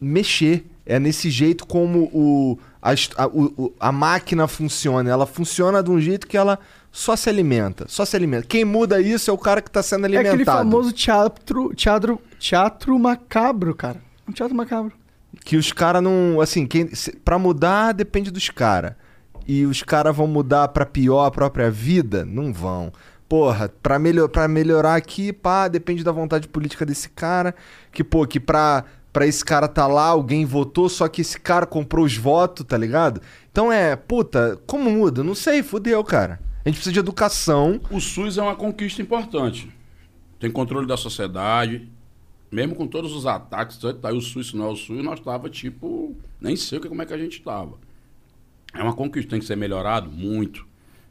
Speaker 3: mexer. É nesse jeito como o, a, a, o- a máquina funciona. Ela funciona de um jeito que ela só se alimenta. Só se alimenta. Quem muda isso é o cara que tá sendo
Speaker 4: É
Speaker 3: alimentado.
Speaker 4: aquele famoso teatro, teatro, teatro macabro, cara. Um teatro macabro.
Speaker 3: que os caras não. Assim, quem, se- pra mudar depende dos caras. E os caras vão mudar pra pior a própria vida? Não vão. Porra, pra, melhor, pra melhorar aqui, pá, depende da vontade política desse cara. Que, pô, que pra, pra esse cara tá lá, alguém votou, só que esse cara comprou os votos, tá ligado? Então é, puta, como muda? Não sei, fudeu, cara. A gente precisa de educação.
Speaker 5: O SUS é uma conquista importante. Tem controle da sociedade. Mesmo com todos os ataques, tá aí o SUS, não é o SUS, nós tava tipo. Nem sei como é que a gente tava. É uma conquista, tem que ser melhorado muito.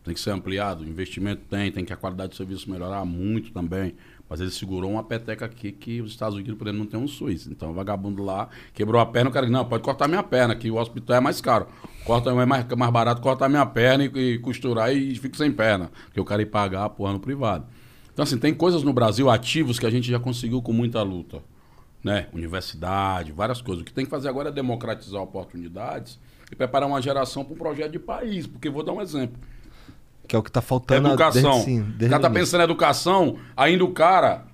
Speaker 5: Tem que ser ampliado. O investimento tem, tem que a qualidade do serviço melhorar muito também. Mas ele segurou uma peteca aqui que os Estados Unidos, por exemplo, não tem um SUS. Então o vagabundo lá quebrou a perna, o cara disse, não, pode cortar minha perna, que o hospital é mais caro. Corta, é mais, mais barato cortar minha perna e, e costurar e fico sem perna. Porque o cara ia pagar a porra no privado. Então, assim, tem coisas no Brasil ativos que a gente já conseguiu com muita luta. Né? Universidade, várias coisas. O que tem que fazer agora é democratizar oportunidades e preparar uma geração para um projeto de país. Porque vou dar um exemplo.
Speaker 3: Que é o que tá faltando
Speaker 5: Educação.
Speaker 3: desde, sim,
Speaker 5: o cara tá pensando em educação, ainda o cara.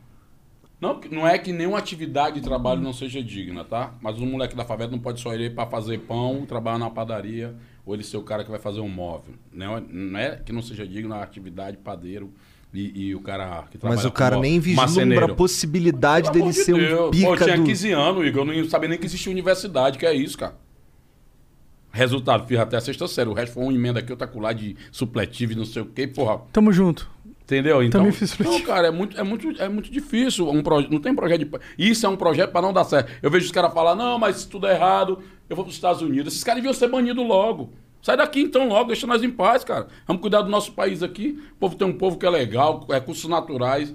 Speaker 5: Não, não é que nenhuma atividade de trabalho não seja digna, tá? Mas um moleque da favela não pode só ir para fazer pão, trabalhar na padaria, ou ele ser o cara que vai fazer um móvel. Não é, não é que não seja digna a atividade padeiro e, e o cara que trabalha
Speaker 3: Mas o cara nem vislumbra a possibilidade
Speaker 5: Pelo
Speaker 3: dele
Speaker 5: de
Speaker 3: ser um
Speaker 5: Deus. Pô,
Speaker 3: pica
Speaker 5: eu tinha
Speaker 3: do...
Speaker 5: 15 anos, Igor, eu não sabia nem que existia universidade, que é isso, cara. Resultado, fiz até a sexta série. O resto foi uma emenda aqui, outra colar de supletivo e não sei o quê, porra.
Speaker 4: Tamo junto.
Speaker 5: Entendeu? Então,
Speaker 4: Também fiz
Speaker 5: não, cara, é muito, é muito, é muito difícil. Um proje- não tem projeto de. Isso é um projeto para não dar certo. Eu vejo os caras falar, não, mas se tudo é errado, eu vou para os Estados Unidos. Esses caras deviam ser banidos logo. Sai daqui então logo, deixa nós em paz, cara. Vamos cuidar do nosso país aqui. O povo tem um povo que é legal, recursos naturais.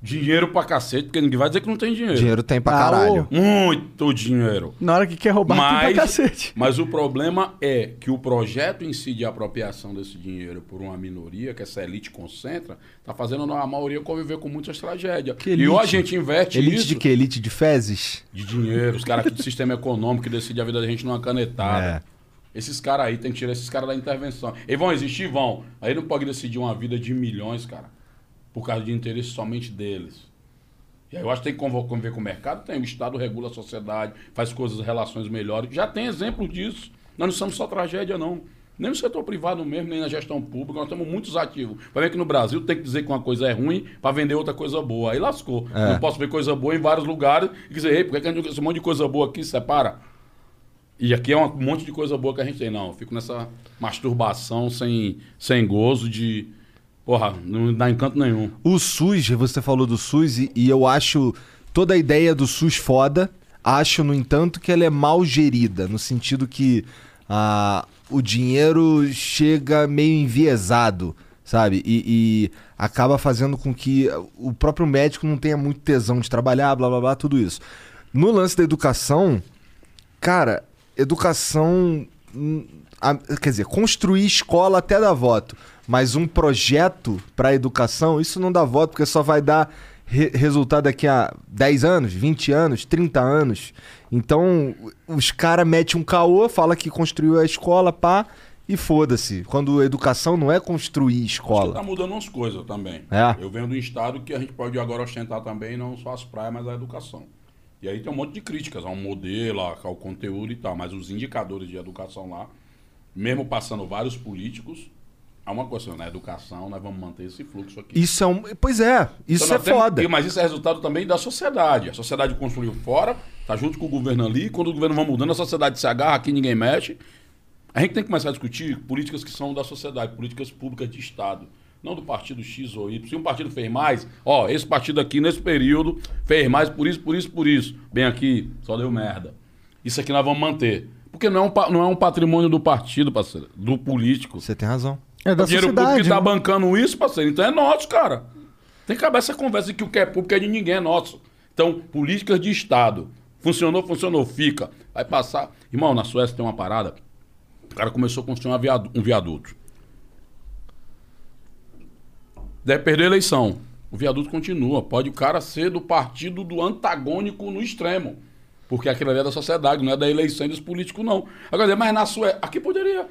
Speaker 5: Dinheiro pra cacete, porque ninguém vai dizer que não tem dinheiro.
Speaker 3: Dinheiro tem pra
Speaker 4: Ah,
Speaker 3: caralho.
Speaker 4: ô.
Speaker 5: Muito dinheiro.
Speaker 4: Na hora que quer roubar, tem
Speaker 5: Mas,
Speaker 4: pra cacete.
Speaker 5: mas o problema é que o projeto em si de apropriação desse dinheiro por uma minoria, que essa elite concentra, tá fazendo a maioria conviver com muitas tragédias.
Speaker 3: Que
Speaker 5: E
Speaker 3: elite?
Speaker 5: ou a gente inverte
Speaker 3: Elite
Speaker 5: isso
Speaker 3: de quê? Elite de fezes?
Speaker 5: de dinheiro, os caras aqui do sistema econômico que decidem a vida da gente numa canetada.
Speaker 3: É.
Speaker 5: Esses caras aí, tem que tirar esses caras da intervenção. Eles vão existir? Vão. Aí não pode decidir uma vida de milhões, cara, por causa de interesse somente deles. E aí eu acho que tem que conviver com o mercado. Tem, o Estado regula a sociedade, faz coisas, relações melhores. Já tem exemplo disso. Nós não somos só tragédia, não. Nem no setor privado mesmo, nem na gestão pública. Nós temos muitos ativos. Vai ver que no Brasil tem que dizer que uma coisa é ruim para vender outra coisa boa. Aí lascou.
Speaker 3: É.
Speaker 5: Não posso ver coisa boa em vários lugares e dizer, ei, por que que a gente- esse monte de coisa boa aqui se separa? E aqui é um monte de coisa boa que a gente tem. Não, eu fico nessa masturbação sem, sem gozo de. Porra, não dá encanto nenhum.
Speaker 3: O SUS, você falou do SUS e, eu acho toda a ideia do SUS foda. Acho, no entanto, que ela é mal gerida, no sentido que ah, o dinheiro chega meio enviesado, sabe? E, e acaba fazendo com que o próprio médico não tenha muito tesão de trabalhar, blá blá blá, tudo isso. No lance da educação, cara, educação. hum, a- quer dizer, construir escola até dá voto, mas um projeto para educação, isso não dá voto, porque só vai dar re- resultado daqui a 10 anos, 20 anos, 30 anos. Então, os caras metem um caô, fala que construiu a escola, pá, e foda-se. Quando educação não é construir escola.
Speaker 5: tá mudando umas coisas também.
Speaker 3: É?
Speaker 5: Eu venho do estado que a gente pode agora ostentar também não só as praias, mas a educação. E aí tem um monte de críticas ao modelo, ao conteúdo e tal, mas os indicadores de educação lá, mesmo passando vários políticos, há uma coisa, na educação nós vamos manter esse fluxo aqui.
Speaker 3: Isso é um. Pois é, isso
Speaker 5: Então,
Speaker 3: é
Speaker 5: temos-
Speaker 3: foda.
Speaker 5: Mas isso é resultado também da sociedade. A sociedade construiu fora, tá junto com o governo ali. Quando o governo vai mudando, a sociedade se agarra, aqui ninguém mexe. A gente tem que começar a discutir políticas que são da sociedade, políticas públicas de Estado. Não do partido X ou Y. Se um partido fez mais, ó, esse partido aqui nesse período fez mais por isso, por isso, por isso. Bem aqui, só deu merda. Isso aqui nós vamos manter. Porque não é um, não é um patrimônio do partido, parceiro, do político.
Speaker 3: Você tem razão.
Speaker 4: É da
Speaker 5: o dinheiro público
Speaker 4: sociedade.
Speaker 5: que tá
Speaker 4: né?
Speaker 5: bancando isso, parceiro, então é nosso, cara. Tem que acabar essa conversa de que o que é público é de ninguém, é nosso. Então, políticas de Estado. Funcionou, funcionou, fica. Vai passar. Irmão, na Suécia tem uma parada. O cara começou a construir um viaduto. Deve perder a eleição. O viaduto continua. Pode o cara ser do partido do antagônico no extremo. Porque aquilo ali é da sociedade, não é da eleição dos políticos, não. Agora, mas na Suécia. Aqui poderia.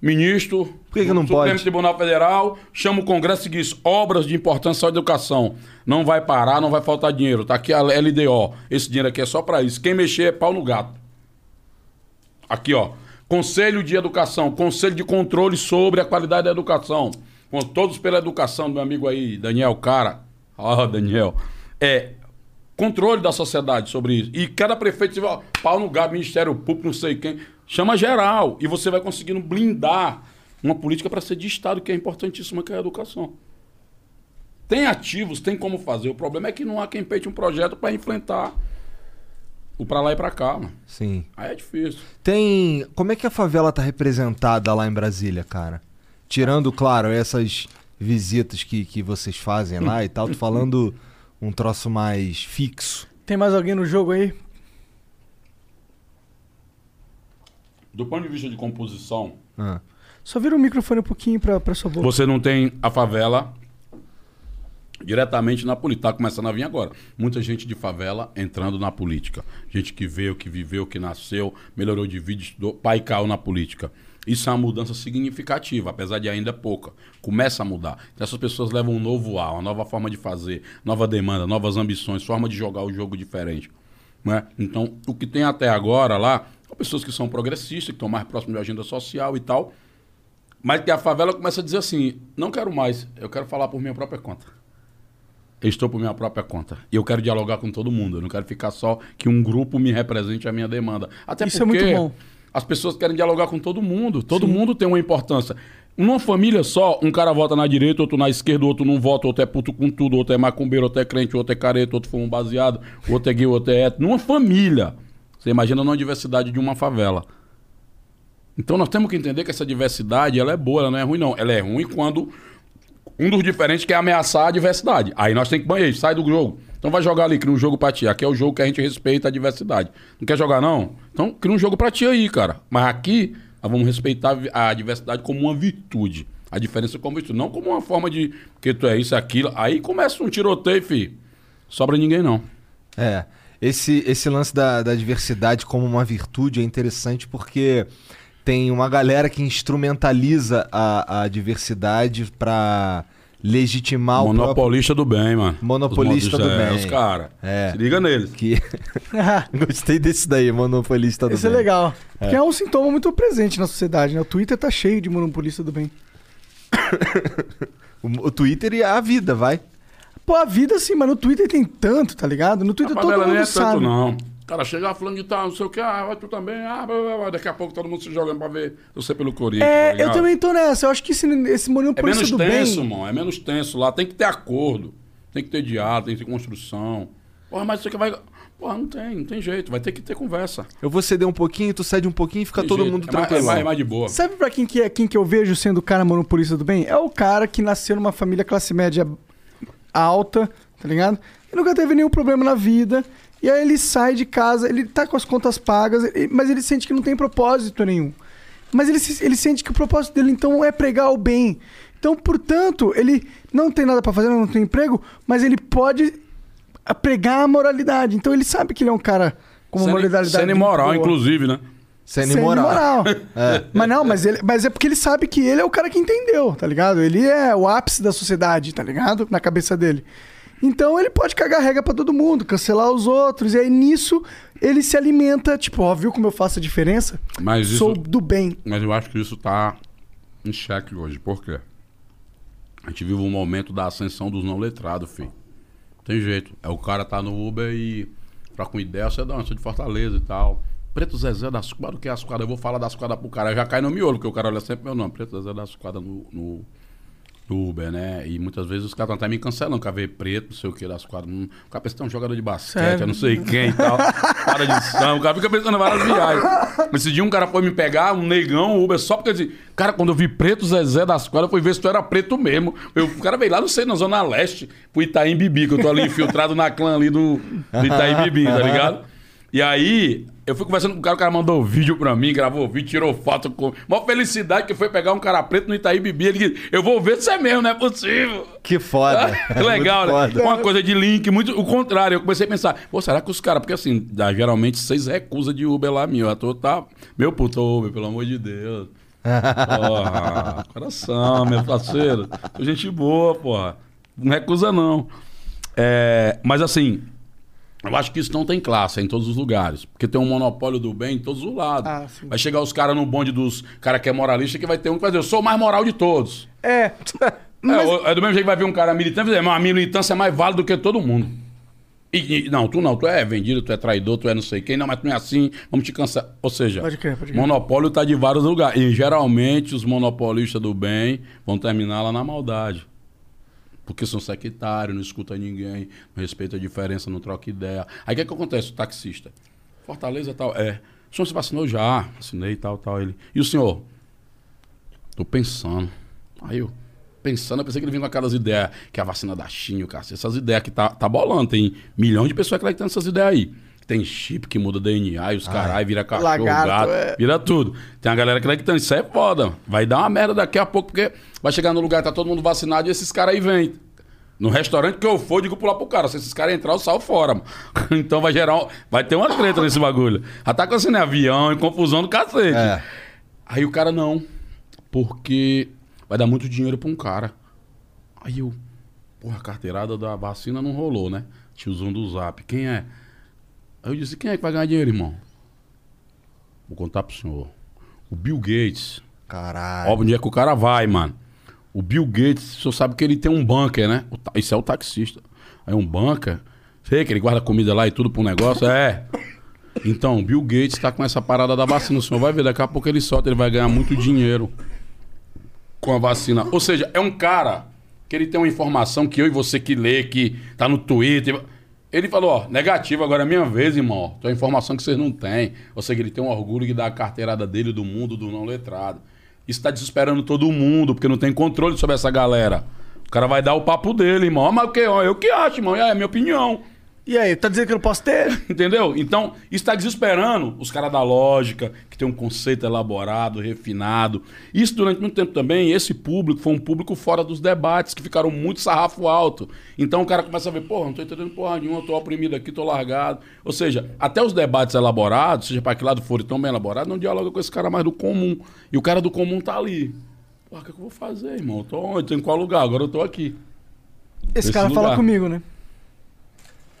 Speaker 5: Ministro.
Speaker 3: Por que que não
Speaker 5: do Supremo
Speaker 3: pode?
Speaker 5: Tribunal Federal chama o Congresso e diz: obras de importância à educação. Não vai parar, não vai faltar dinheiro. Tá aqui a LDO. Esse dinheiro aqui é só para isso. Quem mexer é pau no gato. Aqui, ó. Conselho de Educação, Conselho de Controle sobre a Qualidade da Educação. Com todos pela educação, meu amigo aí, Daniel Cara. Ó, Daniel. É controle da sociedade sobre isso. E cada prefeito, ó, pau no gato, Ministério Público, não sei quem. Chama geral. E você vai conseguindo blindar uma política para ser de Estado, que é importantíssima, que é a educação. Tem ativos, tem como fazer. O problema é que não há quem peite um projeto para enfrentar o para lá e para cá. Mano.
Speaker 3: Sim.
Speaker 5: Aí é difícil.
Speaker 3: Tem. Como é que a favela tá representada lá em Brasília, cara? Tirando, claro, essas visitas que, que vocês fazem lá e tal, tô falando um troço mais fixo.
Speaker 4: Tem mais alguém no jogo aí?
Speaker 5: Do ponto de vista de composição,
Speaker 3: Ah.
Speaker 4: Só vira o microfone um pouquinho pra, pra sua boca.
Speaker 5: você não tem a favela diretamente na política. Está começando a vir agora. Muita gente de favela entrando na política. Gente que veio, que viveu, que nasceu, melhorou de vida, estudou, pai caiu na política. Isso é uma mudança significativa, apesar de ainda pouca. Começa a mudar. Então essas pessoas levam um novo ar, uma nova forma de fazer, nova demanda, novas ambições, forma de jogar o jogo diferente. Né? Então, o que tem até agora lá, são pessoas que são progressistas, que estão mais próximas de agenda social e tal, mas que a favela começa a dizer assim: não quero mais, eu quero falar por minha própria conta. Eu estou por minha própria conta. E eu quero dialogar com todo mundo. Eu não quero ficar só que um grupo me represente a minha demanda. Até
Speaker 4: Isso é
Speaker 5: porque
Speaker 4: muito bom.
Speaker 5: as pessoas querem dialogar com todo mundo. Todo mundo tem uma importância. Numa família só, um cara vota na direita, outro na esquerda, outro não vota, outro é puto com tudo, outro é macumbeiro, outro é crente, outro é careta, outro foi um baseado, outro é gay, outro é hétero. Numa família. Você imagina numa diversidade de uma favela. Então nós temos que entender que essa diversidade ela é boa, ela não é ruim, não. Ela é ruim quando Um dos diferentes que é ameaçar a diversidade. Aí nós temos que banhar, sai do jogo. Então vai jogar ali, cria um jogo pra ti. Aqui é o jogo que a gente respeita a diversidade. Não quer jogar, não? Então cria um jogo pra ti aí, cara. Mas aqui, nós vamos respeitar a a diversidade como uma virtude. A diferença como virtude. Não como uma forma de que tu é isso, aquilo. Aí começa um tiroteio, filho. Sobra ninguém, não.
Speaker 3: É. Esse, esse lance da, da diversidade como uma virtude é interessante porque tem uma galera que instrumentaliza a, a diversidade pra legitimar o próprio...
Speaker 5: Monopolista do bem, mano.
Speaker 3: Monopolista do
Speaker 5: é,
Speaker 3: bem.
Speaker 5: Os caras.
Speaker 3: É.
Speaker 5: Se liga neles.
Speaker 3: Que... <laughs> Gostei desse daí, monopolista do
Speaker 4: Isso é
Speaker 3: bem.
Speaker 4: legal. Porque é. um sintoma muito presente na sociedade, né? O Twitter tá cheio de monopolista do bem. <coughs>
Speaker 3: O, o Twitter e a vida, vai.
Speaker 4: Pô, a vida sim, mas no Twitter tem tanto, tá ligado? No Twitter todo mundo
Speaker 5: nem é
Speaker 4: sabe.
Speaker 5: tanto, não. O cara chega falando de tal, não sei o que, ah, vai tu também, ah, blá, blá, blá. daqui a pouco todo mundo se jogando pra ver você pelo Corinthians. tá
Speaker 4: É, eu
Speaker 5: ligado?
Speaker 4: também tô nessa. Eu acho que esse, esse
Speaker 5: É
Speaker 4: monopolista
Speaker 5: menos
Speaker 4: do
Speaker 5: tenso,
Speaker 4: bem...
Speaker 5: mano. É menos tenso lá. Tem que ter acordo. Tem que ter diálogo, tem que ter construção. Porra, mas você que vai. Porra, não tem, não tem jeito. Vai ter que ter conversa.
Speaker 3: Eu vou ceder um pouquinho, tu cede um pouquinho e fica
Speaker 5: Tem
Speaker 3: todo
Speaker 5: jeito.
Speaker 3: mundo
Speaker 5: é mais, é
Speaker 3: tranquilo.
Speaker 5: mais, é mais de boa.
Speaker 4: Sabe pra quem que, é, quem que eu vejo sendo o cara monopolista do bem? É o cara que nasceu numa família classe média alta, tá ligado? E nunca teve nenhum problema na vida. E aí ele sai de casa, ele tá com as contas pagas, ele- mas ele sente que não tem propósito nenhum. Mas ele, ele sente que o propósito dele, então, é pregar o bem. Então, portanto, ele não tem nada pra fazer, não tem emprego, mas ele pode pregar a moralidade. Então, ele sabe que ele é um cara com uma moralidade
Speaker 5: sendo imoral,
Speaker 4: boa.
Speaker 5: inclusive, né?
Speaker 3: Sendo
Speaker 4: Sendo
Speaker 3: imoral.
Speaker 4: imoral. <laughs> Mas não, mas, ele, mas é porque ele sabe que ele é o cara que entendeu, tá ligado? Ele é o ápice da sociedade, tá ligado? Na cabeça dele. Então ele pode cagar regra pra todo mundo, cancelar os outros. E aí nisso ele se alimenta, tipo, ó, viu como eu faço a diferença?
Speaker 5: Mas isso.
Speaker 4: Sou do bem.
Speaker 5: Mas eu acho que isso tá em xeque hoje. Por quê? A gente vive um momento da ascensão dos não letrados, filho. Tem jeito. É o cara tá no Uber e pra com ideia, você dá uma de Fortaleza e tal. Preto Zezé da Suquada, o que é a Suquada? Eu vou falar da Suquada pro cara. Já cai no miolo, porque o cara olha sempre meu nome. Preto Zezé da Suquada no, no, no Uber, né? E muitas vezes os caras estão até me cancelando, quer ver preto, não sei o que, das quadras. Hum, O cara pensa que tem um jogador de basquete, eu não sei quem e tal. Cara de samba, o cara fica pensando em várias viagens. Esse dia um cara foi me pegar, um negão, um Uber, só porque eu disse, cara, quando eu vi preto Zezé das quadras, eu fui ver se tu era preto mesmo. Eu, o cara veio lá, não sei, na Zona Leste, pro Itaim Bibi, que eu tô ali infiltrado na clã ali do, do Itaim Bibi, tá ligado? E aí, eu fui conversando com o cara, o cara mandou vídeo pra mim, gravou vídeo, tirou foto com. Mó felicidade que foi pegar um cara preto no Itaí Bibi. Ele disse, eu vou ver se é mesmo, não é possível.
Speaker 3: Que foda. <laughs>
Speaker 5: Que legal,
Speaker 3: Muito
Speaker 5: né?
Speaker 3: foda.
Speaker 5: Uma coisa de link, muito o contrário. Eu comecei a pensar, pô, será que os caras, porque assim, geralmente vocês recusam de Uber lá, meu. Eu tô, tá. Meu puto Uber, pelo amor de Deus. Porra, <laughs> coração, meu parceiro. Tô gente boa, porra. Não recusa, não. É, mas assim, eu acho que isso não tem classe é em todos os lugares. Porque tem um monopólio do bem em todos os lados.
Speaker 4: Ah,
Speaker 5: vai chegar os caras no bonde dos cara que é moralista, que vai ter um que vai dizer, eu sou o mais moral de todos.
Speaker 4: É. <laughs>
Speaker 5: É, o- é do mesmo jeito que vai vir um cara militante e dizer, mas a militância é mais válida do que todo mundo. E, e- não, tu não, tu é vendido, tu é traidor, tu é não sei quem, não, mas tu não é assim, vamos te cansar. Ou seja,
Speaker 4: Pode crer, pode crer.
Speaker 5: monopólio tá de vários lugares. E geralmente os monopolistas do bem vão terminar lá na maldade. Porque são sectários, não escuta ninguém, não respeita a diferença, não troca ideia. Aí o que, que acontece? O taxista. Fortaleza tal. É. O senhor se vacinou já? Vacinei tal, tal. Ele. E o senhor? Tô pensando. Aí eu, pensando, eu pensei que ele vinha com aquelas ideias, que a vacina da China, o essas ideias que tá, tá bolando. Tem milhões de pessoas acreditando nessas ideias aí. Tem chip que muda DNA e os caralho, vira cachorro,
Speaker 4: Lagarto,
Speaker 5: gato,
Speaker 4: é.
Speaker 5: vira tudo. Tem a galera acreditando, isso é foda. Vai dar uma merda daqui a pouco, porque vai chegar no lugar, tá todo mundo vacinado e esses caras aí vêm. No restaurante que eu for, eu digo pular pro cara. Se esses caras entrar, eu saio fora, mano. <laughs> Então vai gerar. um- Vai ter uma treta nesse bagulho. Já tá acontecendo em avião e confusão do cacete.
Speaker 3: É.
Speaker 5: Aí o cara não. Porque vai dar muito dinheiro pra um cara. Aí eu. Porra, a carteirada da vacina não rolou, né? Tiozão do zap. Quem é? Aí eu disse: quem é que vai ganhar dinheiro, irmão? Vou contar pro senhor. O Bill Gates.
Speaker 3: Caralho.
Speaker 5: Óbvio onde é que o cara vai, mano. O Bill Gates, o senhor sabe que ele tem um bunker, né? Isso é o taxista. Aí um bunker. Sei que ele guarda comida lá e tudo pro negócio. É. Então, o Bill Gates tá com essa parada da vacina. O senhor vai ver, daqui a pouco ele solta, ele vai ganhar muito dinheiro com a vacina. Ou seja, é um cara que ele tem uma informação que eu e você que lê, que tá no Twitter. Ele falou, ó, negativo, agora é minha vez, irmão. Tem uma informação que vocês não têm. Ou seja, ele tem um orgulho de dar a carteirada dele do mundo do não letrado. Isso tá desesperando todo mundo, porque não tem controle sobre essa galera. O cara vai dar o papo dele, irmão. Mas o que? Eu que acho, irmão. É a minha opinião.
Speaker 4: E aí, tá dizendo que eu não posso ter? <laughs>
Speaker 5: Entendeu? Então, isso está desesperando os caras da lógica, que tem um conceito elaborado, refinado. Isso, durante muito tempo também, esse público foi um público fora dos debates, que ficaram muito sarrafo alto. Então o cara começa a ver, porra, não tô entendendo porra nenhuma, tô oprimido aqui, tô largado. Ou seja, até os debates elaborados, seja para que lado forem tão bem elaborados, não dialoga com esse cara mais do comum. E o cara do comum tá ali. Porra, o que, é que eu vou fazer, irmão? Eu tô onde? Tô em qual lugar? Agora eu tô aqui.
Speaker 4: Esse
Speaker 5: Esse
Speaker 4: cara fala
Speaker 5: lugar.
Speaker 4: comigo, né?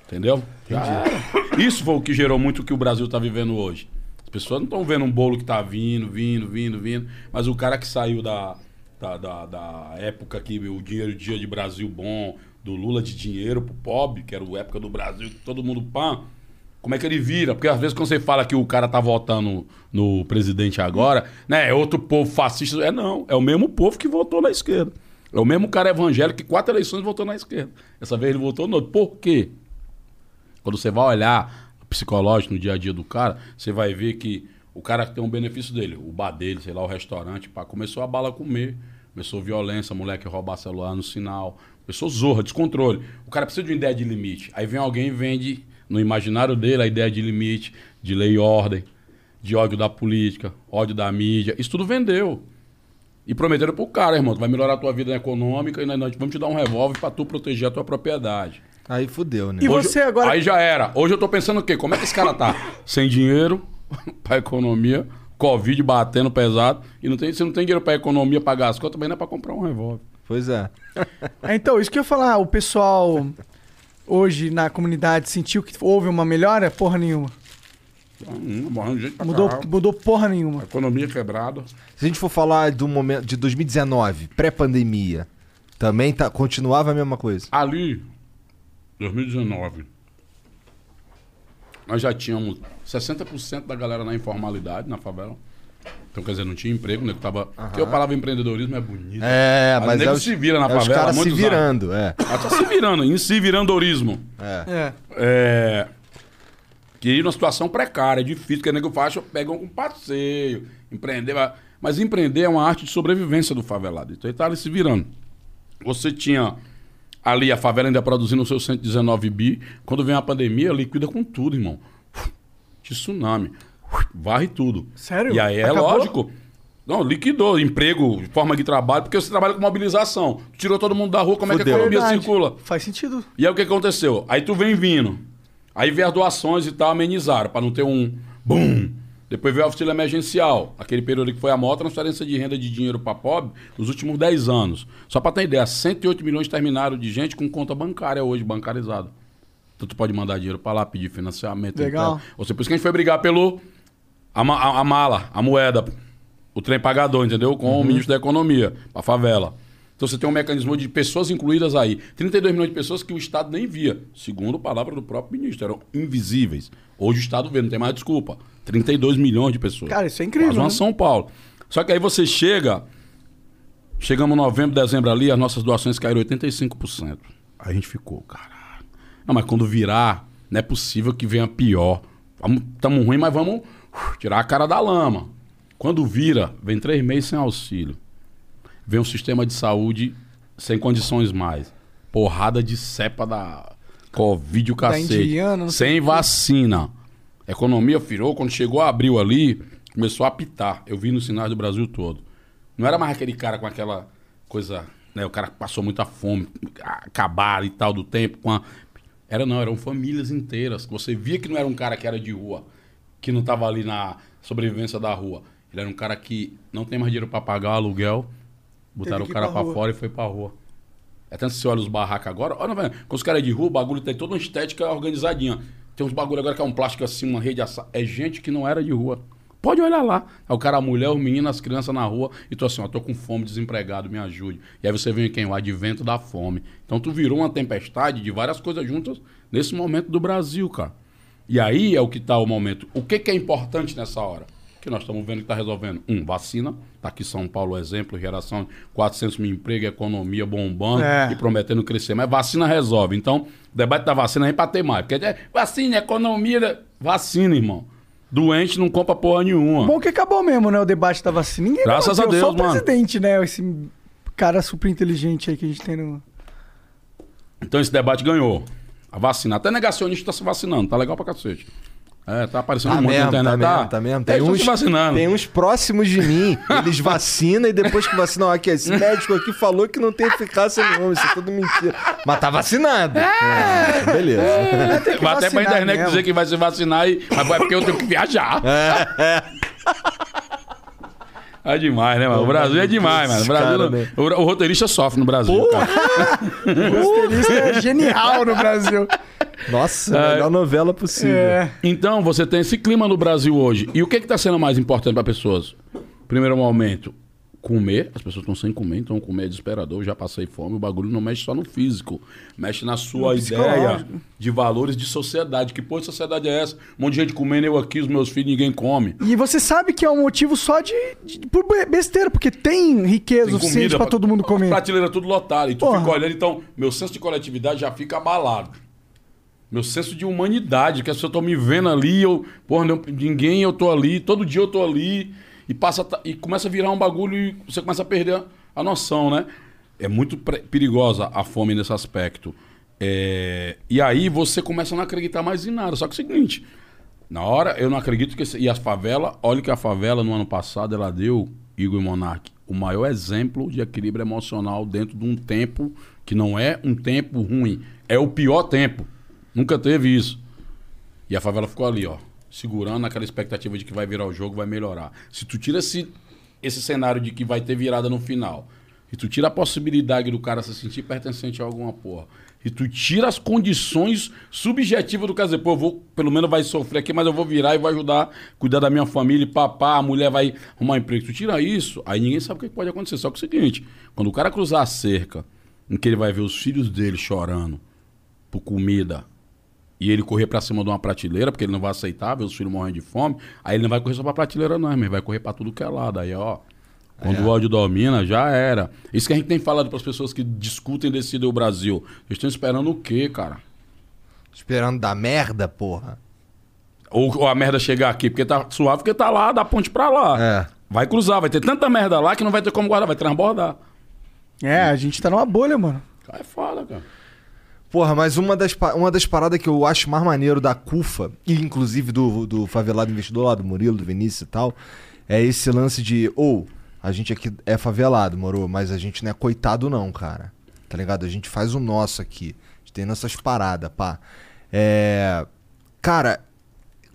Speaker 5: Entendeu? Era. Isso foi o que gerou muito o que o Brasil está vivendo hoje. As pessoas não estão vendo um bolo que está vindo, vindo, vindo, vindo. Mas o cara que saiu da, da, da, da época que o dinheiro dia de Brasil bom, do Lula de dinheiro pro pobre, que era a época do Brasil, que todo mundo pã. Como é que ele vira? Porque às vezes quando você fala que o cara tá votando no presidente agora, né? É outro povo fascista. É não, é o mesmo povo que votou na esquerda. É o mesmo cara evangélico que quatro eleições votou na esquerda. Essa vez ele votou no outro. Por quê? Quando você vai olhar psicológico no dia a dia do cara, você vai ver que o cara tem um benefício dele, o bar dele, sei lá, o restaurante, pá, começou a bala comer, começou violência, moleque roubar celular no sinal, começou zorra, descontrole. O cara precisa de uma ideia de limite. Aí vem alguém e vende no imaginário dele a ideia de limite, de lei e ordem, de ódio da política, ódio da mídia. Isso tudo vendeu. E prometeram pro cara, irmão, tu vai melhorar a tua vida econômica e nós vamos te dar um revólver pra tu proteger a tua propriedade.
Speaker 3: Aí fudeu, né?
Speaker 4: E
Speaker 5: Hoje-
Speaker 4: você agora.
Speaker 5: Aí já era. Hoje eu tô pensando o quê? Como é que esse cara tá? <laughs> Sem dinheiro pra economia, Covid batendo pesado, e não tem, você não tem dinheiro pra economia, pagar as contas, também não é pra comprar um revólver.
Speaker 3: Pois é.
Speaker 4: É, Então, isso que eu ia falar, o pessoal hoje na comunidade sentiu que houve uma melhora? Porra nenhuma.
Speaker 5: Hum, morrendo de gente pra
Speaker 4: Mudou,
Speaker 5: caralho.
Speaker 4: mudou porra nenhuma.
Speaker 5: Economia quebrada.
Speaker 3: Se a gente for falar do momento de 2019, pré-pandemia, também tá, continuava a mesma coisa.
Speaker 5: Ali, 2019, nós já tínhamos 60% da galera na informalidade, na favela. Então, quer dizer, não tinha emprego, né? Tava... Porque eu falava empreendedorismo é bonito.
Speaker 3: É,
Speaker 5: Mas
Speaker 3: mas, é os,
Speaker 5: se vira na
Speaker 3: é os
Speaker 5: favela há
Speaker 3: caras se virando, é.
Speaker 5: Ela tá se virando, em se virandorismo.
Speaker 4: É.
Speaker 5: É. Que ir numa situação precária, é difícil, que o nego faz, pegam com passeio, empreender. mas- Mas empreender é uma arte de sobrevivência do favelado. Então ele tá ali se virando. Você tinha ali a favela ainda produzindo o seu 119 bi. Quando vem a pandemia, liquida com tudo, irmão. De tsunami. Varre tudo.
Speaker 4: Sério?
Speaker 5: E aí é
Speaker 4: Acabou?
Speaker 5: lógico. Não, liquidou emprego, forma de trabalho, porque você trabalha com mobilização. Tirou todo mundo da rua, como é que a
Speaker 3: Fudeu.
Speaker 5: economia
Speaker 4: Verdade.
Speaker 5: circula?
Speaker 4: Faz sentido.
Speaker 5: E aí o que aconteceu? Aí tu vem vindo. Aí veio as doações e tal, amenizaram, pra não ter um boom. Depois veio o auxílio emergencial, aquele período que foi a maior transferência de renda de dinheiro para pobre nos últimos 10 anos. Só para ter ideia, 108 milhões terminaram de gente com conta bancária hoje, bancarizada. Então tu pode mandar dinheiro para lá, pedir financiamento.
Speaker 4: Legal.
Speaker 5: empréstimo. Ou seja, por isso que a gente foi brigar pelo a, a- a mala, a moeda, o trem pagador, entendeu? Com o ministro da Economia, pra favela. Então você tem um mecanismo de pessoas incluídas aí. 32 milhões de pessoas que o Estado nem via. Segundo a palavra do próprio ministro, eram invisíveis. Hoje o Estado vê, não tem mais desculpa. 32 milhões de pessoas.
Speaker 4: Cara, isso é incrível,
Speaker 5: Quase uma
Speaker 4: né?
Speaker 5: São Paulo. Só que aí você chega, chegamos em novembro, dezembro ali, as nossas doações caíram 85%. Aí a gente ficou, caralho. Não, mas quando virar, não é possível que venha pior. Estamos ruim, mas vamos uh, tirar a cara da lama. Quando vira, vem três meses sem auxílio. Vem um sistema de saúde sem condições mais. Porrada de cepa da Covid, o cacete.
Speaker 4: indiana,
Speaker 5: sem vacina. A economia virou, quando chegou abril ali, começou a apitar. Eu vi nos sinais do Brasil todo. Não era mais aquele cara com aquela coisa, né? O cara que passou muita fome, acabaram e tal do tempo com a... Era não, eram famílias inteiras. Você via que não era um cara que era de rua, que não estava ali na sobrevivência da rua. Ele era um cara que não tem mais dinheiro para pagar o aluguel, botaram o cara
Speaker 4: pra rua.
Speaker 5: fora e foi pra rua. É tanto que você olha os barracos agora, olha, velho, quando os caras de rua, o bagulho tem toda uma estética organizadinha. Tem uns bagulho agora que é um plástico assim, uma rede assa... É gente que não era de rua. Pode olhar lá. Aí o cara, a mulher, os meninos, as crianças na rua, e tu assim, ó, tô com fome, desempregado, me ajude. E aí você vem quem? O advento da fome. Então tu virou uma tempestade de várias coisas juntas nesse momento do Brasil, cara. E aí é o que tá o momento. O que, que é importante nessa hora? Que nós estamos vendo que está resolvendo. Um, vacina. Tá aqui São Paulo, exemplo, geração de 400 mil empregos, economia bombando
Speaker 4: É.
Speaker 5: e prometendo crescer. Mas vacina resolve. Então, o debate da vacina é para ter mais. Porque é vacina, economia. Vacina, irmão. Doente não compra porra nenhuma.
Speaker 4: Bom que acabou mesmo, né? O debate da vacina. Ninguém
Speaker 5: Graças a Deus,
Speaker 4: só o
Speaker 5: mano.
Speaker 4: presidente, né? Esse cara super inteligente aí que a gente tem no.
Speaker 5: Então esse debate ganhou. A vacina. Até negacionista tá se vacinando. Tá legal pra cacete. É, tá aparecendo
Speaker 3: Tá
Speaker 5: um monte
Speaker 3: mesmo,
Speaker 5: na internet.
Speaker 3: tá mesmo, tá mesmo. Tem
Speaker 5: tão
Speaker 3: uns,
Speaker 5: vacinando.
Speaker 3: tem uns próximos de mim, <laughs> eles vacinam e depois que vacinam, aqui, esse <laughs> médico aqui falou que não tem eficácia nenhuma, isso é tudo mentira. Mas tá vacinado. É, beleza.
Speaker 5: Vai até pra internet
Speaker 4: mesmo.
Speaker 5: dizer que vai se vacinar e. Mas é porque eu tenho que viajar. É <laughs> demais, né, mano? O Brasil é demais, mano. O, Brasil,
Speaker 3: Cara, né?
Speaker 5: o, o roteirista sofre no Brasil, cara. <laughs>
Speaker 4: O roteirista é genial no Brasil.
Speaker 3: Nossa, a melhor novela possível.
Speaker 4: É.
Speaker 5: Então, você tem esse clima no Brasil hoje. E o que que tá sendo mais importante para pessoas? Primeiro momento, comer. As pessoas estão sem comer, então comer é desesperador. Já passei fome. O bagulho não mexe só no físico. Mexe na sua
Speaker 4: No
Speaker 5: ideia de valores de sociedade. Que porra de sociedade é essa? Um monte de gente comendo, eu aqui, os meus filhos, ninguém come.
Speaker 4: E você sabe que é um motivo só de, de- por be- besteira, porque tem riqueza
Speaker 5: Tem
Speaker 4: suficiente
Speaker 5: comida
Speaker 4: pra todo mundo comer.
Speaker 5: Prateleira tudo lotada. E tu
Speaker 4: Porra.
Speaker 5: fica olhando, então, meu senso de coletividade já fica abalado. Meu senso de humanidade, que as pessoas estão me vendo ali, eu, porra, não, ninguém, eu tô ali, todo dia eu tô ali, e passa a e começa a virar um bagulho e você começa a perder a, a noção, né? É muito perigosa a fome nesse aspecto. É, e aí você começa a não acreditar mais em nada. Só que é o seguinte, na hora eu não acredito que. esse- e as favelas, olha que a favela no ano passado ela deu, Igor e Monark, o maior exemplo de equilíbrio emocional dentro de um tempo que não é um tempo ruim, é o pior tempo. Nunca teve isso. E a favela ficou ali, ó, segurando aquela expectativa de que vai virar o jogo, vai melhorar. Se tu tira esse, esse cenário de que vai ter virada no final, e tu tira a possibilidade do cara se sentir pertencente a alguma porra, e tu tira as condições subjetivas do cara dizer, pô, eu vou, pelo menos vai sofrer aqui, mas eu vou virar e vou ajudar cuidar da minha família e papá, a mulher vai arrumar emprego. Tu tira isso, aí ninguém sabe o que pode acontecer. Só que é o seguinte, quando o cara cruzar a cerca, em que ele vai ver os filhos dele chorando por comida, e ele correr pra cima de uma prateleira, porque ele não vai aceitar ver os filhos morrendo de fome, aí ele não vai correr só pra prateleira, não, mas vai correr pra tudo que é lado. Aí, ó, quando o ódio domina, já era. Isso que a gente tem falado pras pessoas que discutem e decidem o Brasil. Eles estão esperando o quê, cara?
Speaker 3: Esperando dar merda, porra.
Speaker 5: Ou, ou a merda chegar aqui, porque tá suave, porque tá lá, da ponte pra lá.
Speaker 3: É.
Speaker 5: Vai cruzar, vai ter tanta merda lá que não vai ter como guardar, vai transbordar.
Speaker 4: É, a gente tá numa bolha, mano.
Speaker 5: É foda, cara.
Speaker 3: Porra, mas uma das, uma das paradas que eu acho mais maneiro da CUFA, e inclusive do, do favelado investidor lá, do Murilo, do Vinícius e tal, é esse lance de, ou, a gente aqui é favelado, moro, mas a gente não é coitado não, cara. Tá ligado? A gente faz o nosso aqui. A gente tem nossas paradas, pá. É... Cara,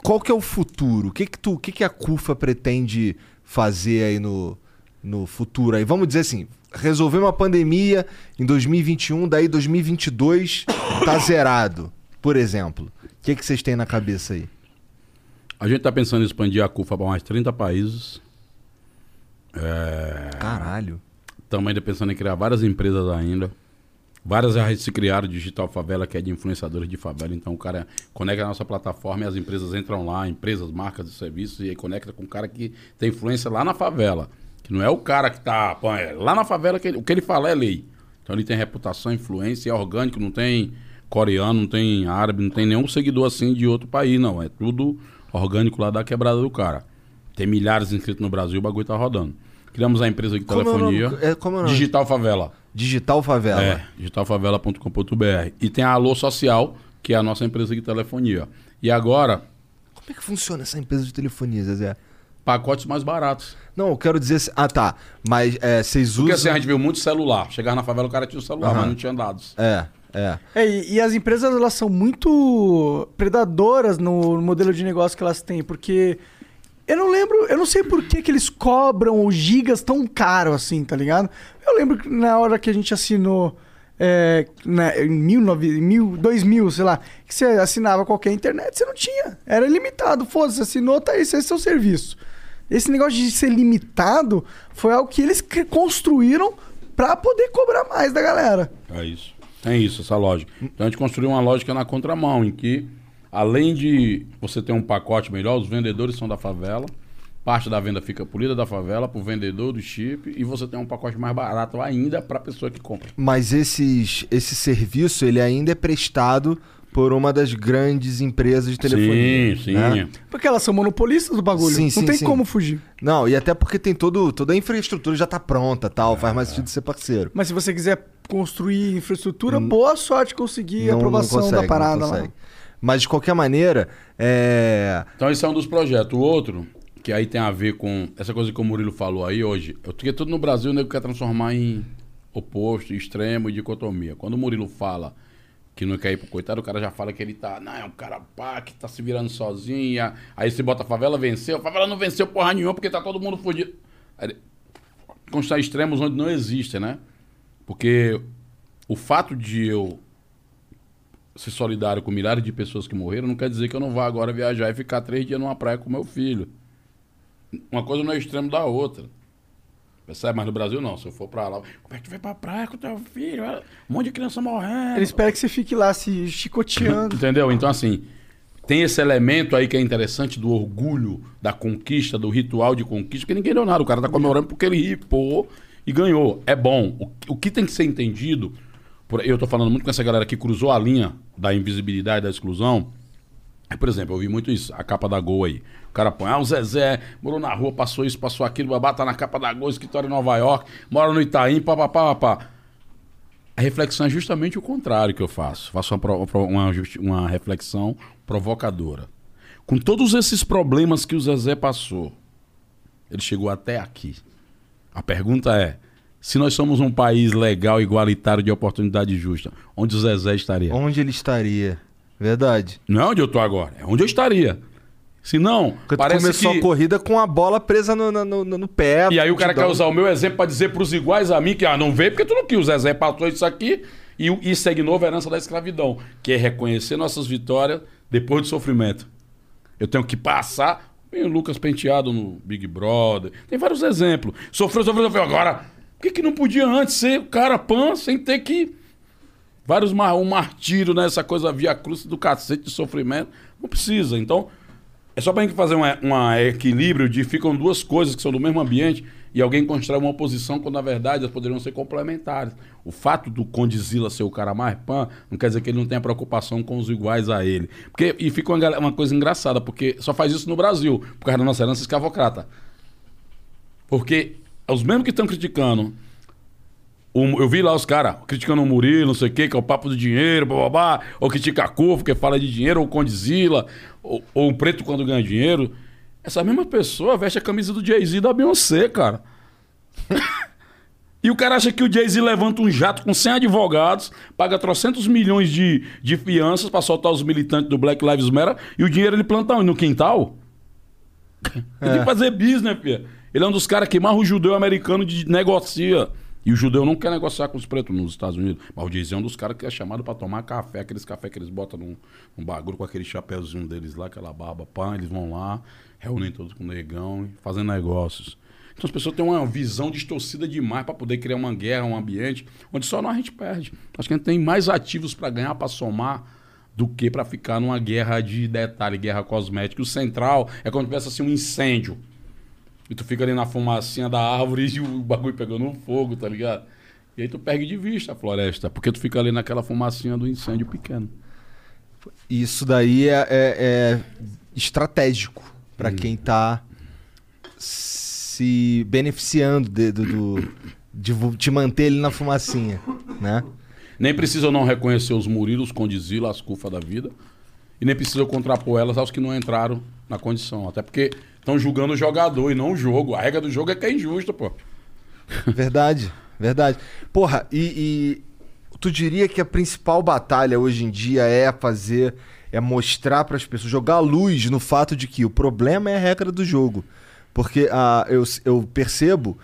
Speaker 3: qual que é o futuro? O que que, tu, o que, que a CUFA pretende fazer aí no, no futuro? Aí vamos dizer assim, resolver uma pandemia em 2021, daí 2022 tá zerado, por exemplo. O que que vocês têm na cabeça aí?
Speaker 5: A gente tá pensando em expandir a CUFA para mais 30 países. É...
Speaker 3: Caralho.
Speaker 5: Estamos ainda pensando em criar várias empresas ainda. Várias já se criaram, Digital Favela, que é de influenciadores de favela. Então o cara conecta a nossa plataforma e as empresas entram lá, empresas, marcas e serviços, e aí conecta com o cara que tem influência lá na favela. Que não é o cara que tá. pô, é lá na favela, que ele- o que ele fala é lei. Então ele tem reputação, influência, é orgânico, não tem coreano, não tem árabe, não tem nenhum seguidor assim de outro país, não. É tudo orgânico lá da quebrada do cara. Tem milhares inscritos no Brasil, o bagulho tá rodando. Criamos a empresa de
Speaker 3: Como é nome?
Speaker 5: telefonia.
Speaker 3: É, como é nome?
Speaker 5: Digital Favela.
Speaker 3: Digital Favela.
Speaker 5: É, digitalfavela.com.br. E tem a Alô Social, que é a nossa empresa de telefonia. E agora,
Speaker 3: Como é que funciona essa empresa de telefonia, Zezé?
Speaker 5: Pacotes mais baratos.
Speaker 3: Não, eu quero dizer... Ah, tá. Mas é, vocês
Speaker 5: Porque assim,
Speaker 3: usam...
Speaker 5: a gente viu muito celular. Chegar na favela, o cara tinha o celular,
Speaker 3: Aham.
Speaker 5: mas não tinha dados.
Speaker 3: É, é.
Speaker 4: É, e, e as empresas elas são muito predadoras no modelo de negócio que elas têm, porque eu não lembro, eu não sei por que, que eles cobram os gigas tão caro assim, tá ligado? Eu lembro que na hora que a gente assinou é, na, em 19, mil, 2000, sei lá, que você assinava qualquer internet, você não tinha. Era limitado. Foda-se, assinou, tá aí, esse é o seu serviço. Esse negócio de ser limitado foi algo que eles construíram pra poder cobrar mais da galera.
Speaker 5: É isso. Tem isso, essa lógica. Então a gente construiu uma lógica na contramão, em que, além de você ter um pacote melhor, os vendedores são da favela, parte da venda fica polida da favela, pro vendedor do chip, e você tem um pacote mais barato ainda pra pessoa que compra.
Speaker 3: Mas esses, esse serviço, ele ainda é prestado por uma das grandes empresas de telefonia.
Speaker 5: Sim, sim.
Speaker 3: né?
Speaker 4: Porque elas são monopolistas do bagulho.
Speaker 3: Sim,
Speaker 4: não
Speaker 3: sim,
Speaker 4: tem
Speaker 3: sim.
Speaker 4: como fugir.
Speaker 3: Não, e até porque tem todo, toda a infraestrutura já tá pronta tal, faz mais sentido ser parceiro.
Speaker 4: Mas se você quiser construir infraestrutura, boa sorte conseguir a aprovação
Speaker 3: consegue,
Speaker 4: da
Speaker 3: não
Speaker 4: parada lá.
Speaker 3: Mas de qualquer maneira, é.
Speaker 5: Então esse é um dos projetos. O outro, que aí tem a ver com essa coisa que o Murilo falou aí hoje, eu porque tudo no Brasil o nego quer transformar em oposto, extremo e dicotomia. Quando o Murilo fala que não quer ir pro coitado, o cara já fala que ele tá, não, é um cara pá, que tá se virando sozinha. Aí se bota a favela venceu, a favela não venceu porra nenhuma porque tá todo mundo fudido. Aí, constar extremos onde não existem, né? Porque o fato de eu ser solidário com milhares de pessoas que morreram não quer dizer que eu não vá agora viajar e ficar três dias numa praia com meu filho. Uma coisa não é extremo da outra. Percebe? Mas no Brasil não. Se eu for pra lá, como é que tu vai pra praia com teu filho? Um monte de criança morrendo.
Speaker 4: Ele espera que você fique lá se chicoteando. <laughs>
Speaker 5: Entendeu? Então, assim, tem esse elemento aí que é interessante do orgulho, da conquista, do ritual de conquista, que ninguém deu nada. O cara tá comemorando porque ele ripou e ganhou. É bom. O, o que tem que ser entendido, por, eu tô falando muito com essa galera que cruzou a linha da invisibilidade, da exclusão. Por exemplo, eu vi muito isso, a capa da Gol aí. O cara põe, ah, o Zezé morou na rua, passou isso, passou aquilo, babá tá na capa da Gol, escritório em Nova York, mora no Itaim, papapá, papá. A reflexão é justamente o contrário que eu faço. Faço uma, uma, uma reflexão provocadora. Com todos esses problemas que o Zezé passou, ele chegou até aqui. A pergunta é: se nós somos um país legal, igualitário, de oportunidade justa, onde o Zezé estaria?
Speaker 3: Onde ele estaria? Verdade.
Speaker 5: Não é onde eu tô agora, é onde eu estaria. Se não,
Speaker 3: Porque
Speaker 5: parece
Speaker 3: começou
Speaker 5: que...
Speaker 3: a corrida com a bola presa no, no, no- pé.
Speaker 5: E aí o cara quer usar o meu exemplo pra dizer pros iguais a mim que ah, não veio porque tu não quis. O Zezé passou isso aqui e isso é novo a herança da escravidão, que é reconhecer nossas vitórias depois do sofrimento. Eu tenho que passar. Tem o Lucas Penteado no Big Brother. Tem vários exemplos. Sofreu, sofreu, sofreu. Agora, por que, que não podia antes ser o cara pan sem ter que. Vários mar... um martírio nessa coisa via cruz do cacete de sofrimento. Não precisa. Então, é só pra gente fazer um, equilíbrio de ficam duas coisas que são do mesmo ambiente e alguém constrói uma oposição quando na verdade elas poderiam ser complementares. O fato do Condizila ser o cara mais pan não quer dizer que ele não tenha preocupação com os iguais a ele. Porque, e fica uma, uma coisa engraçada, porque só faz isso no Brasil, por causa da nossa herança escravocrata. Porque os mesmos que estão criticando eu vi lá os caras criticando o Murilo, não sei o quê, que é o papo do dinheiro, bababá, ou critica a Curva, que fala de dinheiro, ou Condizila, ou, ou o Preto quando ganha dinheiro. Essa mesma pessoa veste a camisa do Jay-Z e da Beyoncé, cara. <laughs> e o cara acha que o Jay-Z levanta um jato com 100 advogados, paga trocentos milhões de, de fianças pra soltar os militantes do Black Lives Matter, e o dinheiro ele planta no quintal? Ele <laughs> tem que fazer business, filho. Ele é um dos caras que mais o judeu americano de negocia. E o judeu não quer negociar com os pretos nos Estados Unidos. Mas é um dos caras que é chamado pra tomar café. Aqueles café que eles botam num, num bagulho com aquele chapéuzinho deles lá, aquela barba, pã. Eles vão lá, reúnem todos com o negão fazem negócios. Então as pessoas têm uma visão distorcida demais pra poder criar uma guerra, um ambiente onde só nós a gente perde. Acho que a gente tem mais ativos pra ganhar, pra somar do que pra ficar numa guerra de detalhe, guerra cosmética. O central é quando tivesse assim um incêndio. E tu fica ali na fumacinha da árvore e o bagulho pegando no fogo, tá ligado? E aí tu perde de vista a floresta, porque tu fica ali naquela fumacinha do incêndio pequeno.
Speaker 3: Isso daí é, é- é estratégico pra quem tá se beneficiando de, do, do- de te manter ele na fumacinha, né?
Speaker 5: Nem precisa não reconhecer os Murilos, Condizila, as cufas da vida. E nem precisa contrapor elas aos que não entraram na condição. Até porque estão julgando o jogador e não o jogo. A regra do jogo é que é injusta, pô.
Speaker 3: Verdade, verdade. Porra, e, e tu diria que a principal batalha hoje em dia é fazer, é mostrar para as pessoas, jogar luz no fato de que o problema é a regra do jogo. Porque ah, eu, eu percebo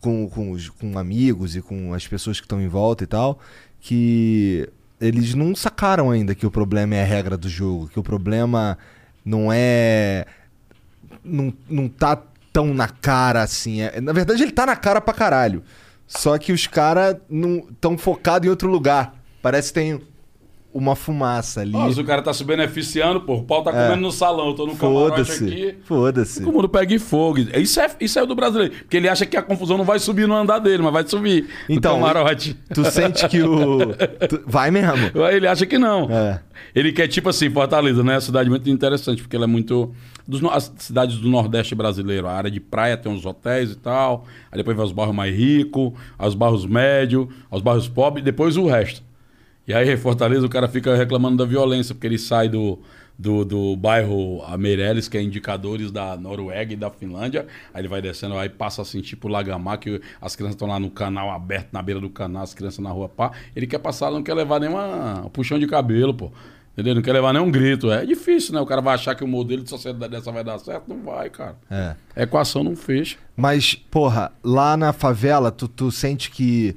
Speaker 3: com, com, os- com amigos e com as pessoas que estão em volta e tal, que eles não sacaram ainda que o problema é a regra do jogo, que o problema não é não, não tá tão na cara assim. É- na verdade, ele tá na cara pra caralho. Só que os caras não tão focados em outro lugar. Parece que tem uma fumaça ali.
Speaker 5: Se o cara tá se beneficiando, pô, o pau tá comendo no salão, eu tô no camarote aqui.
Speaker 3: Foda-se.
Speaker 5: O mundo pega fogo. Isso é, isso é do brasileiro. Porque ele acha que a confusão não vai subir no andar dele, mas vai subir
Speaker 3: Então,
Speaker 5: no camarote.
Speaker 3: Tu sente que o. tu- Vai mesmo.
Speaker 5: Ele acha que não.
Speaker 3: É.
Speaker 5: Ele quer, tipo assim, Fortaleza, né? É uma cidade muito interessante, porque ela é muito. Dos, as cidades do Nordeste brasileiro. A área de praia tem uns hotéis e tal. Aí depois vai os bairros mais ricos, aos bairros médios, aos bairros pobres, e depois o resto. E aí, em Fortaleza, o cara fica reclamando da violência, porque ele sai do, do, do bairro Meireles, que é indicadores da Noruega e da Finlândia. Aí ele vai descendo, aí passa assim, tipo Lagamar, que as crianças estão lá no canal aberto, na beira do canal, as crianças na rua, pá. Ele quer passar, não quer levar nenhuma um puxão de cabelo, pô. Entendeu? Não quer levar nenhum grito. É difícil, né? O cara vai achar que o modelo de sociedade dessa vai dar certo. Não vai, cara.
Speaker 3: É.
Speaker 5: A equação não fecha.
Speaker 3: Mas, porra, lá na favela, tu, tu sente que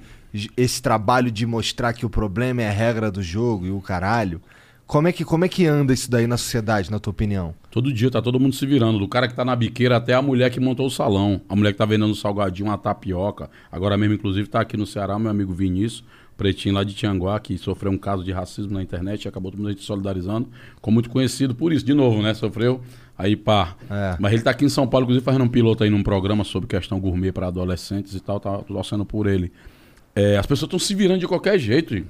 Speaker 3: esse trabalho de mostrar que o problema é a regra do jogo e o caralho. Como é que, como é que anda isso daí na sociedade, na tua opinião?
Speaker 5: Todo dia tá todo mundo se virando, do cara que tá na biqueira até a mulher que montou o salão, a mulher que tá vendendo salgadinho, uma tapioca. Agora mesmo, inclusive, tá aqui no Ceará, meu amigo Vinícius, pretinho lá de Tianguá, que sofreu um caso de racismo na internet e acabou todo mundo se solidarizando. Ficou muito conhecido por isso, de novo, né? Sofreu. Aí, pá.
Speaker 3: É.
Speaker 5: Mas ele tá aqui em São Paulo, inclusive, fazendo um piloto aí num programa sobre questão gourmet para adolescentes e tal, tá torcendo por ele. É, as pessoas estão se virando de qualquer jeito, gente.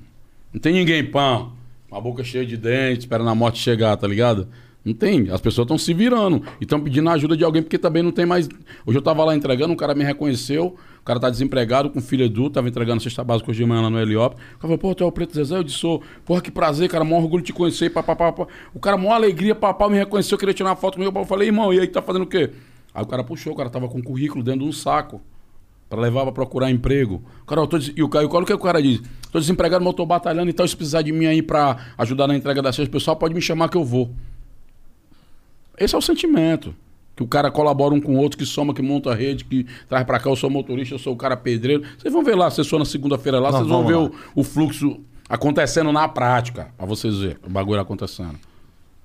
Speaker 5: Não tem ninguém pão, uma boca cheia de dentes, esperando a morte chegar, tá ligado? Não tem. As pessoas estão se virando e estão pedindo a ajuda de alguém porque também não tem mais. Hoje eu tava lá entregando, um cara me reconheceu, cara tá desempregado com filho adulto, tava entregando cesta básica hoje de manhã lá no Heliop. O cara falou, pô, tu é o Preto Zezé? Eu disse, sou. Porra, que prazer, cara, maior orgulho de te conhecer, papapá. pá. O cara, maior alegria, papá, me reconheceu, queria tirar uma foto comigo. Eu falei, irmão, e aí, tá fazendo o quê? Aí o cara puxou, o cara tava com um currículo dentro de um saco. Pra levar pra procurar emprego. Cara, eu tô. E o cara, o que o cara diz? Tô desempregado, mas eu tô batalhando, então se precisar de mim aí pra ajudar na entrega das coisas, o pessoal pode me chamar que eu vou. Esse é o sentimento. Que o cara colabora um com o outro, que soma, que monta a rede, que traz pra cá, eu sou motorista, eu sou o cara pedreiro. Vocês vão ver lá, vocês foram na segunda-feira lá,
Speaker 3: Não,
Speaker 5: vocês vão ver o, o fluxo acontecendo na prática. Pra vocês verem o bagulho acontecendo.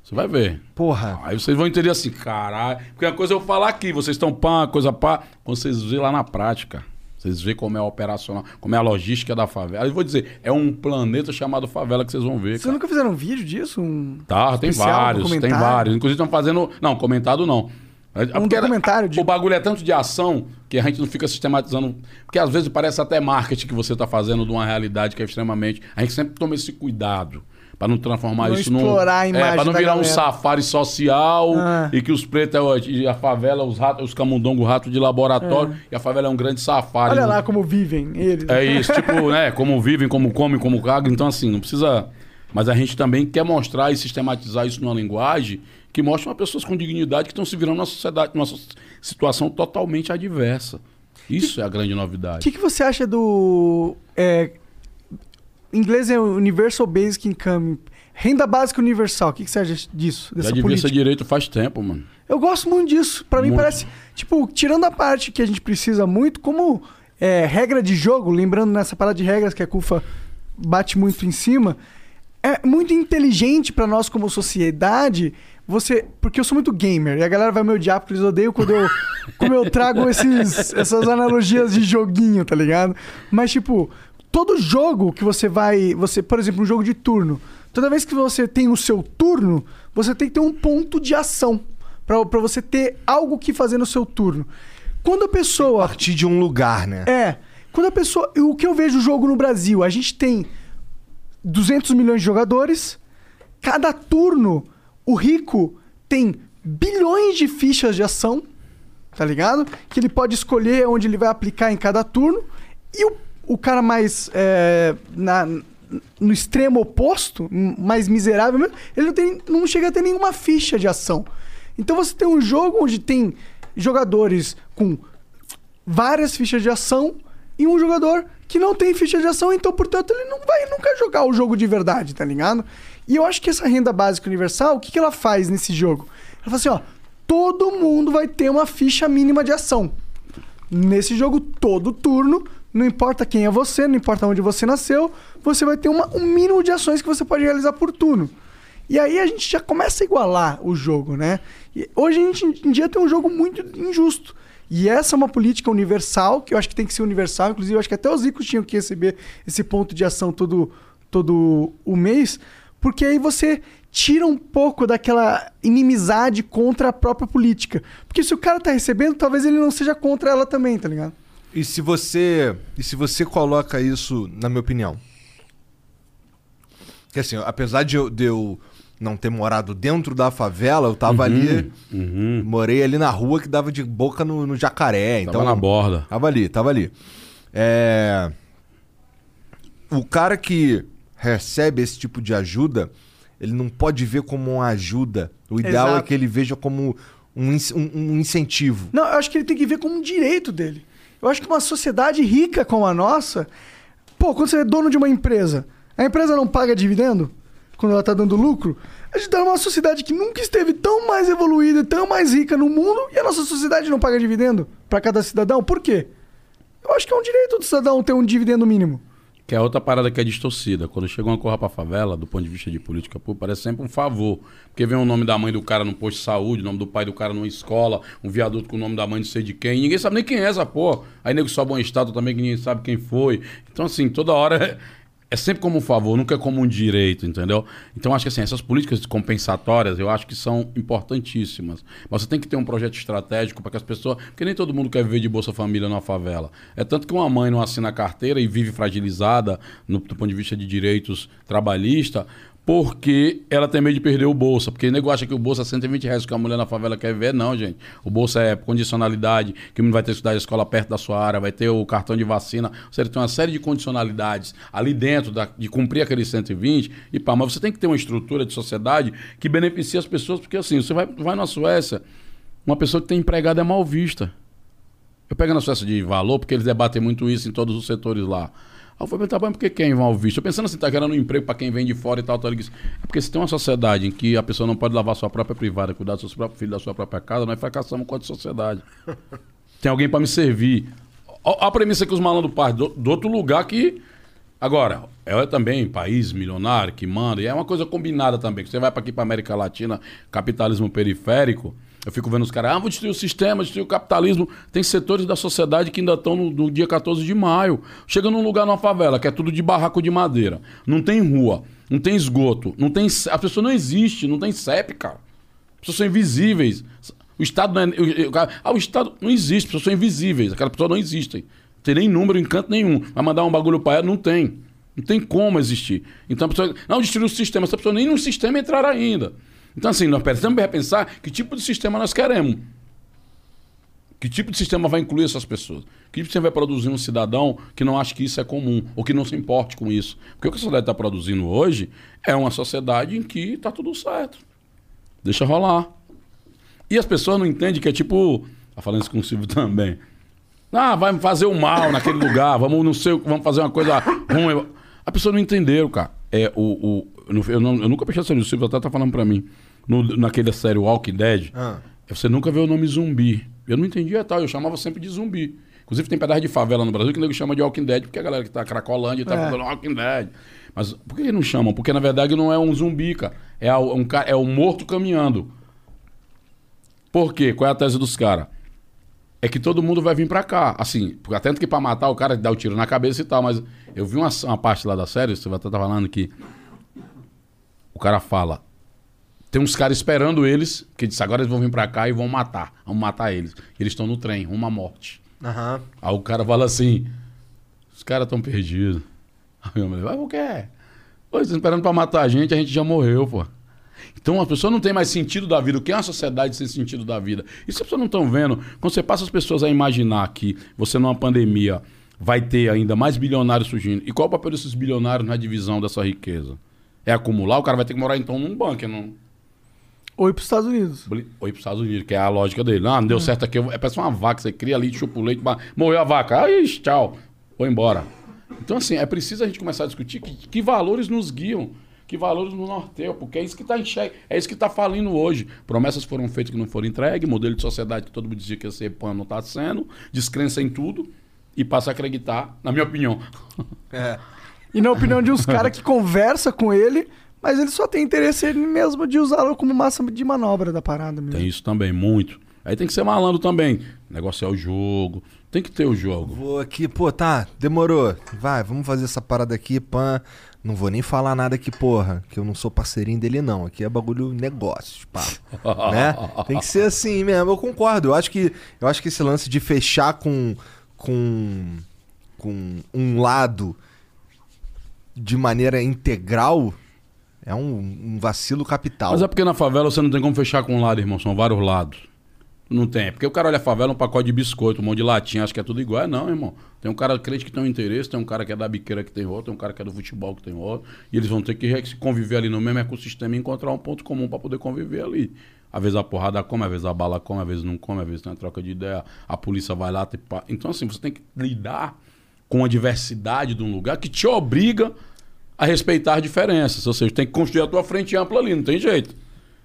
Speaker 5: Você vai ver.
Speaker 3: Porra.
Speaker 5: Aí vocês vão entender assim, caralho. Porque a coisa é eu falar aqui, vocês estão pá, coisa pá. Quando vocês vê lá na prática. Vocês vê como é a operacional, como é a logística da favela. Eu vou dizer, é um planeta chamado favela que vocês vão ver.
Speaker 4: Vocês
Speaker 5: cara.
Speaker 4: nunca fizeram um vídeo disso? Um...
Speaker 5: Tá, tem vários, tem vários. Inclusive estão fazendo. Não, comentado não. É porque era-
Speaker 4: documentário de-
Speaker 5: O bagulho é tanto de ação que a gente não fica sistematizando. Porque às vezes parece até marketing que você está fazendo de uma realidade que é extremamente. A gente sempre toma esse cuidado. Pra não transformar
Speaker 4: Não
Speaker 5: isso num.
Speaker 4: explorar a imagem
Speaker 5: É, pra não virar um safari social
Speaker 4: Ah.
Speaker 5: e que os pretos é e a favela, os ratos, os camundongos, rato de laboratório, e a favela é um grande safari.
Speaker 4: Olha
Speaker 5: Não-
Speaker 4: lá como vivem eles.
Speaker 5: é isso, tipo, né? Como vivem, como comem, como cagam. Então, assim, não precisa. Mas a gente também quer mostrar e sistematizar isso numa linguagem que mostre uma pessoas com dignidade que estão se virando numa sociedade, numa situação totalmente adversa. Isso é a grande
Speaker 4: O
Speaker 5: novidade.
Speaker 4: que, que você acha do. É, em inglês é Universal Basic Income. Renda básica universal. O que, que você acha disso?
Speaker 5: Já
Speaker 4: Dessa
Speaker 5: devia
Speaker 4: política?
Speaker 5: ser direito faz tempo, mano.
Speaker 4: Eu gosto muito disso. Pra mim parece. Tipo, tirando a parte que a gente precisa muito, como é, regra de jogo, lembrando nessa parada de regras que a CUFA bate muito em cima, é muito inteligente pra nós como sociedade. Você. Porque eu sou muito gamer e a galera vai me odiar porque eles odeiam quando eu, <laughs> quando eu trago esses, essas analogias de joguinho, tá ligado? Mas, tipo, todo jogo que você vai. Você, por exemplo, um jogo de turno. Toda vez que você tem o seu turno, você tem que ter um ponto de ação. Pra, pra você ter algo que fazer no seu turno. Quando a pessoa.
Speaker 3: Partir de um lugar, né?
Speaker 4: É. Quando a pessoa. O que eu vejo o jogo no Brasil? A gente tem 200 milhões de jogadores. Cada turno, o rico tem bilhões de fichas de ação. Tá ligado? Que ele pode escolher onde ele vai aplicar em cada turno. E o, o cara mais. é, na, no extremo oposto, mais miserável mesmo, ele não, tem, não chega a ter nenhuma ficha de ação. Então você tem um jogo onde tem jogadores com várias fichas de ação e um jogador que não tem ficha de ação, então, portanto, ele não vai nunca jogar o jogo de verdade, tá ligado? E eu acho que essa renda básica universal, o que, que ela faz nesse jogo? Ela fala assim, ó, todo mundo vai ter uma ficha mínima de ação. Nesse jogo, todo turno, não importa quem é você, não importa onde você nasceu, você vai ter uma- um mínimo de ações que você pode realizar por turno. E aí a gente já começa a igualar o jogo, né? E hoje a gente em dia tem um jogo muito injusto. E essa é uma política universal, que eu acho que tem que ser universal. Inclusive, eu acho que até os ricos tinham que receber esse ponto de ação todo, todo o mês. Porque aí você tira um pouco daquela inimizade contra a própria política. Porque se o cara tá recebendo, talvez ele não seja contra ela também, tá ligado?
Speaker 3: E se você. E se você coloca isso, na minha opinião? Que assim, apesar de eu, de eu não ter morado dentro da favela, eu tava ali.
Speaker 5: Uhum.
Speaker 3: Morei ali na rua que dava de boca no, no jacaré.
Speaker 5: Tava
Speaker 3: então,
Speaker 5: na borda.
Speaker 3: Tava ali, tava ali. É... O cara que recebe esse tipo de ajuda, ele não pode ver como uma ajuda. O ideal é
Speaker 4: Exato.
Speaker 3: que ele veja como um, um- um incentivo.
Speaker 4: Não, eu acho que ele tem que ver como um direito dele. Eu acho que uma sociedade rica como a nossa. Pô, quando você é dono de uma empresa, a empresa não paga dividendo? Quando ela tá dando lucro? A gente tá numa sociedade que nunca esteve tão mais evoluída, tão mais rica no mundo, e a nossa sociedade não paga dividendo para cada cidadão. Por quê? Eu acho que é um direito do cidadão ter um dividendo mínimo.
Speaker 5: Que é outra parada que é distorcida. Quando chega uma corra pra favela, do ponto de vista de política pública, parece sempre um favor. Porque vem o nome da mãe do cara no posto de saúde, o nome do pai do cara numa escola, um viaduto com o nome da mãe não sei de quem. Ninguém sabe nem quem é essa porra. Aí nego sobe uma estátua também que ninguém sabe quem foi. Então, assim, toda hora é sempre como um favor, nunca é como um direito, entendeu? Então, acho que assim, essas políticas compensatórias, eu acho que são importantíssimas. Mas você tem que ter um projeto estratégico para que as pessoas. Porque nem todo mundo quer viver de Bolsa Família numa favela. É tanto que uma mãe não assina a carteira e vive fragilizada no, do ponto de vista de direitos trabalhistas. Porque ela tem medo de perder o bolsa. Porque o nego acha que o bolsa é 120 reais que a mulher na favela quer ver. Não, gente. O bolsa é condicionalidade, que o menino vai ter que estudar a escola perto da sua área, vai ter o cartão de vacina. Seja, tem uma série de condicionalidades ali dentro da- de cumprir aqueles 120. E pá, mas você tem que ter uma estrutura de sociedade que beneficie as pessoas. Porque assim, você vai, vai na Suécia, uma pessoa que tem empregado é mal vista. Eu pego na Suécia de valor, porque eles debatem muito isso em todos os setores lá. Aí eu fui perguntar, mas por que quem mal visto? Eu pensando assim, tá querendo um emprego para quem vem de fora e tal, tal. Ele disse, é porque se tem uma sociedade em que a pessoa não pode lavar sua própria privada, cuidar dos seus próprios filhos, da sua própria casa, nós fracassamos com a sociedade. <laughs> tem alguém para me servir. Ó, A premissa que os malandros partem do, do outro lugar que. Agora, é também país milionário que manda, e é uma coisa combinada também. que Você vai para aqui para América Latina, capitalismo periférico. Eu fico vendo os caras, ah, vou destruir o sistema, destruir o capitalismo. Tem setores da sociedade que ainda estão no, no dia 14 de maio. Chega num lugar numa favela, que é tudo de barraco de madeira. Não tem rua, não tem esgoto, não tem. A pessoa não existe, não tem CEP, cara. As pessoas são invisíveis. O Estado não é. ah, o Estado não existe, as pessoas são invisíveis. Aquelas pessoas não existem. Não tem nem número em canto nenhum. Vai mandar um bagulho pra ela, não tem. Não tem como existir. Então a pessoa. Não, destruiu o sistema. Essa pessoa nem no sistema entrará ainda. Então, assim, nós precisamos repensar que tipo de sistema nós queremos. Que tipo de sistema vai incluir essas pessoas? Que tipo de sistema vai produzir um cidadão que não acha que isso é comum, ou que não se importe com isso? Porque o que a sociedade está produzindo hoje é uma sociedade em que está tudo certo. Deixa rolar. E as pessoas não entendem que é tipo. Tá falando isso com o Silvio <laughs> também. Ah, vai fazer o mal naquele lugar, vamos não sei, vamos fazer uma coisa ruim. A pessoa não entendeu, cara. É, o, o, eu, não- eu não- eu nunca prestei atenção nisso, o Silvio até tá falando pra mim. No, naquele série Walking Dead,
Speaker 3: Ah.
Speaker 5: você nunca vê o nome zumbi. Eu não entendia tal, eu chamava sempre de zumbi. Inclusive tem pedaço de favela no Brasil que o nego chama de Walking Dead, porque a galera que tá cracolândia tá
Speaker 4: É.
Speaker 5: falando Walking Dead. Mas por que eles não chamam? Porque na verdade não é um zumbi, cara. É a- um, é um morto caminhando. Por quê? Qual é a tese dos caras? É que todo mundo vai vir pra cá. Assim, porque até que pra matar o cara dá o tiro na cabeça e tal, mas eu vi uma, uma parte lá da série, você vai estar falando que o cara fala. Tem uns caras esperando eles, que disse, agora eles vão vir pra cá e vão matar. Vamos matar eles. Eles estão no trem, uma morte.
Speaker 3: Aham.
Speaker 5: Aí o cara fala assim: os caras estão perdidos. Aí eu falei, vai por quê? Pô, eles estão esperando pra matar a gente, a gente já morreu, pô. Então a pessoa não tem mais sentido da vida. O que é uma sociedade sem sentido da vida? Isso as pessoas não estão vendo. Quando você passa as pessoas a imaginar que você numa pandemia vai ter ainda mais bilionários surgindo. E qual o papel desses bilionários na divisão dessa riqueza? É acumular? O cara vai ter que morar então num bunker, não.
Speaker 4: Ou ir pros Estados Unidos.
Speaker 5: Ou ir para os Estados Unidos, que é a lógica dele. Ah, não deu certo aqui. É parece uma vaca. Você cria ali, chupa o leite, morreu a vaca. Aí, tchau. Vou embora. Então, assim, é preciso a gente começar a discutir que, que valores nos guiam, que valores nos norteiam, porque é isso que está em xeque, é isso que está falindo hoje. Promessas foram feitas que não foram entregues, modelo de sociedade que todo mundo dizia que ia ser pano não está sendo, descrença em tudo e passa a acreditar, na minha opinião.
Speaker 3: É. <laughs>
Speaker 4: E na opinião de uns caras que conversa com ele, mas ele só tem interesse ele mesmo de usá-lo como massa de manobra da parada mesmo.
Speaker 5: Tem isso também, muito. Aí tem que ser malandro também. Negociar o jogo. Tem que ter o jogo.
Speaker 3: Vou aqui, pô, tá, demorou. Vai, vamos fazer essa parada aqui, pan. Não vou nem falar nada que, porra, que eu não sou parceirinho dele, não. Aqui é bagulho negócios, pá. <laughs> né? Tem que ser assim mesmo, eu concordo. Eu acho que, eu acho que esse lance de fechar com, com, com um lado de maneira integral é um, um vacilo capital.
Speaker 5: Mas é porque na favela você não tem como fechar com um lado, irmão. São vários lados. Não tem. Porque o cara olha a favela, um pacote de biscoito, um monte de latinha, acha que é tudo igual. É não, irmão. Tem um cara crente que tem um interesse, tem um cara que é da biqueira que tem outro, tem um cara que é do futebol que tem outro. E eles vão ter que re- conviver ali no mesmo ecossistema e encontrar um ponto comum para poder conviver ali. Às vezes a porrada come, às vezes a bala come, às vezes não come, às vezes tem uma troca de ideia, a polícia vai lá. Pá. Então, assim, você tem que lidar com a diversidade de um lugar que te obriga a respeitar diferenças. Ou seja, tem que construir a tua frente ampla ali, não tem jeito.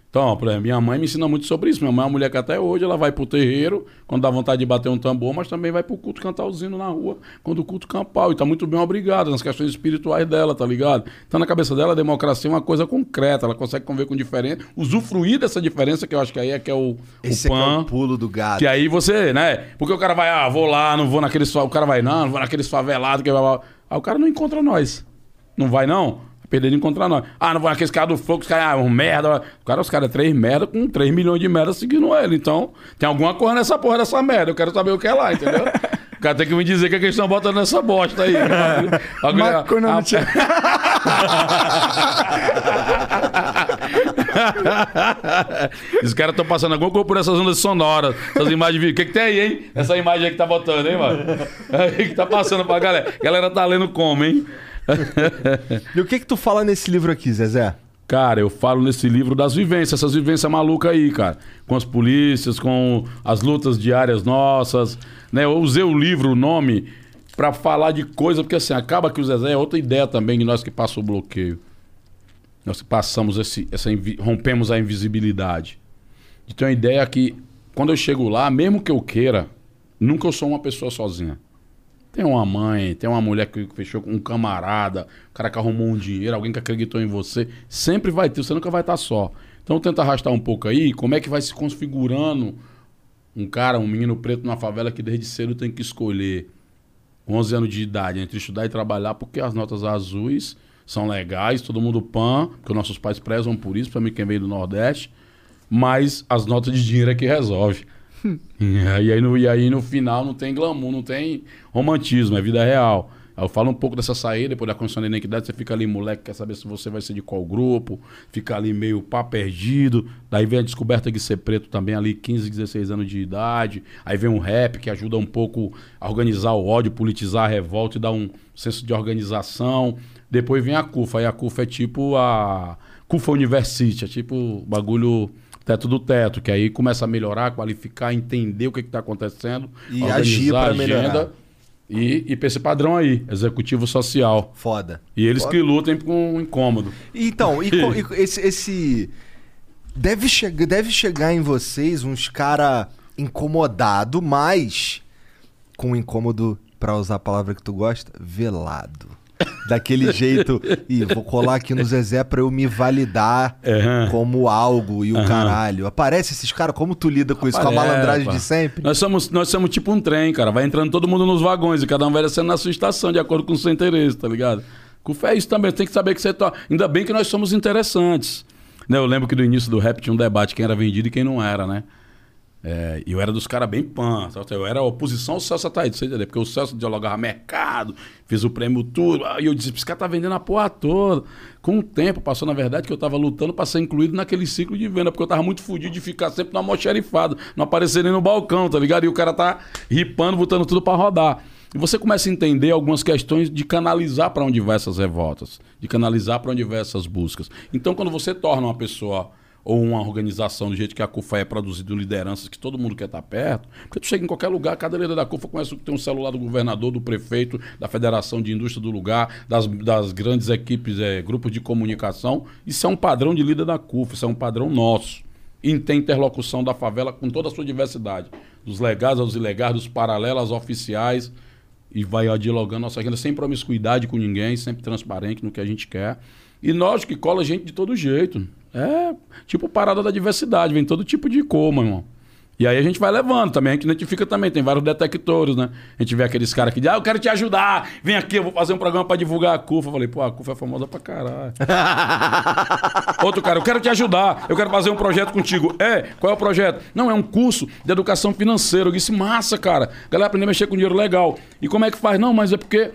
Speaker 5: Então, por exemplo, minha mãe me ensina muito sobre isso. Minha mãe é uma mulher que até hoje ela vai pro terreiro quando dá vontade de bater um tambor, mas também vai pro culto cantar o zino na rua quando o culto campal. E tá muito bem obrigada nas questões espirituais dela, tá ligado? Então, na cabeça dela, a democracia é uma coisa concreta. Ela consegue conviver com diferença, usufruir dessa diferença, que eu acho que aí é que é o,
Speaker 3: Esse
Speaker 5: o
Speaker 3: é, que é
Speaker 5: pan.
Speaker 3: o pulo do gato.
Speaker 5: Que aí você, né? Porque o cara vai, ah, vou lá, não vou naqueles. O cara vai, não, não vou naqueles favelados. Que... Aí o cara não encontra nós. Não vai, não? De encontrar nós. Ah, não vou naqueles caras do fogo, os caras, ah, um merda. O cara, os caras três merda com 3 milhões de merda seguindo ele. Então, tem alguma coisa nessa porra dessa merda. Eu quero saber o que é lá, entendeu? <laughs> O cara tem que me dizer o que, é que eles estão botando nessa bosta aí.
Speaker 4: Maconha no
Speaker 5: a-. Os caras estão passando alguma coisa por essas ondas sonoras, essas imagens. O que, que tem aí, hein? Essa imagem aí que tá botando, hein, mano? <laughs> Aí que tá passando pra galera. A galera tá lendo como, hein? <laughs>
Speaker 3: E o que que tu fala nesse livro aqui, Zezé?
Speaker 5: Cara, eu falo nesse livro das vivências, essas vivências malucas aí, cara. Com as polícias, com as lutas diárias nossas. Né? Eu usei o livro, o nome, pra falar de coisa, porque assim, acaba que o Zezé é outra ideia também de nós que passamos o bloqueio. Nós que passamos esse, essa rompemos a invisibilidade. De ter uma ideia que, quando eu chego lá, mesmo que eu queira, nunca eu sou uma pessoa sozinha. Tem uma mãe, tem uma mulher que fechou com um camarada, o cara que arrumou um dinheiro, alguém que acreditou em você. Sempre vai ter, você nunca vai estar só. Então tenta arrastar um pouco aí, como é que vai se configurando um cara, um menino preto na favela que desde cedo tem que escolher, com 11 anos de idade, entre estudar e trabalhar, porque as notas azuis são legais, todo mundo pan, porque nossos pais prezam por isso, pra mim quem veio do Nordeste, mas as notas de dinheiro é que resolve. <laughs> e, aí no, e aí no final não tem glamour, não tem romantismo, é vida real. Eu falo um pouco dessa saída, depois da condição de identidade, você fica ali, moleque, quer saber se você vai ser de qual grupo, fica ali meio pá perdido. Daí vem a descoberta de ser preto também, ali 15, 16 anos de idade. Aí vem um rap que ajuda um pouco a organizar o ódio, politizar a revolta e dar um senso de organização. Depois vem a CUFA, aí a CUFA é tipo a CUFA University, é tipo bagulho teto do teto, que aí começa a melhorar, qualificar, entender o que está acontecendo,
Speaker 3: E agir
Speaker 5: a
Speaker 3: pra melhorar.
Speaker 5: e, e pra esse padrão aí, executivo social.
Speaker 3: Foda.
Speaker 5: E eles
Speaker 3: Foda.
Speaker 5: que lutem com o incômodo.
Speaker 3: Então, e, e <laughs> esse, esse- Deve, chegar deve chegar em vocês uns cara incomodado, mas com incômodo, pra usar a palavra que tu gosta, velado. Daquele <laughs> jeito, e vou colar aqui no Zezé pra eu me validar
Speaker 5: Aham.
Speaker 3: como algo e o
Speaker 5: Aham.
Speaker 3: caralho. Aparece esses caras, como tu lida com isso? Com a
Speaker 5: Aparece,
Speaker 3: malandragem de sempre?
Speaker 5: Nós somos, nós somos tipo um trem, cara. Vai entrando todo mundo nos vagões e cada um vai descendo na sua estação, de acordo com o seu interesse, tá ligado? Com fé é isso também. Tem que saber que você tá. Ainda bem que nós somos interessantes. Né? Eu lembro que no início do rap tinha um debate quem era vendido e quem não era, né? É, eu era dos caras bem pan. Eu era oposição ao Celso Ataíde, você entendeu? Porque o Celso dialogava mercado, fez o prêmio tudo. E eu disse, esse cara tá vendendo a porra toda. Com o tempo, passou na verdade que eu tava lutando pra ser incluído naquele ciclo de venda, porque eu tava muito fudido de ficar sempre no almoxerifado, não aparecer nem no balcão, tá ligado? E o cara tá ripando, botando tudo pra rodar. E você começa a entender algumas questões de canalizar pra onde vai essas revoltas, de canalizar pra onde vai essas buscas. Então, quando você torna uma pessoa ou uma organização do jeito que a CUFA é produzido, lideranças que todo mundo quer estar perto, porque tu chega em qualquer lugar, cada líder da CUFA conhece que tem um celular do governador, do prefeito, da federação de indústria do lugar, das, das grandes equipes, é, grupos de comunicação. Isso é um padrão de líder da CUFA, isso é um padrão nosso. E tem interlocução da favela com toda a sua diversidade, dos legais aos ilegais, dos paralelos aos oficiais, e vai dialogando nossa agenda sem promiscuidade com ninguém, sempre transparente no que a gente quer. E nós que cola gente de todo jeito. É tipo parada da diversidade, vem todo tipo de cor, meu irmão. E aí a gente vai levando também, a gente identifica também, tem vários detectores, né? A gente vê aqueles caras que dizem, ah, eu quero te ajudar, vem aqui, eu vou fazer um programa pra divulgar a CUFA. Eu falei, pô, a CUFA é famosa pra caralho. <laughs> Outro cara, eu quero te ajudar, eu quero fazer um projeto contigo. É, qual é o projeto? Não, é um curso de educação financeira. Eu disse, massa, cara. Galera, aprender a mexer com dinheiro legal. E como é que faz? Não, mas é porque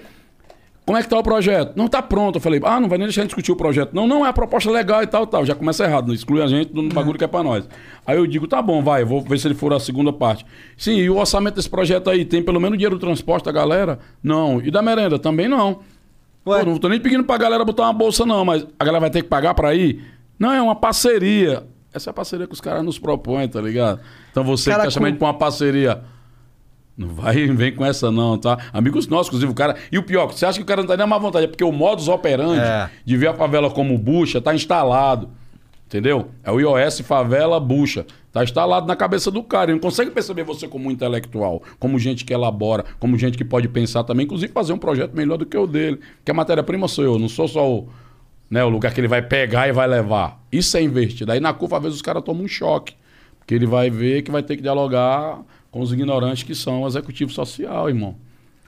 Speaker 5: como é que tá o projeto? Não tá pronto. Eu falei, ah, não vai nem deixar a gente discutir o projeto. Não, não, é a proposta legal e tal, tal. Já começa errado, não exclui a gente do bagulho que é pra nós. Aí eu digo, tá bom, vai, eu vou ver se ele for a segunda parte. Sim, e o orçamento desse projeto aí, tem pelo menos dinheiro do transporte da galera? Não. E da merenda? Também não. Pô, não tô nem pedindo pra galera botar uma bolsa, não, mas a galera vai ter que pagar pra ir? Não, é uma parceria. Essa é a parceria que os caras nos propõem, tá ligado? Então você
Speaker 4: Cara,
Speaker 5: que tá chamando
Speaker 4: com-
Speaker 5: pra uma parceria. Não vai <laughs> vem com essa, não, tá? Amigos nossos, inclusive, o cara. E o pior, você acha que o cara não tá nem a má vontade, é porque o modus operandi
Speaker 3: É.
Speaker 5: de ver a favela como bucha tá instalado. Entendeu? É o iOS favela bucha. Tá instalado na cabeça do cara. Ele não consegue perceber você como intelectual, como gente que elabora, como gente que pode pensar também, inclusive fazer um projeto melhor do que o dele. Porque a matéria-prima sou eu, não sou só o, né, o lugar que ele vai pegar e vai levar. Isso é investido. Aí na curva, às vezes, os caras tomam um choque. Porque ele vai ver que vai ter que dialogar com os ignorantes que são o executivo social, irmão.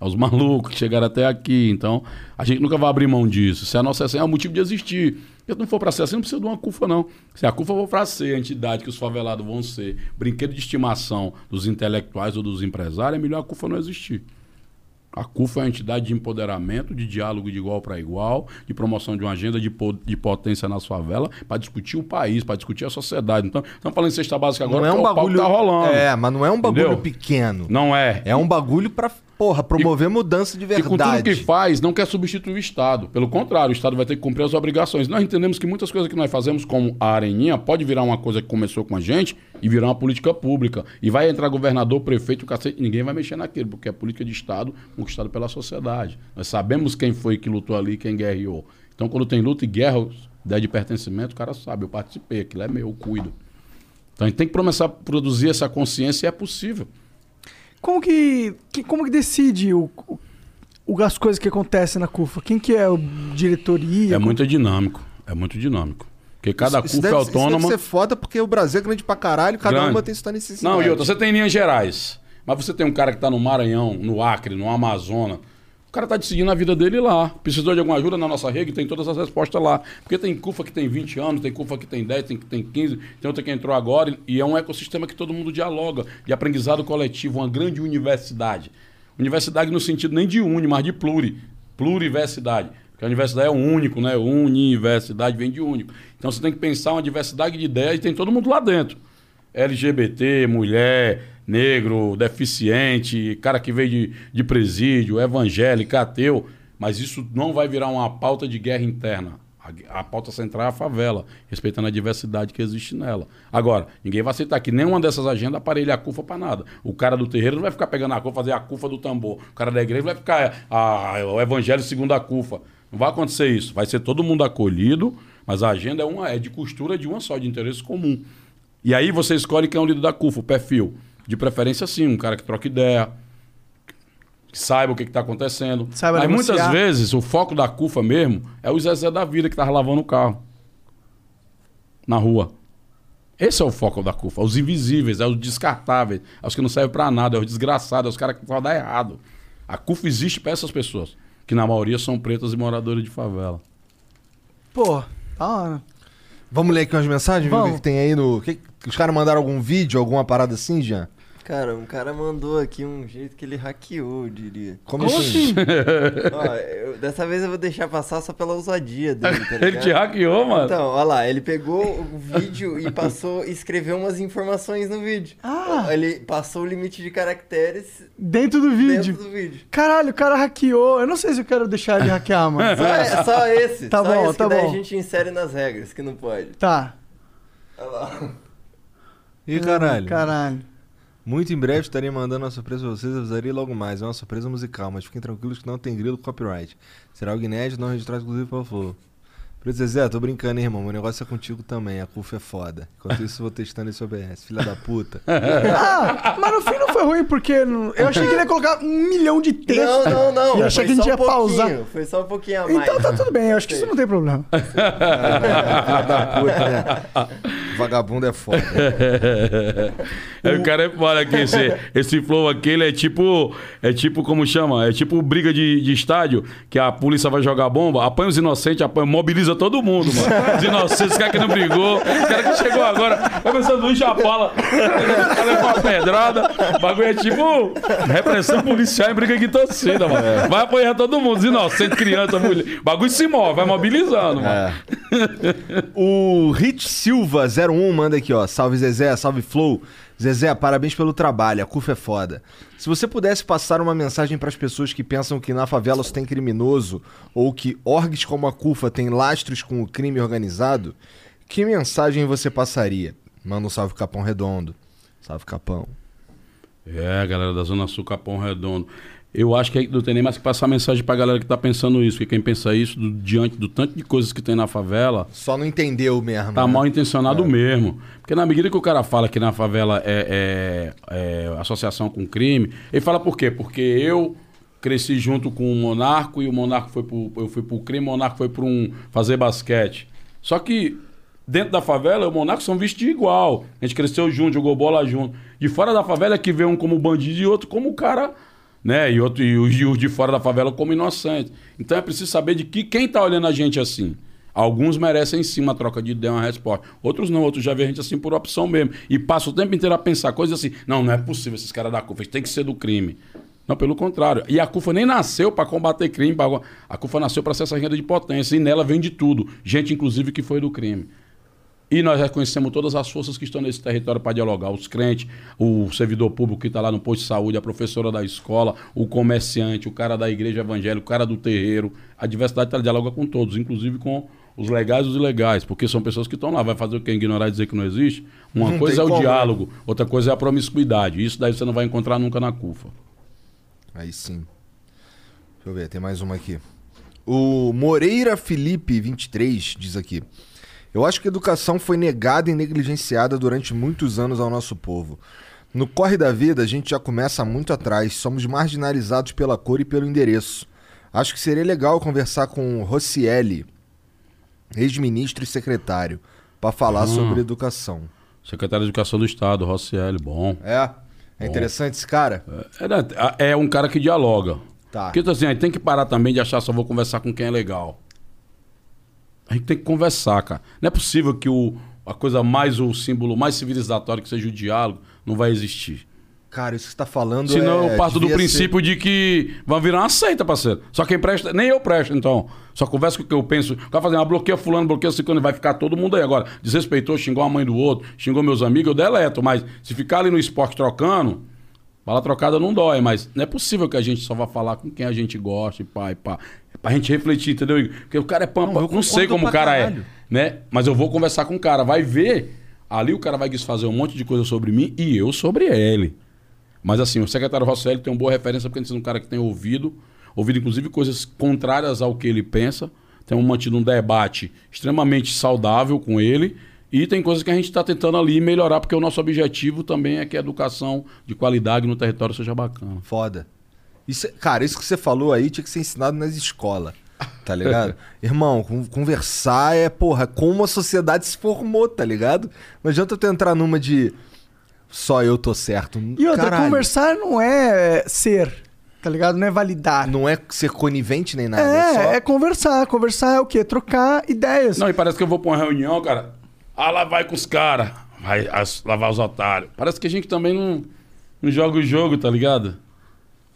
Speaker 5: É Os malucos que chegaram até aqui. Então, a gente nunca vai abrir mão disso. Se a nossa essência é o motivo de existir. Se não for para ser assim, não precisa de uma CUFA, não. Se a CUFA for para ser a entidade que os favelados vão ser, brinquedo de estimação dos intelectuais ou dos empresários, é melhor a CUFA não existir. A CUFA é uma entidade de empoderamento, de diálogo de igual para igual, de promoção de uma agenda de, po- de potência na favela, para discutir o país, para discutir a sociedade. Então, estamos falando em cesta básica agora,
Speaker 3: não é um bagulho.
Speaker 5: tá rolando.
Speaker 3: É, mas não é um bagulho
Speaker 5: Entendeu?
Speaker 3: pequeno.
Speaker 5: Não é.
Speaker 3: É um bagulho pra, porra, promover mudança de
Speaker 5: E com tudo
Speaker 3: verdade.
Speaker 5: que faz, não quer substituir o Estado. Pelo contrário, o Estado vai ter que cumprir as obrigações. Nós entendemos que muitas coisas que nós fazemos, como a Areninha, pode virar uma coisa que começou com a gente e virar uma política pública. E vai entrar governador, prefeito, cacete, ninguém vai mexer naquilo, porque é política de Estado conquistada pela sociedade. Nós sabemos quem foi que lutou ali, quem guerreou. Então, quando tem luta e guerra, ideia de pertencimento, o cara sabe, eu participei, aquilo é meu, eu cuido. Então a gente tem que começar a produzir essa consciência e é possível.
Speaker 4: Como que, que- como que decide o, o- as coisas que acontecem na CUFA? Quem que é o diretoria?
Speaker 5: É muito dinâmico. É muito dinâmico. Porque cada
Speaker 3: Isso
Speaker 5: CUF é
Speaker 3: deve- Isso
Speaker 5: autônoma.
Speaker 3: deve ser foda porque o Brasil é grande pra caralho, cada
Speaker 5: Grande.
Speaker 3: uma tem sua necessidade.
Speaker 5: Não, e outra, você tem linhas gerais. Mas você tem um cara que tá no Maranhão, no Acre, no Amazonas. Cara tá decidindo a vida dele lá. Precisou de alguma ajuda na nossa rede, tem todas as respostas lá. Porque tem CUFA que tem 20 anos, tem CUFA que tem 10, tem que tem 15, tem outra que entrou agora. E é um ecossistema que todo mundo dialoga, de aprendizado coletivo, uma grande universidade. Universidade no sentido nem de uni, mas de pluri. Pluriversidade. Porque a universidade é o único, né? Universidade vem de único. Então você tem que pensar uma diversidade de ideias e tem todo mundo lá dentro. LGBT, mulher, negro, deficiente, cara que veio de, de presídio, evangélico, ateu. Mas isso não vai virar uma pauta de guerra interna. A, a pauta central é a favela, respeitando a diversidade que existe nela. Agora, ninguém vai aceitar que nenhuma dessas agendas aparelhe a cufa para nada. O cara do terreiro não vai ficar pegando a cufa, fazer a cufa do tambor. O cara da igreja vai ficar ah, o evangelho segundo a cufa. Não vai acontecer isso. Vai ser todo mundo acolhido, mas a agenda é, uma, é de costura de uma só, de interesse comum. E aí você escolhe quem é o líder da CUFA, o perfil. De preferência, sim, um cara que troca ideia, que saiba o que está acontecendo.
Speaker 4: Saiba
Speaker 5: Mas
Speaker 4: negociar.
Speaker 5: muitas vezes o foco da CUFA mesmo é o Zezé da vida que estava lavando o carro na rua. Esse é o foco da CUFA. Os invisíveis, é os descartáveis, é os que não servem para nada, é os desgraçados, é os caras que só dá errado. A CUFA existe para essas pessoas, que na maioria são pretas e moradores de favela.
Speaker 4: Pô, da hora.
Speaker 3: Vamos ler aqui umas mensagens, ver o que
Speaker 4: Vamos.
Speaker 3: tem aí no. que os caras mandaram algum vídeo, alguma parada assim, Jean?
Speaker 8: Cara, um cara mandou aqui um jeito que ele hackeou, eu diria.
Speaker 3: Como,
Speaker 4: Como
Speaker 3: assim?
Speaker 4: assim? <laughs>
Speaker 8: Ó, eu- dessa vez eu vou deixar passar só pela ousadia dele, tá <laughs>
Speaker 5: Ele te hackeou, mano.
Speaker 8: Então, olha lá, ele pegou o vídeo e passou, escreveu umas informações no vídeo.
Speaker 4: Ah.
Speaker 8: Ele passou o limite de caracteres
Speaker 4: Dentro do vídeo.
Speaker 8: dentro do vídeo.
Speaker 4: Caralho, o cara hackeou. Eu não sei se eu quero deixar ele hackear, mano.
Speaker 8: Só, é- só esse.
Speaker 4: Tá
Speaker 8: só
Speaker 4: bom,
Speaker 8: esse
Speaker 4: tá
Speaker 8: que daí
Speaker 4: bom.
Speaker 8: a gente insere nas regras, que não pode.
Speaker 4: Tá.
Speaker 8: Olha lá.
Speaker 3: Ih, caralho.
Speaker 4: Caralho.
Speaker 3: Muito em breve estarei mandando uma surpresa pra vocês, avisarei logo mais. É uma surpresa musical, mas fiquem tranquilos que não tem grilo copyright. Será algo inédito, não registrado inclusive pelo Flow. Preto Zezé, tô brincando, hein, irmão. Meu negócio é contigo também. A CUF é foda. Enquanto isso, eu vou testando esse OBS. Filha da puta. <laughs>
Speaker 4: Ah, mas no fim não foi ruim, porque não- eu achei que ele ia colocar um milhão de
Speaker 8: Não,
Speaker 4: textos.
Speaker 8: não, não.
Speaker 4: E eu achei que a gente ia pausar.
Speaker 8: Foi só um pouquinho a mais.
Speaker 4: Então tá tudo bem, eu acho que isso não tem problema. <laughs>
Speaker 3: Filha da puta, né? Vagabundo é foda. <laughs>
Speaker 5: É, o cara é foda aqui. Esse, esse flow aqui, ele é tipo. É tipo, como chama? É tipo briga de, de estádio, que a polícia vai jogar bomba, apanha os inocentes, apanha, mobiliza todo mundo, mano. <laughs> Os inocentes, os caras que não brigou, os caras que chegou agora, vai pensando em chapala, leva uma pedrada. O bagulho é tipo repressão policial e briga de torcida, mano. Vai apanhar todo mundo, os inocentes, criança, mulher. O bagulho se move, vai mobilizando, mano.
Speaker 3: É. O Rich Silva 01 manda aqui, ó. Salve Zezé, salve Flow. Zezé, parabéns pelo trabalho, a CUF é foda. Se você pudesse passar uma mensagem para as pessoas que pensam que na favela só tem criminoso ou que orgs como a CUFA têm lastros com o crime organizado, que mensagem você passaria? Manda um salve Capão Redondo. Salve Capão.
Speaker 5: É, galera da Zona Sul, Capão Redondo. Eu acho que não tem nem mais que passar mensagem pra galera que tá pensando isso, porque quem pensa isso, do- diante do tanto de coisas que tem na favela,
Speaker 3: Só não entendeu mesmo.
Speaker 5: tá
Speaker 3: né?
Speaker 5: mal intencionado mesmo. Porque na medida que o cara fala que na favela é, é- é associação com crime, ele fala por quê? Porque eu cresci junto com o Monarco e o Monarco foi pro, eu fui pro crime, o Monarco foi para um fazer basquete. Só que dentro da favela, o Monarco são vistos de igual. A gente cresceu junto, jogou bola junto. De fora da favela é que vê um como bandido e outro como cara, né? E outro e os de- fora da favela como inocente. Então é preciso saber de que quem tá olhando a gente assim. Alguns merecem sim uma troca de ideia, uma resposta. Outros não, outros já vê a gente assim por opção mesmo. E passa o tempo inteiro a pensar coisas assim. Não, não é possível esses caras da CUFA, têm que ser do crime. Não, pelo contrário. E a CUFA nem nasceu para combater crime. pra- A CUFA nasceu para ser essa renda de potência. E nela vem de tudo. Gente, inclusive, que foi do crime. E nós reconhecemos todas as forças que estão nesse território para dialogar. Os crentes, o servidor público que está lá no posto de saúde, a professora da escola, o comerciante, o cara da igreja evangélica, o cara do terreiro. A diversidade tá, dialoga com todos, inclusive com os legais e os ilegais, porque são pessoas que estão lá. Vai fazer o quê? Ignorar e dizer que não existe? Uma
Speaker 3: Não
Speaker 5: coisa é o
Speaker 3: como, né?
Speaker 5: diálogo, outra coisa é a promiscuidade. Isso daí você não vai encontrar nunca na CUFA.
Speaker 3: Aí sim. Deixa eu ver, tem mais uma aqui. O Moreira Felipe 23 diz aqui: Eu acho que a educação foi negada e negligenciada durante muitos anos ao nosso povo. No corre da vida, a gente já começa muito atrás, somos marginalizados pela cor e pelo endereço. Acho que seria legal conversar com o Rossielli, ex-ministro e secretário, para falar sobre educação.
Speaker 5: Secretário de Educação do Estado, Rossielli, bom.
Speaker 3: É? É interessante esse cara?
Speaker 5: É, né, é um cara que dialoga.
Speaker 3: Tá.
Speaker 5: Porque assim, a gente tem que parar também de achar só vou conversar com quem é legal. A gente tem que conversar, cara. Não é possível que o, a coisa mais, o símbolo mais civilizatório que seja o diálogo não vai existir.
Speaker 3: Cara, isso que você tá falando
Speaker 5: Senão
Speaker 3: é...
Speaker 5: eu parto do princípio de que vão virar uma seita, parceiro. Só quem presta, nem eu presto, então. Só conversa com o que eu penso. O cara fazendo, ah, bloqueia fulano, bloqueia ciclano, vai ficar todo mundo aí agora. Desrespeitou, xingou a mãe do outro, xingou meus amigos, eu deleto. Mas se ficar ali no esporte trocando, bala trocada não dói. Mas não é possível que a gente só vá falar com quem a gente gosta e pá, e pá. É pra gente refletir, entendeu? Igor? Porque o cara é pampa.
Speaker 3: Não,
Speaker 5: Não,
Speaker 3: eu
Speaker 5: sei
Speaker 3: concordo
Speaker 5: como o cara
Speaker 3: caralho.
Speaker 5: é, né? Mas eu vou conversar com o cara, vai ver. Ali o cara vai desfazer um monte de coisa sobre mim e eu sobre ele. Mas assim, o secretário Rosselli tem uma boa referência porque ele é um cara que tem ouvido, ouvido inclusive coisas contrárias ao que ele pensa, tem mantido um debate extremamente saudável com ele e tem coisas que a gente está tentando ali melhorar porque o nosso objetivo também é que a educação de qualidade no território seja bacana.
Speaker 3: Foda. Isso, é- cara, isso que você falou aí tinha que ser ensinado nas escolas. Tá ligado? <laughs> Irmão, con- conversar é, porra, como a sociedade se formou, tá ligado? Não adianta tu entrar numa de só eu tô certo.
Speaker 4: E outra,
Speaker 3: Caralho,
Speaker 4: conversar não é ser, tá ligado? Não é validar.
Speaker 3: Não é ser conivente nem nada. É, só...
Speaker 4: É, é conversar. Conversar é o quê? Trocar ideias.
Speaker 5: Não, e parece que eu vou pra uma reunião, cara. Ah, lá vai com os caras. Vai as- lavar os otários. Parece que a gente também não, não joga o jogo, tá ligado?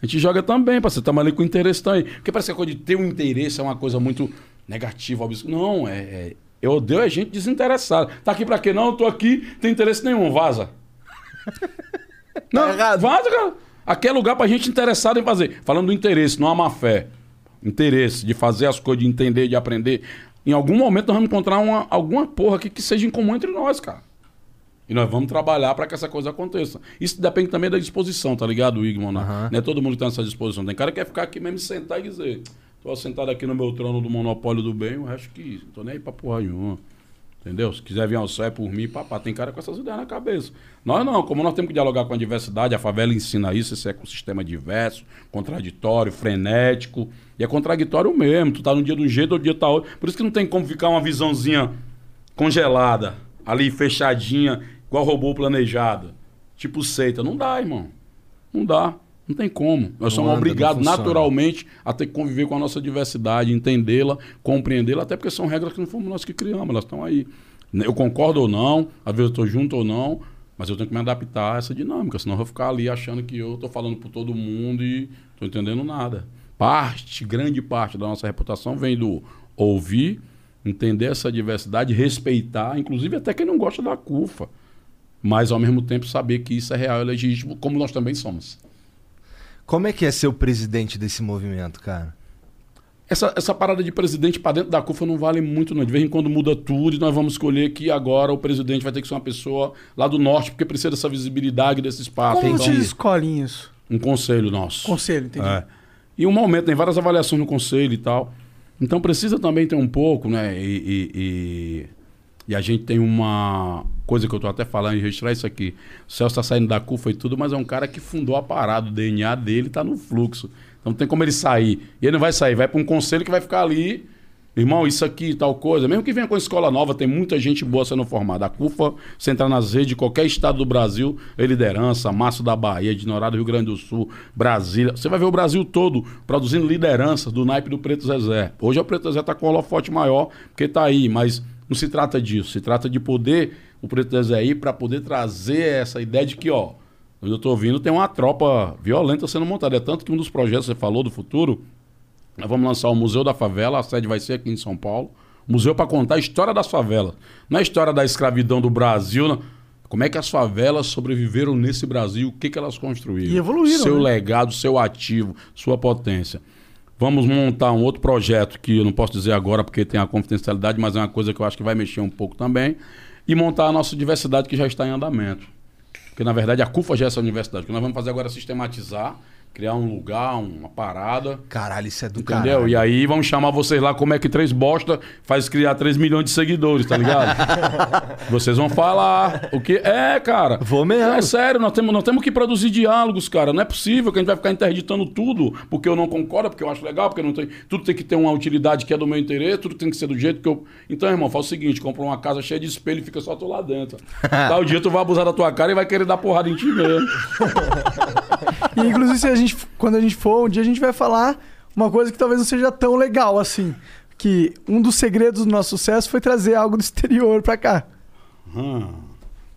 Speaker 5: A gente joga também, parceiro. Tamo ali com interesse também. Porque parece que a coisa de ter um interesse é uma coisa muito negativa, obscura. Não, é, é- Eu odeio a gente desinteressada. Tá aqui pra quê? Não, eu tô aqui, tem interesse nenhum, vaza. <laughs> Não,
Speaker 3: errado.
Speaker 5: vaza, cara. Aqui é lugar pra gente interessada em fazer. Falando do interesse, não a má fé. Interesse de fazer as coisas, de entender, de aprender. Em algum momento nós vamos encontrar uma, alguma porra aqui que seja em comum entre nós, cara. E nós vamos trabalhar para que essa coisa aconteça. Isso depende também da disposição, tá ligado, Igor Monarca? Não é todo mundo que tem essa disposição. Tem cara que quer ficar aqui mesmo sentar e dizer: tô sentado aqui no meu trono do monopólio do bem, o resto que. Não tô nem aí pra porra nenhuma. Entendeu? Se quiser vir ao céu é por mim, papá. Tem cara com essas ideias na cabeça. Nós não, como nós temos que dialogar com a diversidade, a favela ensina isso, esse ecossistema diverso, contraditório, frenético. E é contraditório mesmo. Tu tá num dia de um jeito, outro dia tá outro. Por isso que não tem como ficar uma visãozinha congelada. ali fechadinha, igual robô planejado. Tipo seita. Não dá, irmão. Não dá. Não tem como. Nós somos
Speaker 3: não
Speaker 5: obrigados
Speaker 3: funciona.
Speaker 5: naturalmente a ter que conviver com a nossa diversidade, entendê-la, compreendê-la, até porque são regras que não fomos nós que criamos, elas estão aí. Eu concordo ou não, às vezes eu estou junto ou não, mas eu tenho que me adaptar a essa dinâmica, senão eu vou ficar ali achando que eu estou falando por todo mundo e estou entendendo nada. Parte, grande parte da nossa reputação vem do ouvir, entender essa diversidade, respeitar, inclusive até quem não gosta da CUFA, mas ao mesmo tempo saber que isso é real e legítimo, como nós também somos.
Speaker 3: Como é que é ser o presidente desse movimento, cara?
Speaker 5: Essa, essa parada de presidente para dentro da CUFA não vale muito, não. De vez em quando muda tudo e nós vamos escolher que agora o presidente vai ter que ser uma pessoa lá do norte, porque precisa dessa visibilidade, desse espaço.
Speaker 4: Como
Speaker 5: Então,
Speaker 4: vocês escolhem isso?
Speaker 5: um conselho nosso.
Speaker 4: Conselho, entendi.
Speaker 5: É. E um momento, tem várias avaliações no conselho e tal. Então precisa também ter um pouco, né? E, e, e, e a gente tem uma coisa que eu tô até falando em registrar isso aqui. O Celso tá saindo da CUFA e tudo, mas é um cara que fundou a parada. O DNA dele tá no fluxo. Então não tem como ele sair. E ele não vai sair, vai para um conselho que vai ficar ali. Irmão, isso aqui, tal coisa. Mesmo que venha com escola nova, tem muita gente boa sendo formada. A CUFA, você entrar nas redes de qualquer estado do Brasil, é liderança, Maço da Bahia, de Norado, Rio Grande do Sul, Brasília. Você vai ver o Brasil todo produzindo lideranças do naipe do Preto Zezé. Hoje o Preto Zezé está com o holofote maior, porque está aí, mas não se trata disso. Se trata de poder, o Preto Zezé ir para poder trazer essa ideia de que, ó, onde eu estou ouvindo, tem uma tropa violenta sendo montada. É tanto que um dos projetos que você falou do futuro, nós vamos lançar o Museu da Favela, a sede vai ser aqui em São Paulo. Museu para contar a história das favelas. Não é a história da escravidão do Brasil, não. Como é que as favelas sobreviveram nesse Brasil, o que, que elas construíram.
Speaker 4: E evoluíram,
Speaker 5: Seu
Speaker 4: né?
Speaker 5: legado, seu ativo, sua potência. Vamos montar um outro projeto que eu não posso dizer agora porque tem a confidencialidade, mas é uma coisa que eu acho que vai mexer um pouco também. E montar a nossa diversidade que já está em andamento. Porque, na verdade, a CUFA já é essa universidade. O que nós vamos fazer agora é sistematizar, criar um lugar, uma parada.
Speaker 3: Caralho, isso é do
Speaker 5: Entendeu?
Speaker 3: caralho.
Speaker 5: E aí vamos chamar vocês lá como é que três bosta faz criar 3 milhões de seguidores, tá ligado? <laughs> vocês vão falar o que é, cara.
Speaker 3: Vou mesmo.
Speaker 5: É sério, nós temos, nós temos que produzir diálogos, cara. Não é possível que a gente vai ficar interditando tudo porque eu não concordo, porque eu acho legal, porque não tem, tudo tem que ter uma utilidade que é do meu interesse, tudo tem que ser do jeito que eu. Então, irmão, faz o seguinte, compra uma casa cheia de espelho e fica só tu lá dentro. <laughs> Tal dia tu vai abusar da tua cara e vai querer dar porrada em ti mesmo. <laughs>
Speaker 4: E inclusive, se a gente, quando a gente for, um dia a gente vai falar uma coisa que talvez não seja tão legal assim. Que um dos segredos do nosso sucesso foi trazer algo do exterior pra cá.
Speaker 5: Hum.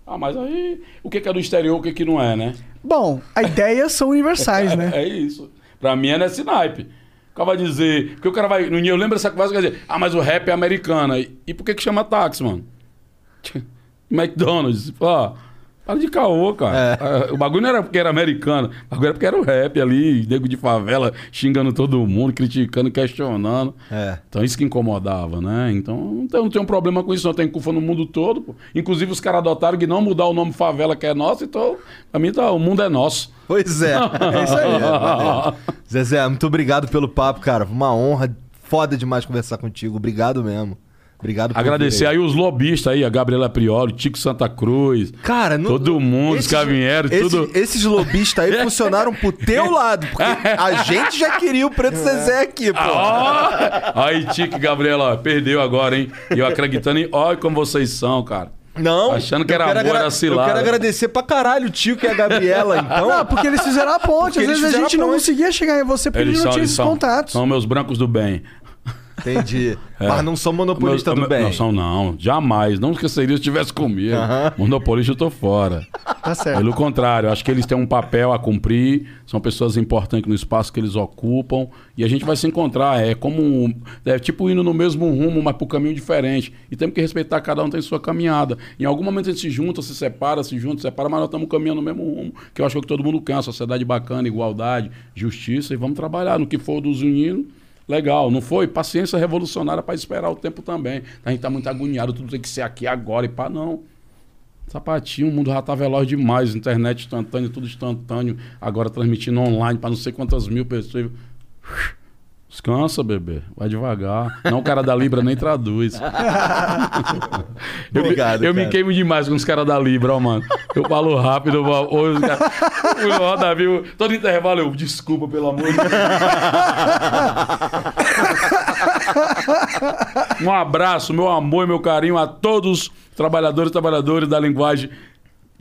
Speaker 5: Ah, mas aí o que é do exterior, o que que não é, né?
Speaker 4: Bom, ideias são universais, <laughs> né?
Speaker 5: É isso. Pra mim é nesse naipe. O cara vai dizer. Porque o cara vai. no- Eu lembro dessa conversa que vai dizer, ah, mas o rap é americana. E, e por que que chama táxi, mano? <laughs> McDonald's. Ó, para de caô, cara. Ah, O bagulho não era porque era americano. O bagulho era porque era o rap ali, nego de favela xingando todo mundo, criticando, questionando.
Speaker 3: É.
Speaker 5: Então isso que incomodava, né? Então não tem, não tem um problema com isso, não tem culpa no mundo todo. Pô. Inclusive os caras adotaram que não mudar o nome favela que é nosso, então pra mim tá, o mundo é nosso.
Speaker 3: Pois é. É isso aí. <laughs> Zezé, muito obrigado pelo papo, cara. Uma honra. Foda demais conversar contigo. Obrigado mesmo. Obrigado por
Speaker 5: Agradecer aí os lobistas aí, a Gabriela Prioli, Tico Santa Cruz.
Speaker 3: Cara, não-
Speaker 5: todo mundo, os
Speaker 3: esses-
Speaker 5: que vieram,
Speaker 3: esse-
Speaker 5: tudo.
Speaker 3: Esses lobistas aí funcionaram pro teu lado, porque a <laughs> gente já queria o Preto Zezé aqui, pô.
Speaker 5: Ó! Aí, Tico e Gabriela, ó, perdeu agora, hein? E eu acreditando em. Olha como vocês são, cara.
Speaker 3: Não.
Speaker 5: Achando que era amor, era cilada.
Speaker 3: Eu quero agradecer pra caralho o Tico e a Gabriela, <laughs> então.
Speaker 4: Não, porque eles fizeram a ponte.
Speaker 3: Porque
Speaker 4: Às vezes a gente
Speaker 3: a
Speaker 4: não conseguia chegar em você porque
Speaker 5: Eles
Speaker 4: não tinha esses
Speaker 5: são,
Speaker 4: contatos.
Speaker 5: são meus brancos do bem.
Speaker 3: Entendi.
Speaker 5: É.
Speaker 3: Mas não sou monopolista
Speaker 5: Meus-
Speaker 3: do bem.
Speaker 5: Não são, não. Jamais. Não esqueceria se estivesse comigo. Monopolista, eu tô fora.
Speaker 4: Tá certo.
Speaker 5: Pelo contrário, acho que eles têm um papel a cumprir, são pessoas importantes no espaço que eles ocupam, e a gente vai se encontrar. É como. um- É tipo indo no mesmo rumo, mas por caminho diferente. E temos que respeitar, cada um tem sua caminhada. Em algum momento a gente se junta, se separa, se junta, se separa, mas nós estamos caminhando no mesmo rumo, que eu acho que todo mundo quer, uma sociedade bacana, igualdade, justiça, e vamos trabalhar no que for dos unidos. Legal, não foi? Paciência revolucionária para esperar o tempo também. A gente tá muito agoniado, tudo tem que ser aqui agora e pá, não. Sapatinho, o mundo já tá veloz demais, internet instantânea, tudo instantâneo, agora transmitindo online para não sei quantas mil pessoas. Descansa, bebê. Vai devagar. Não, o cara da Libra nem traduz. <laughs> eu me-
Speaker 3: Obrigado,
Speaker 5: eu me
Speaker 3: cara.
Speaker 5: queimo demais com os caras da Libra, ó, mano. Eu falo rápido, eu falo- os o <laughs> Roda Viu, todo intervalo eu, desculpa, pelo amor de Deus. <laughs> Um abraço, meu amor e meu carinho a todos os trabalhadores e trabalhadores da linguagem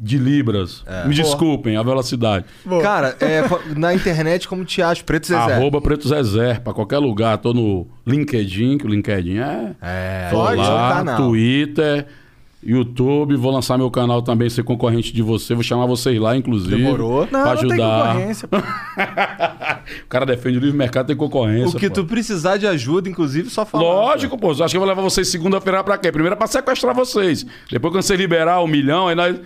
Speaker 5: de Libras. Me desculpem a velocidade.
Speaker 3: Cara, é, na internet, como te acha? Preto Zezé.
Speaker 5: Arroba Preto Zezé, pra qualquer lugar. Tô no LinkedIn, que o LinkedIn é.
Speaker 3: É,
Speaker 5: Tô
Speaker 3: pode, é um
Speaker 5: lá,
Speaker 3: canal.
Speaker 5: Twitter, YouTube. Vou lançar meu canal também, ser concorrente de você. Vou chamar vocês lá, inclusive.
Speaker 3: Demorou.
Speaker 4: Não,
Speaker 5: pra
Speaker 4: não tem
Speaker 5: ajudar.
Speaker 4: concorrência. pô. <laughs>
Speaker 5: o cara defende o livre mercado, tem concorrência.
Speaker 3: O que
Speaker 5: pô.
Speaker 3: tu precisar de ajuda, inclusive, só falar.
Speaker 5: Lógico, pô. Acho que eu vou levar vocês segunda-feira pra quê? Primeiro é pra sequestrar vocês. Depois, quando você liberar um milhão, aí, nós,
Speaker 3: Tá.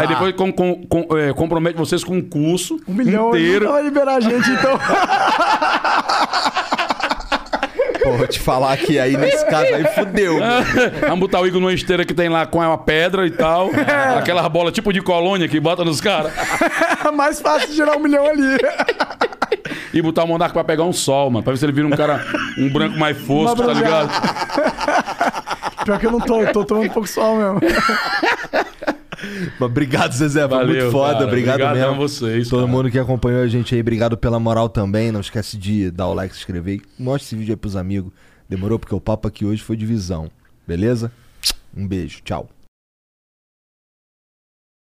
Speaker 5: aí depois com, com- com- é, compromete vocês com um curso
Speaker 4: Um milhão
Speaker 5: inteiro.
Speaker 4: não vai liberar a gente, então. <laughs>
Speaker 3: Pô, vou te falar que aí nesse caso aí fudeu. <laughs>
Speaker 5: Vamos botar o Igor numa esteira que tem lá com uma pedra e tal.
Speaker 3: É.
Speaker 5: Aquelas bolas tipo de colônia que bota nos caras. <laughs>
Speaker 4: Mais fácil gerar um milhão ali.
Speaker 5: E botar o Monarca pra pegar um sol, mano. Pra ver se ele vira um cara, um branco mais fosco, tá ligado?
Speaker 4: Pior que eu não tô, eu tô tomando um pouco sol mesmo. <laughs>
Speaker 3: Mas Obrigado, Zezé. Foi
Speaker 5: Valeu,
Speaker 3: muito foda.
Speaker 5: cara.
Speaker 3: Obrigado
Speaker 5: Obrigadão
Speaker 3: mesmo.
Speaker 5: a vocês,
Speaker 3: Todo
Speaker 5: cara.
Speaker 3: mundo que acompanhou a gente aí, obrigado pela moral também. Não esquece de dar o like, se inscrever. Mostre esse vídeo aí pros amigos. Demorou? Porque o papo aqui hoje foi de visão. Beleza? Um beijo. Tchau.